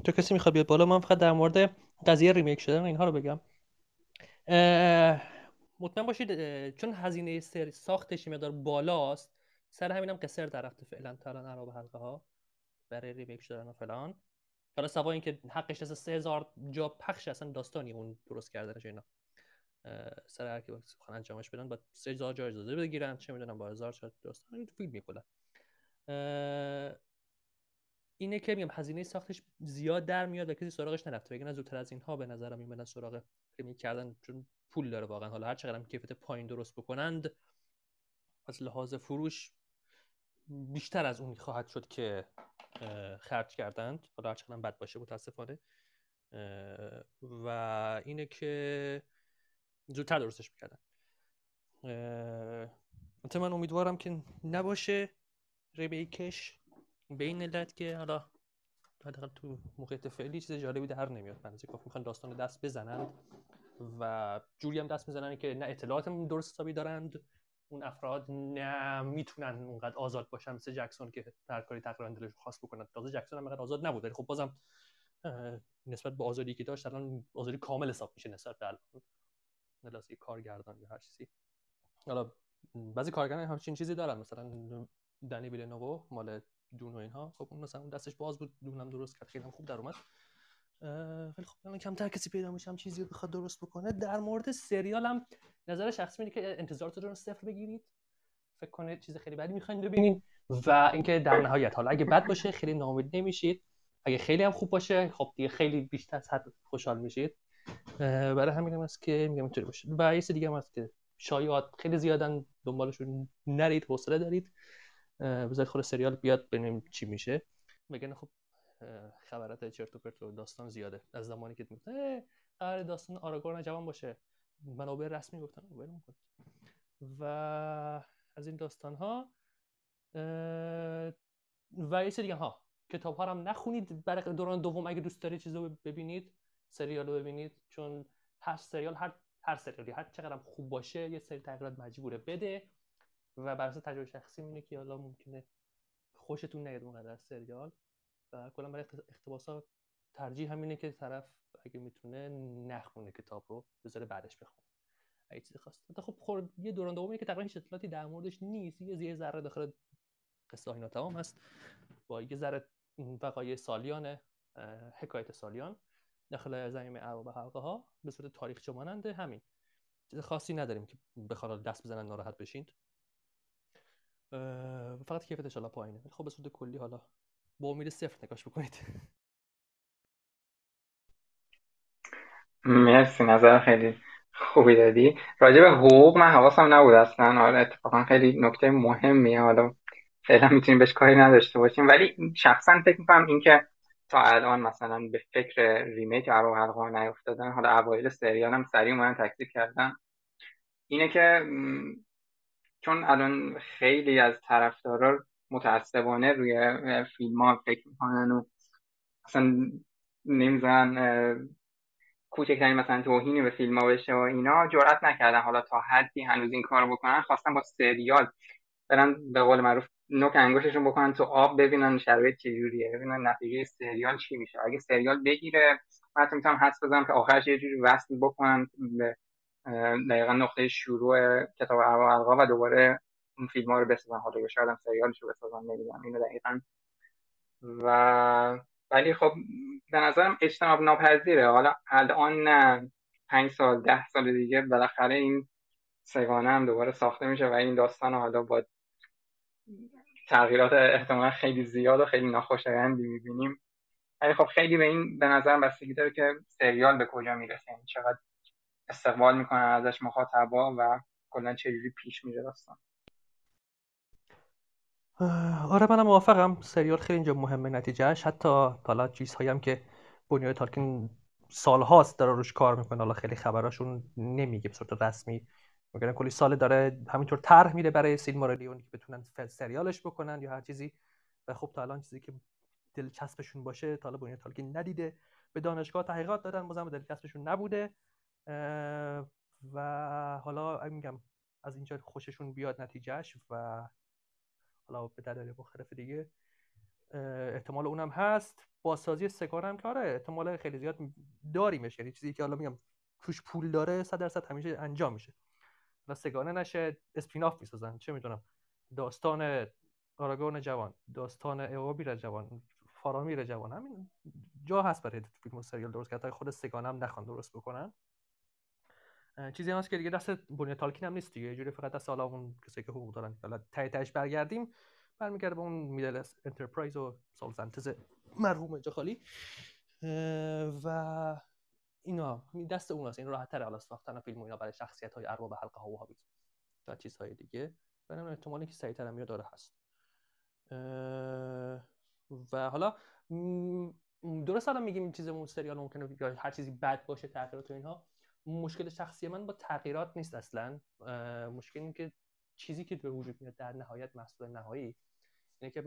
تو کسی می‌خواد بیاد بالا من فقط در مورد قضیه ریمیک شدن اینها رو بگم. مطمئن باشید چون هزینه سری ساختش مقدار بالاست سر همینم قصر درخت فعلا تا الان عرب حلقه ها برای ریمیک شدن و فلان. حالا سوا اینکه حقش از 3000 جا پخش اصلا داستانی اون درست کردنش اینا. سر هر کی سخن انجامش بدن با 3000 جا اجازه بگیرن چه می‌دونم با 1000 شاید داستان فیلم می‌کنن اینه که میگم هزینه ساختش زیاد در میاد و کسی سراغش نرفته. بگن زودتر از اینها به نظرم میمدن سراغ ریمیک کردن چون پول داره واقعا. حالا هر چقدر کیفیت پایین درست بکنند از لحاظ فروش بیشتر از اون خواهد شد که خرج کردند. حالا هر چقدر بد باشه متاسفانه. و اینه که زودتر درستش می‌کردن. من امیدوارم که نباشه. ریمیکش به این علت که حالا حداقل تو موقعیت فعلی چیز جالبی در نمیاد. من کافی می‌خوان داستان دست بزنند و جوری هم دست می‌زنن که نه اطلاعات درست حسابی دارند اون افراد نه می‌تونن اونقدر آزاد باشن. مثل جکسون که هر کاری تقریبا دلش خاص بکنن تازه جکسون هم اونقدر آزاد نبود ولی خب بازم نسبت به آزادی که داشت الان آزادی کامل حساب میشه نسبت به الان. کارگردان یا هر چیزی. حالا بعضی کارگردان همچین چیزی دارن. مثلا دنی بیلنوو مال دون و اینها. خب اون مثلا دستش باز بود دونم درست کرد خیلی هم خوب در اومد. ولی خب الان کمتر کسی پیدا میشم چیزی رو بخواد درست بکنه. در مورد سریال هم نظر شخصی اینه که انتظارتون رو صفر بگیرید. فکر کنید چیز خیلی بدی می‌خواین ببینید و اینکه در نهایت حالا اگه بد باشه خیلی ناامید نمیشید. اگه خیلی هم خوب باشه خب دیگه خیلی بیشتر از حد خوشحال میشید. برای همین هم است که میگم اینطوری باشه. و یه دیگه هم هست که شایعات خیلی زیادن دنبالشون نرید حوصله دارید. بذارید خود سریال بیاد ببینیم چی میشه. میگن خب خبرات چرت و پرت و داستان زیاده. از زمانی که میگه قرار داستان آراگورن جوان باشه. منابع رسمی گفتن و از این داستان ها و یه دیگه ها کتاب ها هم نخونید. برای دوران دوم اگه دوست دارید چیزو ببینید سریال رو ببینید. چون هر سریال هر هر سریالی هر چقدر خوب باشه یه سری تغییرات مجبوره بده. و بر اساس تجربه شخصی اینه که حالا ممکنه خوشتون نیاد اونقدر از سریال. و کلا برای اختباسات ترجیح همینه که طرف اگه می‌تونه نخونه کتاب رو بذاره بعدش بخونه. اگه چیزی خواست. خب خور... یه دوران دومی که تقریبا هیچ اطلاعاتی در موردش نیست یه زیر ذره داخل قصه اینا تمام هست با یه ذره وقایع سالیان حکایت سالیان داخل زمین ارباب حلقه ها به صورت تاریخ ماننده همین. چیز خاصی نداریم که بخواد دست بزنن ناراحت بشین. فقط کیفیتش حالا پایینه. خب به صورت کلی حالا با امید صفر نگاش بکنید. مرسی نظر خیلی خوبی دادی. راجع به حقوق من حواسم نبود اصلا. آره اتفاقا خیلی نکته مهمیه. حالا فعلا می‌تونیم بهش کاری نداشته باشیم. ولی شخصا فکر می‌کنم اینکه تا الان مثلا به فکر ریمیک ارو حلقه نیفتادن حالا اوایل سریال هم سریع اومدن تکلیف کردن. اینه که چون الان خیلی از طرفدارا متعصبانه روی فیلم ها فکر می‌کنن و اصلا نمیزن کوچکترین مثلا توهینی به فیلم ها بشه و اینا جرئت نکردن. حالا تا حدی هنوز این کارو بکنن خواستن با سریال برن به قول معروف نوک انگشتشون بکنن تو آب ببینن شرایط چجوریه. ببینن نتیجه سریال چی میشه. اگه سریال بگیره من می‌تونم حس بزنم که آخرش یه جوری وصل بکنن به دقیقا نقطه شروع کتاب ارباب و دوباره اون فیلم ها رو بسازن. حالا یا شاید هم سریالش رو بسازن نمی‌دونم. اینو دقیقا. و ولی خب به نظرم اجتناب ناپذیره. حالا الان نه. پنج سال ده سال دیگه بالاخره این سگانه هم دوباره ساخته میشه و این داستان حالا با تغییرات احتمالا خیلی زیاد و خیلی ناخوشایندی می‌بینیم. ولی خب خیلی به این به نظر بستگی داره که سریال به کجا می‌رسه. یعنی چقدر استقبال می‌کنن ازش مخاطبا و کلا چجوری پیش میره داستان. آره منم موافقم. سریال خیلی اینجا مهمه نتیجهش حتی حالا چیزهایی هم که بنیاد تالکین سالهاست داره روش کار می‌کنه. حالا خیلی خبراشون نمیگه به صورت رسمی. مگر کلی سال داره همینطور طرح میره برای سیلماریلیون که بتونن سریالش بکنن یا هر چیزی. و خب تا الان چیزی که دلچسبشون باشه تا الان بنیاد تالکین ندیده. به دانشگاه تحقیقات دادن بازم دلچسبشون نبوده. و حالا میگم از اینجا خوششون بیاد نتیجهش و حالا به دلایل مختلف دیگه احتمال اونم هست. بازسازی سگان هم که آره احتمال خیلی زیاد داریمش. یعنی چیزی که حالا میگم توش پول داره صد درصد همیشه انجام میشه. و سگانه نشه اسپیناف می‌سازن چه می‌دونم. داستان آراگون جوان داستان اوابیر جوان فارامیر جوان همین جا هست برای فیلم و سریال درست کرد خود سگانه هم نخوان درست بکنن. چیزی هست که دیگه دست بنیاد تالکین هم نیست دیگه. جوری فقط دست حالا اون کسی که حقوق دارن. حالا تای تایش برگردیم برمیگرده به اون میدل انترپرایز و سال سنتز مرحوم اینجا خالی و اینا. دست اون هست. این راحت تر حالا ساختن فیلم و اینا برای شخصیت های ارباب حلقه ها و هابیت و چیزهای دیگه. برای احتمالی که سریعتر هم داره هست. و حالا درست الان میگیم چیز اون سریال ممکنه هر چیزی بد باشه تغییرات و اینها. مشکل شخصی من با تغییرات نیست اصلا. مشکل این که چیزی که به وجود میاد در نهایت محصول نهایی اینه که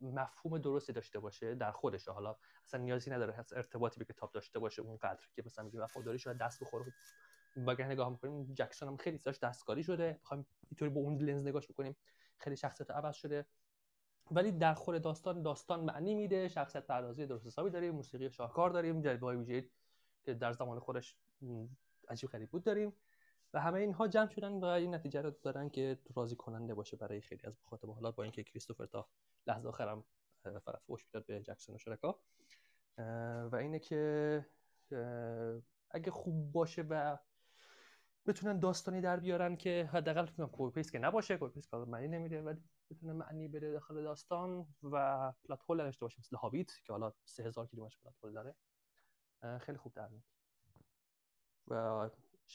مفهوم درستی داشته باشه در خودش. حالا اصلا نیازی نداره هست ارتباطی به کتاب داشته باشه اون قدر که مثلا میگه وفاداری شده دست بخوره. اگه نگاه می‌کنیم جکسون هم خیلی داشت دستکاری شده. بخوایم اینطوری با اون لنز نگاش بکنیم. خیلی شخصیت عوض شده. ولی در خود داستان داستان معنی میده. شخصیت پردازی درست حسابی داریم. موسیقی شاهکار داریم. جلوه ویژه که در زمان خودش عجیب غریب بود داریم و همه اینها جمع شدن و این نتیجه رو دارن که راضی کننده باشه برای خیلی از مخاطبان حالا با اینکه کریستوفر تا لحظه آخرم فقط فوش می‌داد به جکسون و شرکا. و اینه که اگه خوب باشه و بتونن داستانی در بیارن که حداقل بتونن پیس که نباشه پیس که معنی نمیده ولی بتونه معنی بده داخل داستان و plot hole داشته باشه مثل هابیت که حالا 3000 کیلومتر پلات داره. خیلی خوب در میاد. و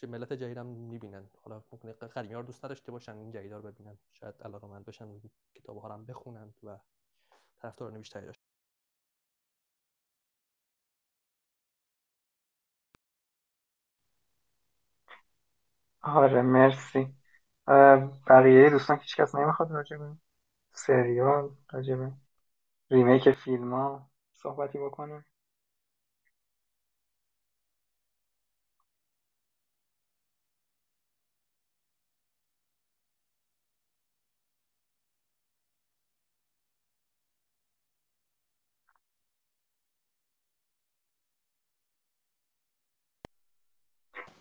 ملت جدید هم می‌بینن. حالا ممکنه قدیمی رو دوست نداشته باشن این جدید رو ببینن. شاید علاقمند بشن کتاب ها هم بخونن و طرفدار نویشتری داشتن آره مرسی. بقیه دوستان هیچ کس نمی‌خواد راجع به سریال راجع به ریمیک فیلم ها صحبتی بکنه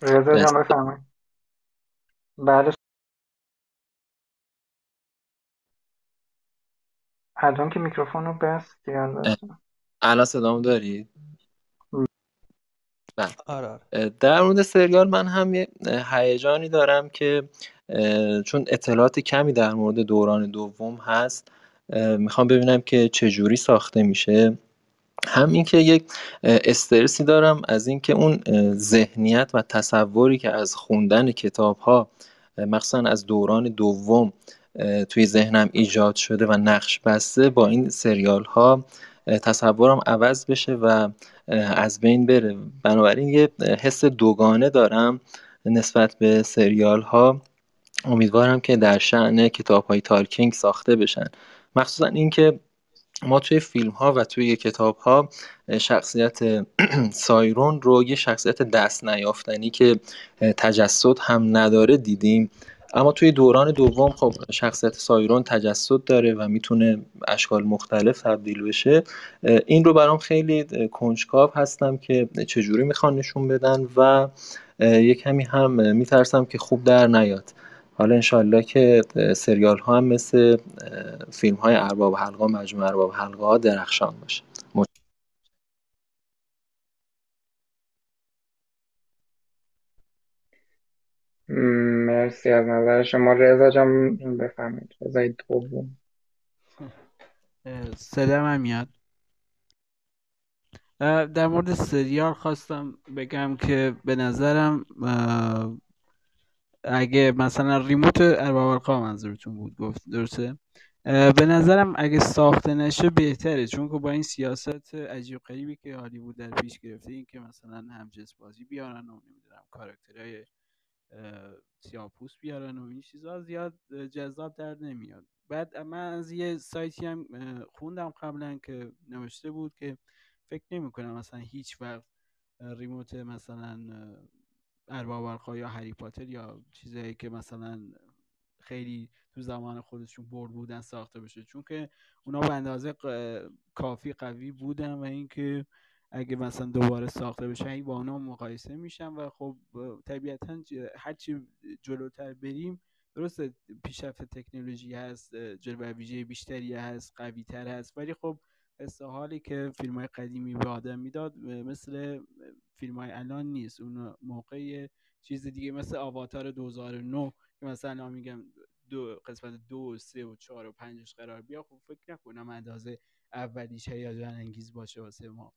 رضا جان بفرمایید. بعد الان که میکروفون رو بست الان صدامو دارید بله. آره آره. در مورد سریال من هم یه هیجانی دارم که چون اطلاعات کمی در مورد دوران دوم هست می‌خوام ببینم که چجوری ساخته میشه. هم اینکه یک استرسی دارم از اینکه اون ذهنیت و تصوری که از خوندن کتاب ها مخصوصا از دوران دوم توی ذهنم ایجاد شده و نقش بسته با این سریال ها تصورم عوض بشه و از بین بره. بنابراین یه حس دوگانه دارم نسبت به سریال ها امیدوارم که در شعن کتاب های تالکینگ ساخته بشن. مخصوصا اینکه ما توی فیلم ها و توی کتاب ها شخصیت سایرون رو یه شخصیت دست نیافتنی که تجسد هم نداره دیدیم. اما توی دوران دوم خب شخصیت سایرون تجسد داره و می‌تونه اشکال مختلف تبدیل بشه. این رو برام خیلی کنجکاو هستم که چجوری می‌خوان نشون بدن و یه کمی هم میترسم که خوب در نیاد. حالا انشالله که سریال ها هم مثل فیلم های ارباب حلقا مجموعه ارباب حلقا درخشان باشه. مرسی از نظر شما. رضا جان بفهمید رضای دوم. صدا من میاد. در مورد سریال خواستم بگم که به نظرم اگه مثلا ریموت ارباب منظورتون بود گفت درسته؟ به نظرم اگه ساخته نشه بهتره چون که با این سیاست عجیب غریبی که هالیوود در پیش گرفته این که مثلا همجنس بازی بیارن و نمی‌دونم کاراکترهای سیاپوس بیارن و این چیزها زیاد جذاب در نمیاد. بعد من از یه سایتی هم خوندم قبلا که نوشته بود که فکر نمی کنم مثلا هیچ وقت ریموت مثلا ارباب یا هری پاتر یا چیزایی که مثلا خیلی تو زمان خودشون برد بودن ساخته بشه. چون که اونا به اندازه کافی قوی بودن و اینکه اگه مثلا دوباره ساخته بشه این با اونا مقایسه میشن و خب طبیعتا هرچی جلوتر بریم درسته پیشرفت تکنولوژی هست جلوه ویژه بیشتری هست قوی تر هست ولی خب قصه حالی که فیلم های قدیمی به آدم می‌داد مثل فیلم های الان نیست. اون موقع چیز دیگه مثل آواتار 2009 که مثلا میگم دو قسمت دو و سه و چهار و پنجش قرار بیا خب فکر نکنم اندازه اولیش هیجان انگیز باشه واسه ما.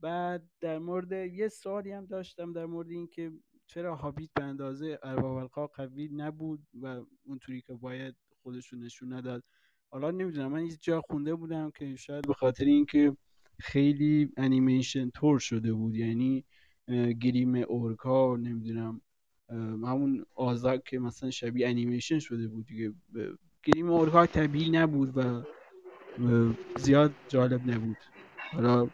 بعد در مورد یه سوالی هم داشتم در مورد اینکه چرا هابیت به اندازه ارباب قوی نبود و اونطوری که باید خودشون نشون نداد. حالا نمی‌دونم من یه جا خونده بودم که شاید به خاطر اینکه خیلی انیمیشن تور شده بود یعنی گریم اورکا نمی‌دونم همون آزاک که مثلا شبیه انیمیشن شده بود دیگه. گریم اورکا طبیعی نبود و زیاد جالب نبود. حالا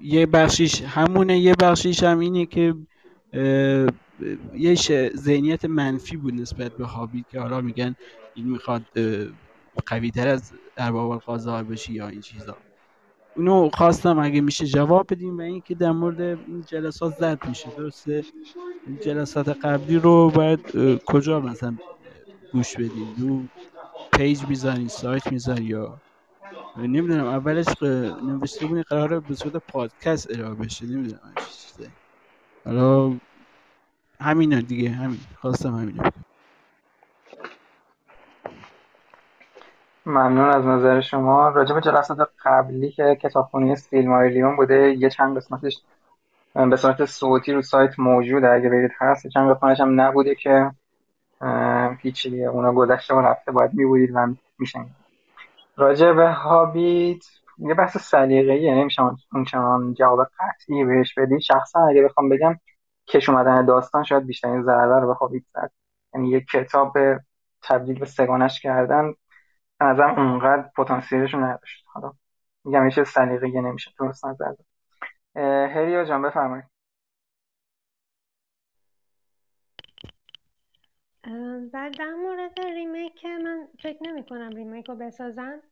یه بخشیش همونه یه بخشیش هم اینه که یه ذهنیت منفی بود نسبت به هابیت که حالا میگن این می‌خواد قوی تر از ارباب القازار بشی یا این چیزا. اونو خواستم اگه میشه جواب بدیم و اینکه در مورد جلسات زد میشه. درسته؟ جلسات قبلی رو باید کجا مثلا گوش بدیم؟ دو پیج می‌زنی سایت می‌زنی یا نمی‌دونم اولش نوشته بودی قراره به صورت پادکست ارائه بشه. نمی‌دونم چیزه حالا همینه دیگه همین. خواستم همینه ممنون از نظر شما. راجع به جلسات قبلی که کتابخونه سیلماریلیون بوده یه چند قسمتش به صورت صوتی رو سایت موجوده اگه برید هست چند قسمتش هم نبوده که هیچی اونا گذشته و رفته باید میبودید و میشن راجع به هابیت یه بحث سلیقه‌ای نمیشه اون جواب قطعی بهش بدی شخصا اگه بخوام بگم کش اومدن داستان شاید بیشترین ضربه رو به هابیت زد. یعنی یه کتاب تبدیل به سگانش کردن نظرم اونقدر پتانسیلش نداشت. حالا میگم یه سلیقه‌ای نمیشه درست نظر هریا جان بفرمایید. بعد در مورد ریمیک من فکر نمی کنم ریمیک رو بسازن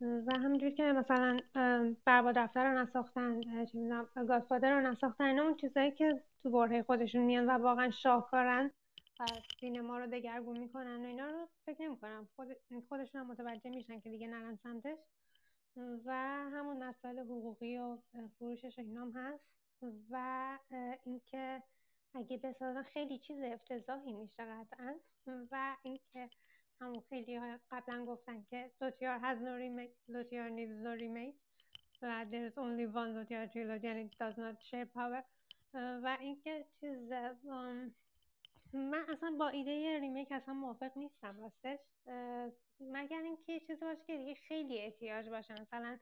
و همینجور که مثلا بربا دفتر رو نساختن گادفادر رو نساختن اینا اون چیزایی که تو برهه خودشون میان و واقعا شاهکارن و سینما رو دگرگون می‌کنن و اینا رو فکر نمی‌کنم. خود خودشون هم متوجه میشن که دیگه نرن سمتش. و همون مسائل حقوقی و فروشش اینام هست. و اینکه اگه بسازن خیلی چیز افتضاحی میشه قطعا. و اینکه همون خیلی قبلا گفتن که لوتیار has no remake لوتیار needs no remake و there is only one لوتیار trilogy and it does not share power. و اینکه چیز من اصلا با ایده ریمیک اصلا موافق نیستم راستش. مگر اینکه چیزی باشه که دیگه خیلی احتیاج باشه. مثلا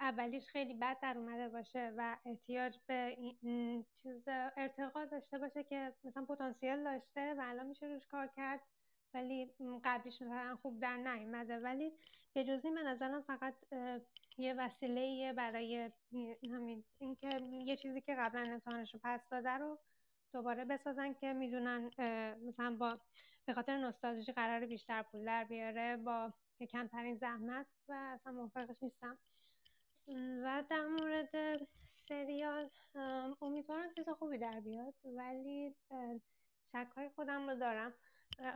اولیش خیلی بد در اومده باشه و احتیاج به این چیز ارتقا داشته باشه که مثلا پتانسیل داشته و الان میشه روش کار کرد. ولی قبلیش مثلا خوب در نیومده. ولی به جزی نظرم فقط یه وسیله برای همین اینکه یه چیزی که قبلا امتحانش رو پس داده رو دوباره بسازن که می‌دونن مثلا با به خاطر نوستالژی قرار بیشتر پول در بیاره با کمترین زحمت و اصلا موافقش نیستم. و در مورد سریال امیدوارم چیز خوبی در بیاد ولی شک های خودم رو دارم.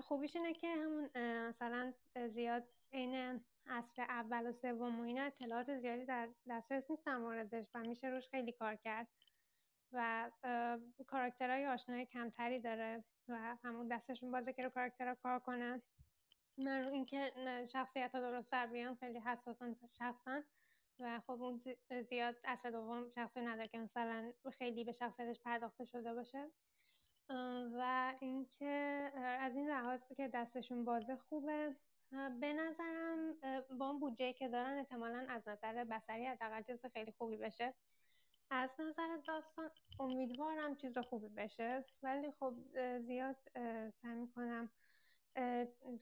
خوبیش اینه که همون مثلا زیاد عین اصل اول و سوم و اینا اطلاعات زیادی در دسترس نیست در موردش و میشه روش خیلی کار کرد و کاراکترهای آشنای کمتری داره و همون دستشون بازه که رو کاراکترها کار کنن. من رو اینکه شخصیت ها درست در بیان خیلی حساسم شخصا و خب اون زیاد اصل دوم شخصی نداره که مثلا خیلی به شخصیتش پرداخته شده باشه. و اینکه از این لحاظ که دستشون بازه خوبه. به نظرم با اون بودجه که دارن احتمالا از نظر بسری حداقل چیز خیلی خوبی بشه. از نظر داستان امیدوارم چیز خوبی بشه. ولی خب زیاد سعی می‌کنم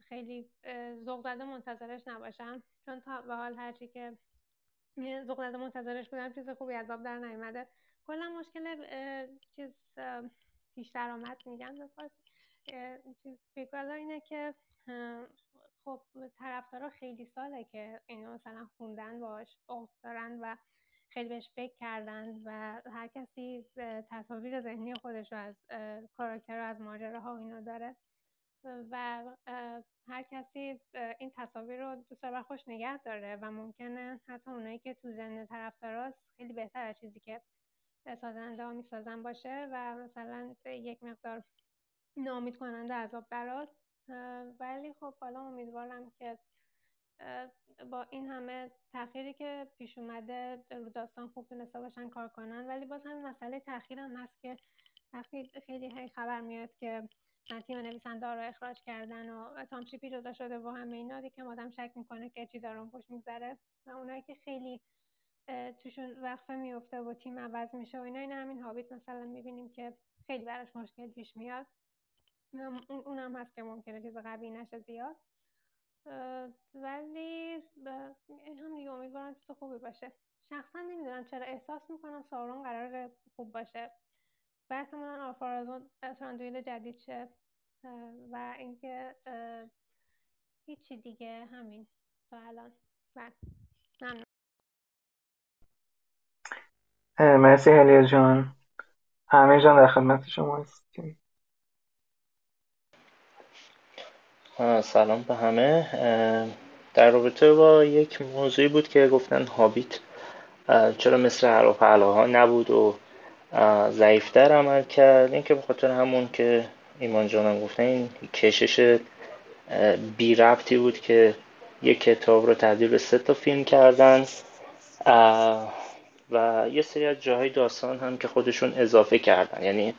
خیلی ذوق زده منتظرش نباشم. چون تا به حال هرچی که ذوق زده منتظرش بودم چیز خوبی از آب در نیومده. کلا مشکل چیز پیش درآمد میگن به فارسی. چیز اینه که خب طرفدارا خیلی ساله که اینو مثلا خوندن باش دارن و خیلی بهش فکر کردن و هر کسی تصاویر ذهنی خودش رو از کاراکتر از ماجراها و اینو داره و هر کسی این تصاویر رو دوست داره خوش نگه داره و ممکنه حتی اونایی که تو ذهن طرفداراست خیلی بهتر از چیزی که سازنده ها می‌سازن باشه و مثلا یک مقدار نامید کننده عذاب برات. ولی خب حالا امیدوارم که با این همه تأخیری که پیش اومده رو داستان خوب تونسته باشن کار کنن. ولی باز همین مسئله تأخیر هم هست که خیلی هی خبر میاد که تیم نویسنده رو اخراج کردن و تام شیپی جدا شده و همه اینا دیگه آدم شک می‌کنه که چی دارم خوش میگذره. و اونایی که خیلی توشون وقفه میفته و تیم عوض میشه و اینا. این همین هابیت مثلا می‌بینیم که خیلی براش مشکل پیش میاد. اون هم هست که ممکنه چیز قوی نشه زیاد. ولی هم دیگه امیدوارم چیز خوبی باشه. شخصا نمی‌دونم چرا احساس می‌کنم سارون قرار خوب باشه. و احتمالا آفارازون تراندویل جدید شه. و اینکه هیچی دیگه همین. تا الان. بله. مرسی هلیا جان. همه جان در خدمت شما هستیم. سلام به همه. در رابطه با یک موضوعی بود که گفتن هابیت. چرا مثل عراف ها نبود و ضعیفتر عمل کرد. این که بخاطر همون که ایمان جانم گفتن این کشش بی ربطی بود که یک کتاب رو تبدیل به سه تا فیلم کردن. و یه سری از جاهای داستان هم که خودشون اضافه کردن. یعنی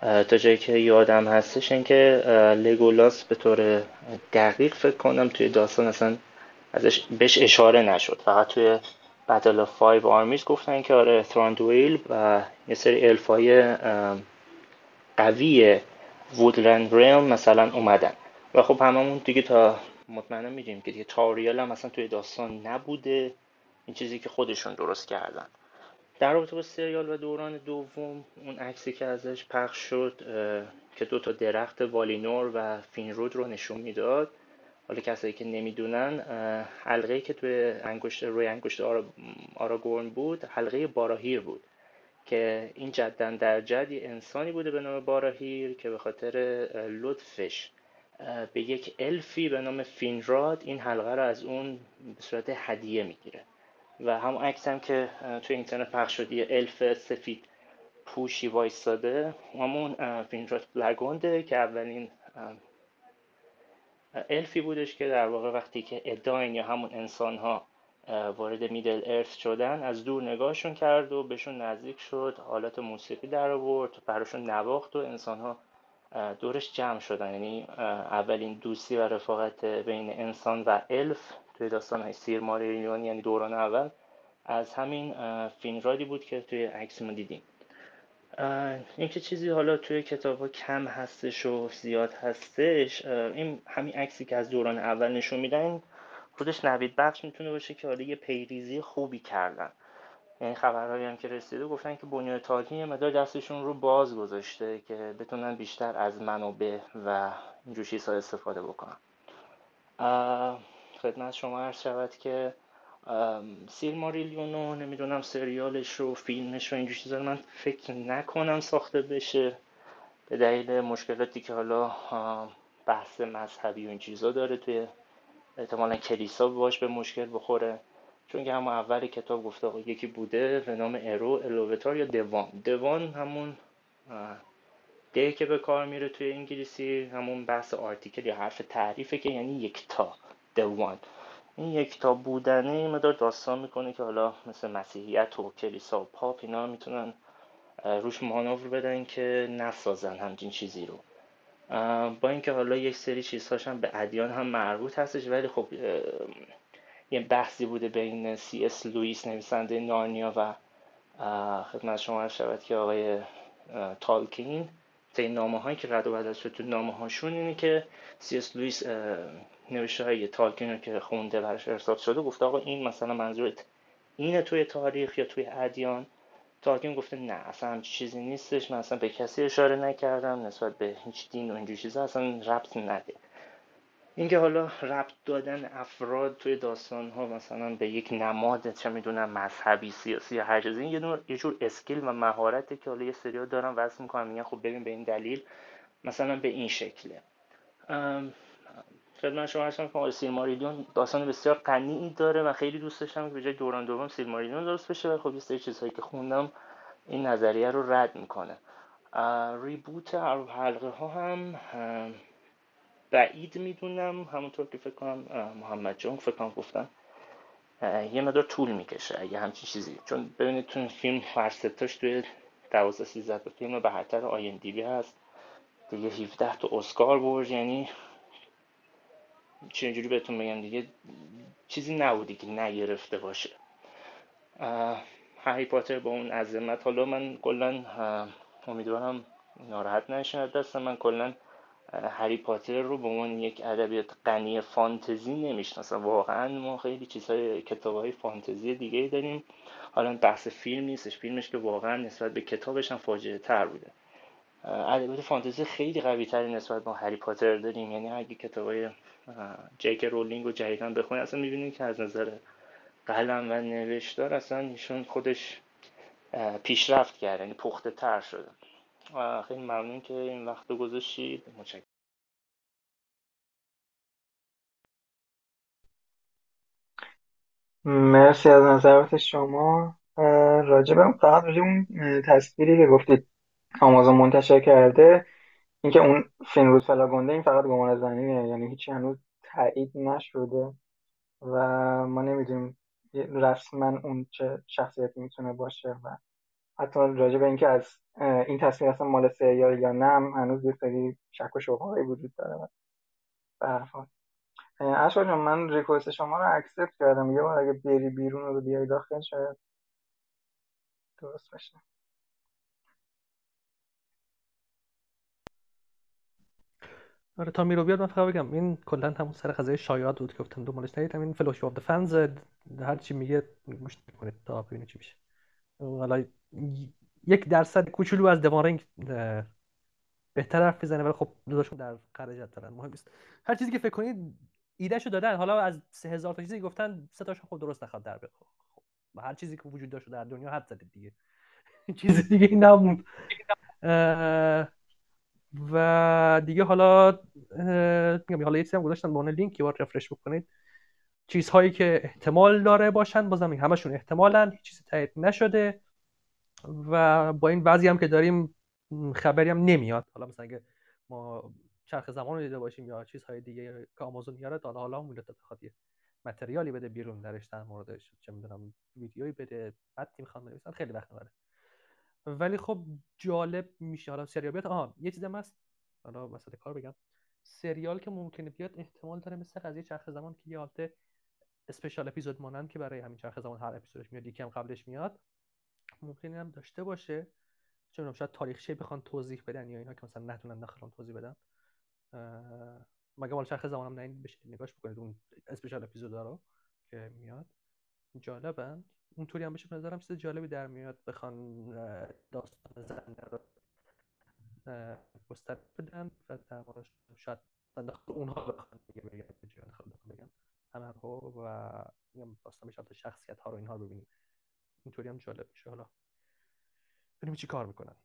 تا جایی که یادم هستش این که لگولاس به طور دقیق فکر کنم توی داستان اصلا ازش بهش اشاره نشد. فقط توی Battle of Five Armies گفتن که آره تراندویل و یه سری الفای قوی Woodland Realm مثلا اومدن. و خب هممون دیگه تا مطمئنا می‌دونیم که دیگه تاریل هم مثلا توی داستان نبوده. این چیزی که خودشون درست کردن. در رابطه با سریال و دوران دوم اون عکسی که ازش پخش شد که دو تا درخت والینور و فینرود رو نشون می‌داد. حالا کسایی که نمی‌دونن حلقه که توی انگشت روی انگشت آرا... آراگورن بود حلقه باراهیر بود که این جدا در جد یه انسانی بوده به نام باراهیر که به خاطر لطفش به یک الفی به نام فینراد این حلقه رو از اون به صورت هدیه می‌گیره. و هم عکس هم که توی اینترنت پخش شد یه الف سفید پوشی وایستاده. همون فینراد بلگونده که اولین الفی بودش که در واقع وقتی که اداین یا همون انسان ها وارد Middle-earth شدن از دور نگاهشون کرد و بهشون نزدیک شد حالت موسیقی در آورد براشون نواخت و انسان ها دورش جمع شدن. یعنی اولین دوستی و رفاقت بین انسان و الف توی داستان های سیلماریلیون یعنی دوران اول از همین فینرودی بود که توی عکس ما دیدیم. این که چیزی حالا توی کتاب ها کم هستش و زیاد هستش این همین عکسی که از دوران اول نشون میدن خودش نوید بخش می‌تونه باشه که حالا یه پیریزی خوبی کردن. یعنی خبرهایی هم که رسیده گفتن که بنیاد تاکی یه مدار دستشون رو باز گذاشته که بتونن بیشتر از منابع و اینجور چیزها استفاده بکنن. خدمت شما عرض شود که سیر ماریلیونو نمی‌دونم سریالش رو فیلمش رو اینجور چیزا من فکر نکنم ساخته بشه. به دلیل مشکلاتی که حالا بحث مذهبی و این چیزا داره توی احتمالا کلیسا باش به مشکل بخوره. چون که همون اول کتاب گفته آقا یکی بوده به نام ارو الووتار یا دوان دوان همون ده که به کار میره توی انگلیسی همون بحث آرتیکل یا حرف تعریفه که یعنی یکتا. دوان این یکتا بودنه این مدار داستان می‌کنه که حالا مثل مسیحیت و کلیسا و پاپ اینا می‌تونن روش مانور بدن که نسازن همچین چیزی رو. با اینکه حالا یک سری چیزهاش هم به ادیان هم مربوط هستش ولی خب یه بحثی بوده بین سی اس لوئیس نویسنده نارنیا و خدمت شما شود که آقای تالکین. تا این نامه هایی که رد و بدل شد تو نامه هاشون اینه که سی اس لوئیس نوشته های تالکین رو که خونده براش ارسال شده گفته آقا این مثلا منظورت اینه توی تاریخ یا توی ادیان؟ تالکین گفته نه اصلا چیزی نیستش من اصلا به کسی اشاره نکردم نسبت به هیچ دین و اینجور چیزا اصلا ربط نده. اینکه حالا ربط دادن افراد توی داستان ها مثلا به یک نماد چه می‌دونم مذهبی سیاسی یا هر چیزی یه یه جور اسکیل و مهارته که حالا یه سریا دارن وصل می‌کنن میگن خب ببین به این دلیل مثلا به این شکله. خدمت شما هستم که سیلماریلیون داستان بسیار غنی داره و خیلی دوست داشتم که به جای دوران دوم سیلماریلیون درست بشه و خب یه چیزهایی که خوندم این نظریه رو رد می‌کنه. ریبوت حلقه ها هم بعید می‌دونم. همونطور که فکر کنم محمد جان فکر کنم گفتن. یه مدار طول می‌کشه اگه همچین چیزی. چون ببینید تو فیلم فرستاش توی 12 13 تا فیلم بهتر آی دی بی هست. دیگه 17 تا اسکار برد یعنی چجوری بهتون بگم دیگه چیزی نبودی که نگرفته باشه. هری پاتر با اون عظمت. حالا من کلا امیدوارم ناراحت نشه دست من. کلا هری پاتر رو به عنوان یک ادبیات غنی فانتزی نمی‌شناسم. واقعا ما خیلی چیزهای کتاب های فانتزی دیگه داریم. حالا بحث فیلم نیستش. فیلمش که واقعا نسبت به کتابش هم فاجعه تر بوده. ادبیات فانتزی خیلی قوی تری نسبت به هری پاتر داریم. یعنی اگه کتاب های جیک رولینگ رو جدیدن بخونید اصلا می‌بینید که از نظر قلم و نوشتار اصلا ایشون خودش پیشرفت کرده یعنی پخته تر شده خیلی ممنون که این وقت رو گذاشتید. متشکرم. مرسی از نظرات شما. راجبه فقط راجب اون تصویری که گفتید. آمازون منتشر کرده اینکه اون فیلم روز فلاگونده این فقط گمان زنیه یعنی هیچی هنوز تایید نشده و ما نمی‌دونیم رسما اون چه شخصیتی می‌تونه باشه و حتی راجع به اینکه از این تصویر اصلا مال سریال یا نه هنوز یه سری شک و شبههایی وجود داره. به هر حال. جان من ریکوست شما رو اکسپت کردم. یه بار اگه بری بیرون رو بیای داخل شاید درست بشه. آره تا میرو بیاد من فقط بگم این کلا همون سر قضیه شایعات بود گفتم دنبالش نرید همین فلوش آف فنز هر چی میگه گوش کنید تا ببینید چی میشه. حالا یک درصد کوچولو از دوارنگ بهتر حرف بزنه ولی خب دوتاشون در قرجت دارن مهم نیست. هر چیزی که فکر کنید ایدهشو دادن. حالا از سه هزار تا چیزی گفتن سه تاشو خود درست نخواد در بیاد خب هر چیزی که وجود داشت در دنیا حد زدید دیگه. چیز دیگه این نبود. و دیگه حالا میگم حالا یه چیزی هم گذاشتم به عنوان لینک که باید رفرش بکنید. چیزهایی که احتمال داره باشن بازم همشون احتمالن هیچ چیزی تایید نشده و با این وضعی هم که داریم خبری هم نمیاد. حالا مثلا اگه ما چرخ زمان رو دیده باشیم یا چیزهای دیگه که آمازون میاره تا حالا هم بخواد یه متریالی بده بیرون درش در موردش چه می‌دونم ویدیویی بده بعد می‌خوام بنویسن خیلی وقت می‌بره. ولی خب جالب میشه. حالا سریال بیاد آها یه چیزم هست. حالا وسط کار بگم. سریال که ممکنه بیاد احتمال داره مثل قضیه چرخ زمان که یه حالت اسپشیال اپیزود مانند که برای همین چرخ زمان هر اپیزودش میاد یکم قبلش میاد ممکنه هم داشته باشه. چون شاید تاریخچه بخوان توضیح بدن یا اینا که مثلا نتونن داخل توضیح بدن. مگه مال چرخ زمانم نه؟ بشه نگاش بکنید اون اسپیشال اپیزود رو که میاد. جالبن. اونطوری هم بشه. به نظرم چیز جالبی در میاد بخوان داستان زنده رو گستر بدن و در شاید اونها بخوان بگن همه رو و داستان میشه شخصیت ها رو اینها رو ببینیم. اینطوری هم جالب میشه. حالا ببینیم چی کار می‌کنن.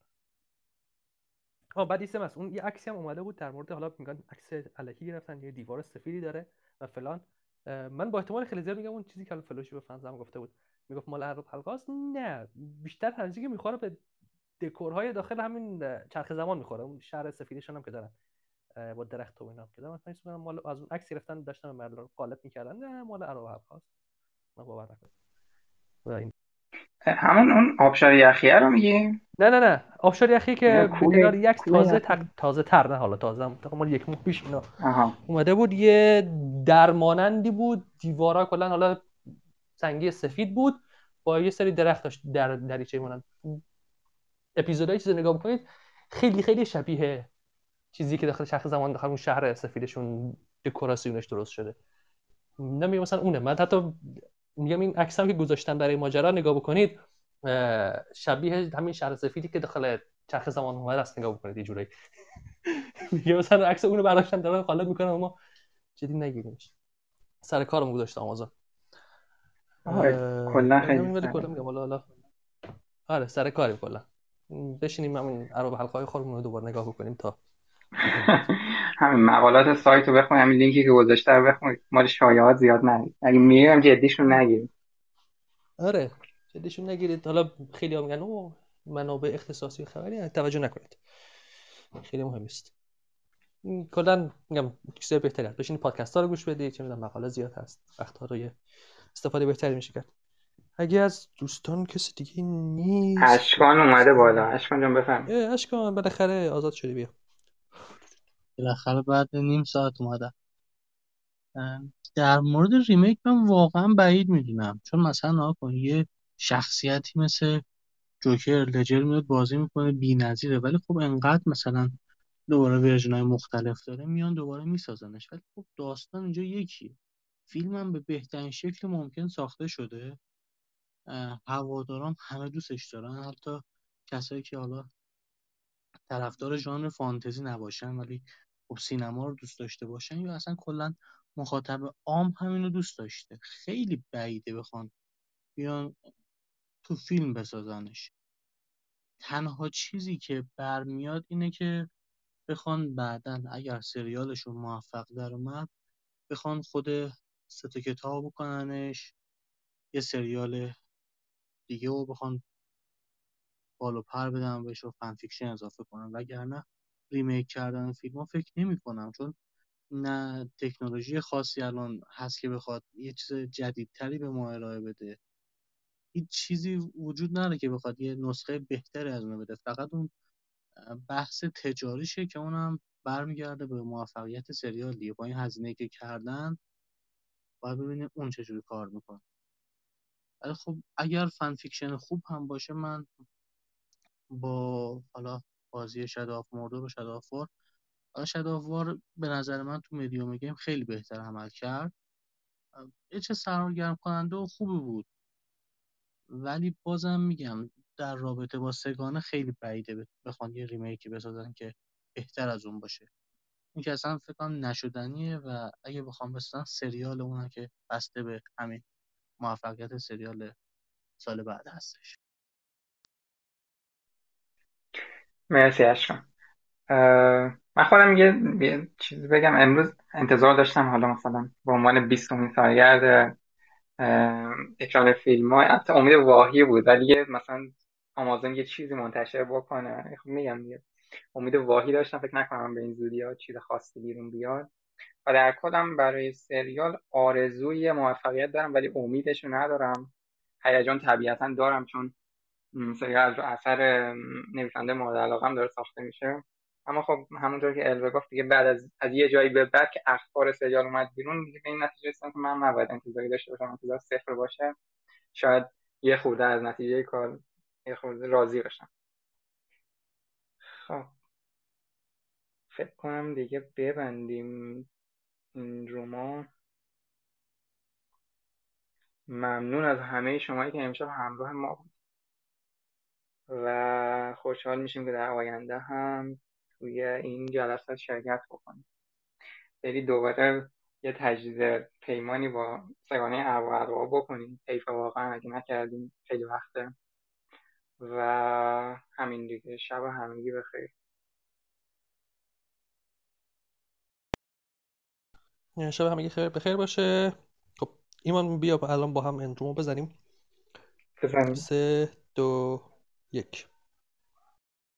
آه بعد ایسم اون یه عکسی هم اومده بود در مورد حالا میگن عکس الکی گرفتن یه دیوار سفیدی داره و فلان. من با احتمال خیلی زیاد میگم اون چیزی که فلوشی به فنزم گفته بود. می‌گفت مال عرب حلقاست نه بیشتر که می‌خوره به دکورهای داخل همین چرخ زمان می‌خوره. اون شهر سفیدشون هم که دارن با درخت و اینا که دارن. من مال از اون عکس گرفتن داشتن مردم قالب می‌کردن. نه مال عرب حلقاست من باور نکنم. همون اون آبشار یخیه رو میگیم نه نه نه. آبشار یخی که کنار یک تازه تازه تر نه حالا تازه مال یک ماه پیش اینا اومده بود. یه درمانندی بود. دیوارا کلا حالا سنگی سفید بود. با یه سری درخت داشت در دریچه مونن اپیزودهای چیز نگاه بکنید خیلی خیلی شبیه چیزی که داخل شخص زمان داخل اون شهر سفیدشون دکوراسیونش درست شده. نمیگم مثلا اونه. من حتی میگم این عکس هم که گذاشتن برای ماجرا نگاه بکنید شبیه همین شهر سفیدی که داخل چرخ زمان اومده است نگاه بکنید یه جوری میگه مثلا عکس اونو برداشتن دارن قالب می‌کنن اما جدی نگیریمش سر کارم گذاشته آمازون. کلا خیلی کلا میگم حالا آره سر کاری کلا. بشینیم همین عرب حلقه های خودمون رو دوباره نگاه بکنیم تا همین مقالات سایت رو بخونید همین لینکی که گذاشته رو بخونید مال شایعات زیاد نگید اگه میرم جدیشون نگیرید. آره جدیشون نگیرید. حالا خیلی ها میگن او منابع اختصاصی خبری توجه نکنید. خیلی مهم است کلا میگم چیزای بهتری هست. بشینید پادکست ها رو گوش بدید. چه می‌دونم مقاله زیاد هست. وقت ها رو استفاده بهتری میشه کرد. اگه از دوستان کسی دیگه نیست. اشکان اومده بالا. اشکان جان بفهم اشکان بالاخره آزاد شدی بیا. بالاخره بعد نیم ساعت اومدم. در مورد remake من واقعا بعید می‌دونم. چون مثلا کن یه شخصیتی مثل جوکر لجر میاد بازی می‌کنه بی نظیره ولی خب انقدر مثلا دوباره version های مختلف داره میان دوباره میسازنش. ولی خب داستان اینجا یکیه. فیلم هم به بهترین شکل ممکن ساخته شده. هواداران همه دوستش دارن. حتی کسایی که حالا طرفدار ژانر فانتزی نباشن ولی خب سینما رو دوست داشته باشن یا اصلا کلا مخاطب عام همین رو دوست داشته. خیلی بعیده بخوان بیان تو فیلم بسازنش. تنها چیزی که برمیاد اینه که بخوان بعدا اگر سریالشون موفق در اومد بخوان خود ست کتاب بکننش. یه سریال دیگه رو بخوان بال و پر بدن بهش و fan fiction اضافه کنن وگرنه remake کردن فیلم فکر نمی کنم چون نه تکنولوژی خاصی الان هست که بخواد یه چیز جدیدتری به ما ارائه بده. هیچ چیزی وجود نداره که بخواد یه نسخه بهتری از اون بده. فقط اون بحث تجاریشه که اونم برمیگرده به موفقیت سریال دیگه. با این هزینه که کردن باید ببینیم اون چجوری کار می‌کنه. ولی خب اگر fan fiction خوب هم باشه من با حالا بازی Shadow of Mordor و Shadow of War حالا Shadow of War به نظر من تو medium game خیلی بهتر عمل کرد. یه چه سرگرم کننده و خوبی بود. ولی بازم میگم در رابطه با سه‌گانه خیلی بعیده بخوان یه remake ی بسازن که بهتر از اون باشه. این که اصلا فکر کنم نشدنیه و اگه بخوام بسازن سریال اونه که بسته به همین موفقیت سریال سال بعد هستش. مرسی اشکان. من خودم یه, چیزی بگم. امروز انتظار داشتم حالا مثلا به عنوان 20 سالگرد اکران فیلم ها البته امید واهی بود ولی مثلا آمازون یه چیزی منتشر بکنه. خب میگم دیگه. امید واهی داشتم فکر نکنم به این زودی ها چیز خاصی بیرون بیاد. و در کلم برای سریال آرزوی موفقیت دارم ولی امیدش ندارم. هیجان طبیعتا دارم چون سریال از اثر نویسنده مورد علاقه داره ساخته میشه. اما خب همونطور که الوه گفت دیگه بعد از, از یه جایی به بعد که اخبار سریال اومد بیرون دیگه به این نتیجه رسیدم که من نباید انتظاری داشته باشم انتظار صفر باشه. شاید یه خورده از نتیجه کار یه خورده راضی باشم. خب. فکر کنم دیگه ببندیم این روما. ممنون از همه شمایی که امشب همراه ما بود. و خوشحال میشیم که در آینده هم توی این جلسات شرکت بکنیم. بری دوباره یه تجدید پیمانی با سگانه اروا بکنیم. حیف واقعا اگه نکردیم خیلی وقته. و همین دیگه. شب همگی بخیر. شب همگی خیر بخیر باشه. خب ایمان بیا الان با هم اندرومو بزنیم. بزنیم. سه دو یک.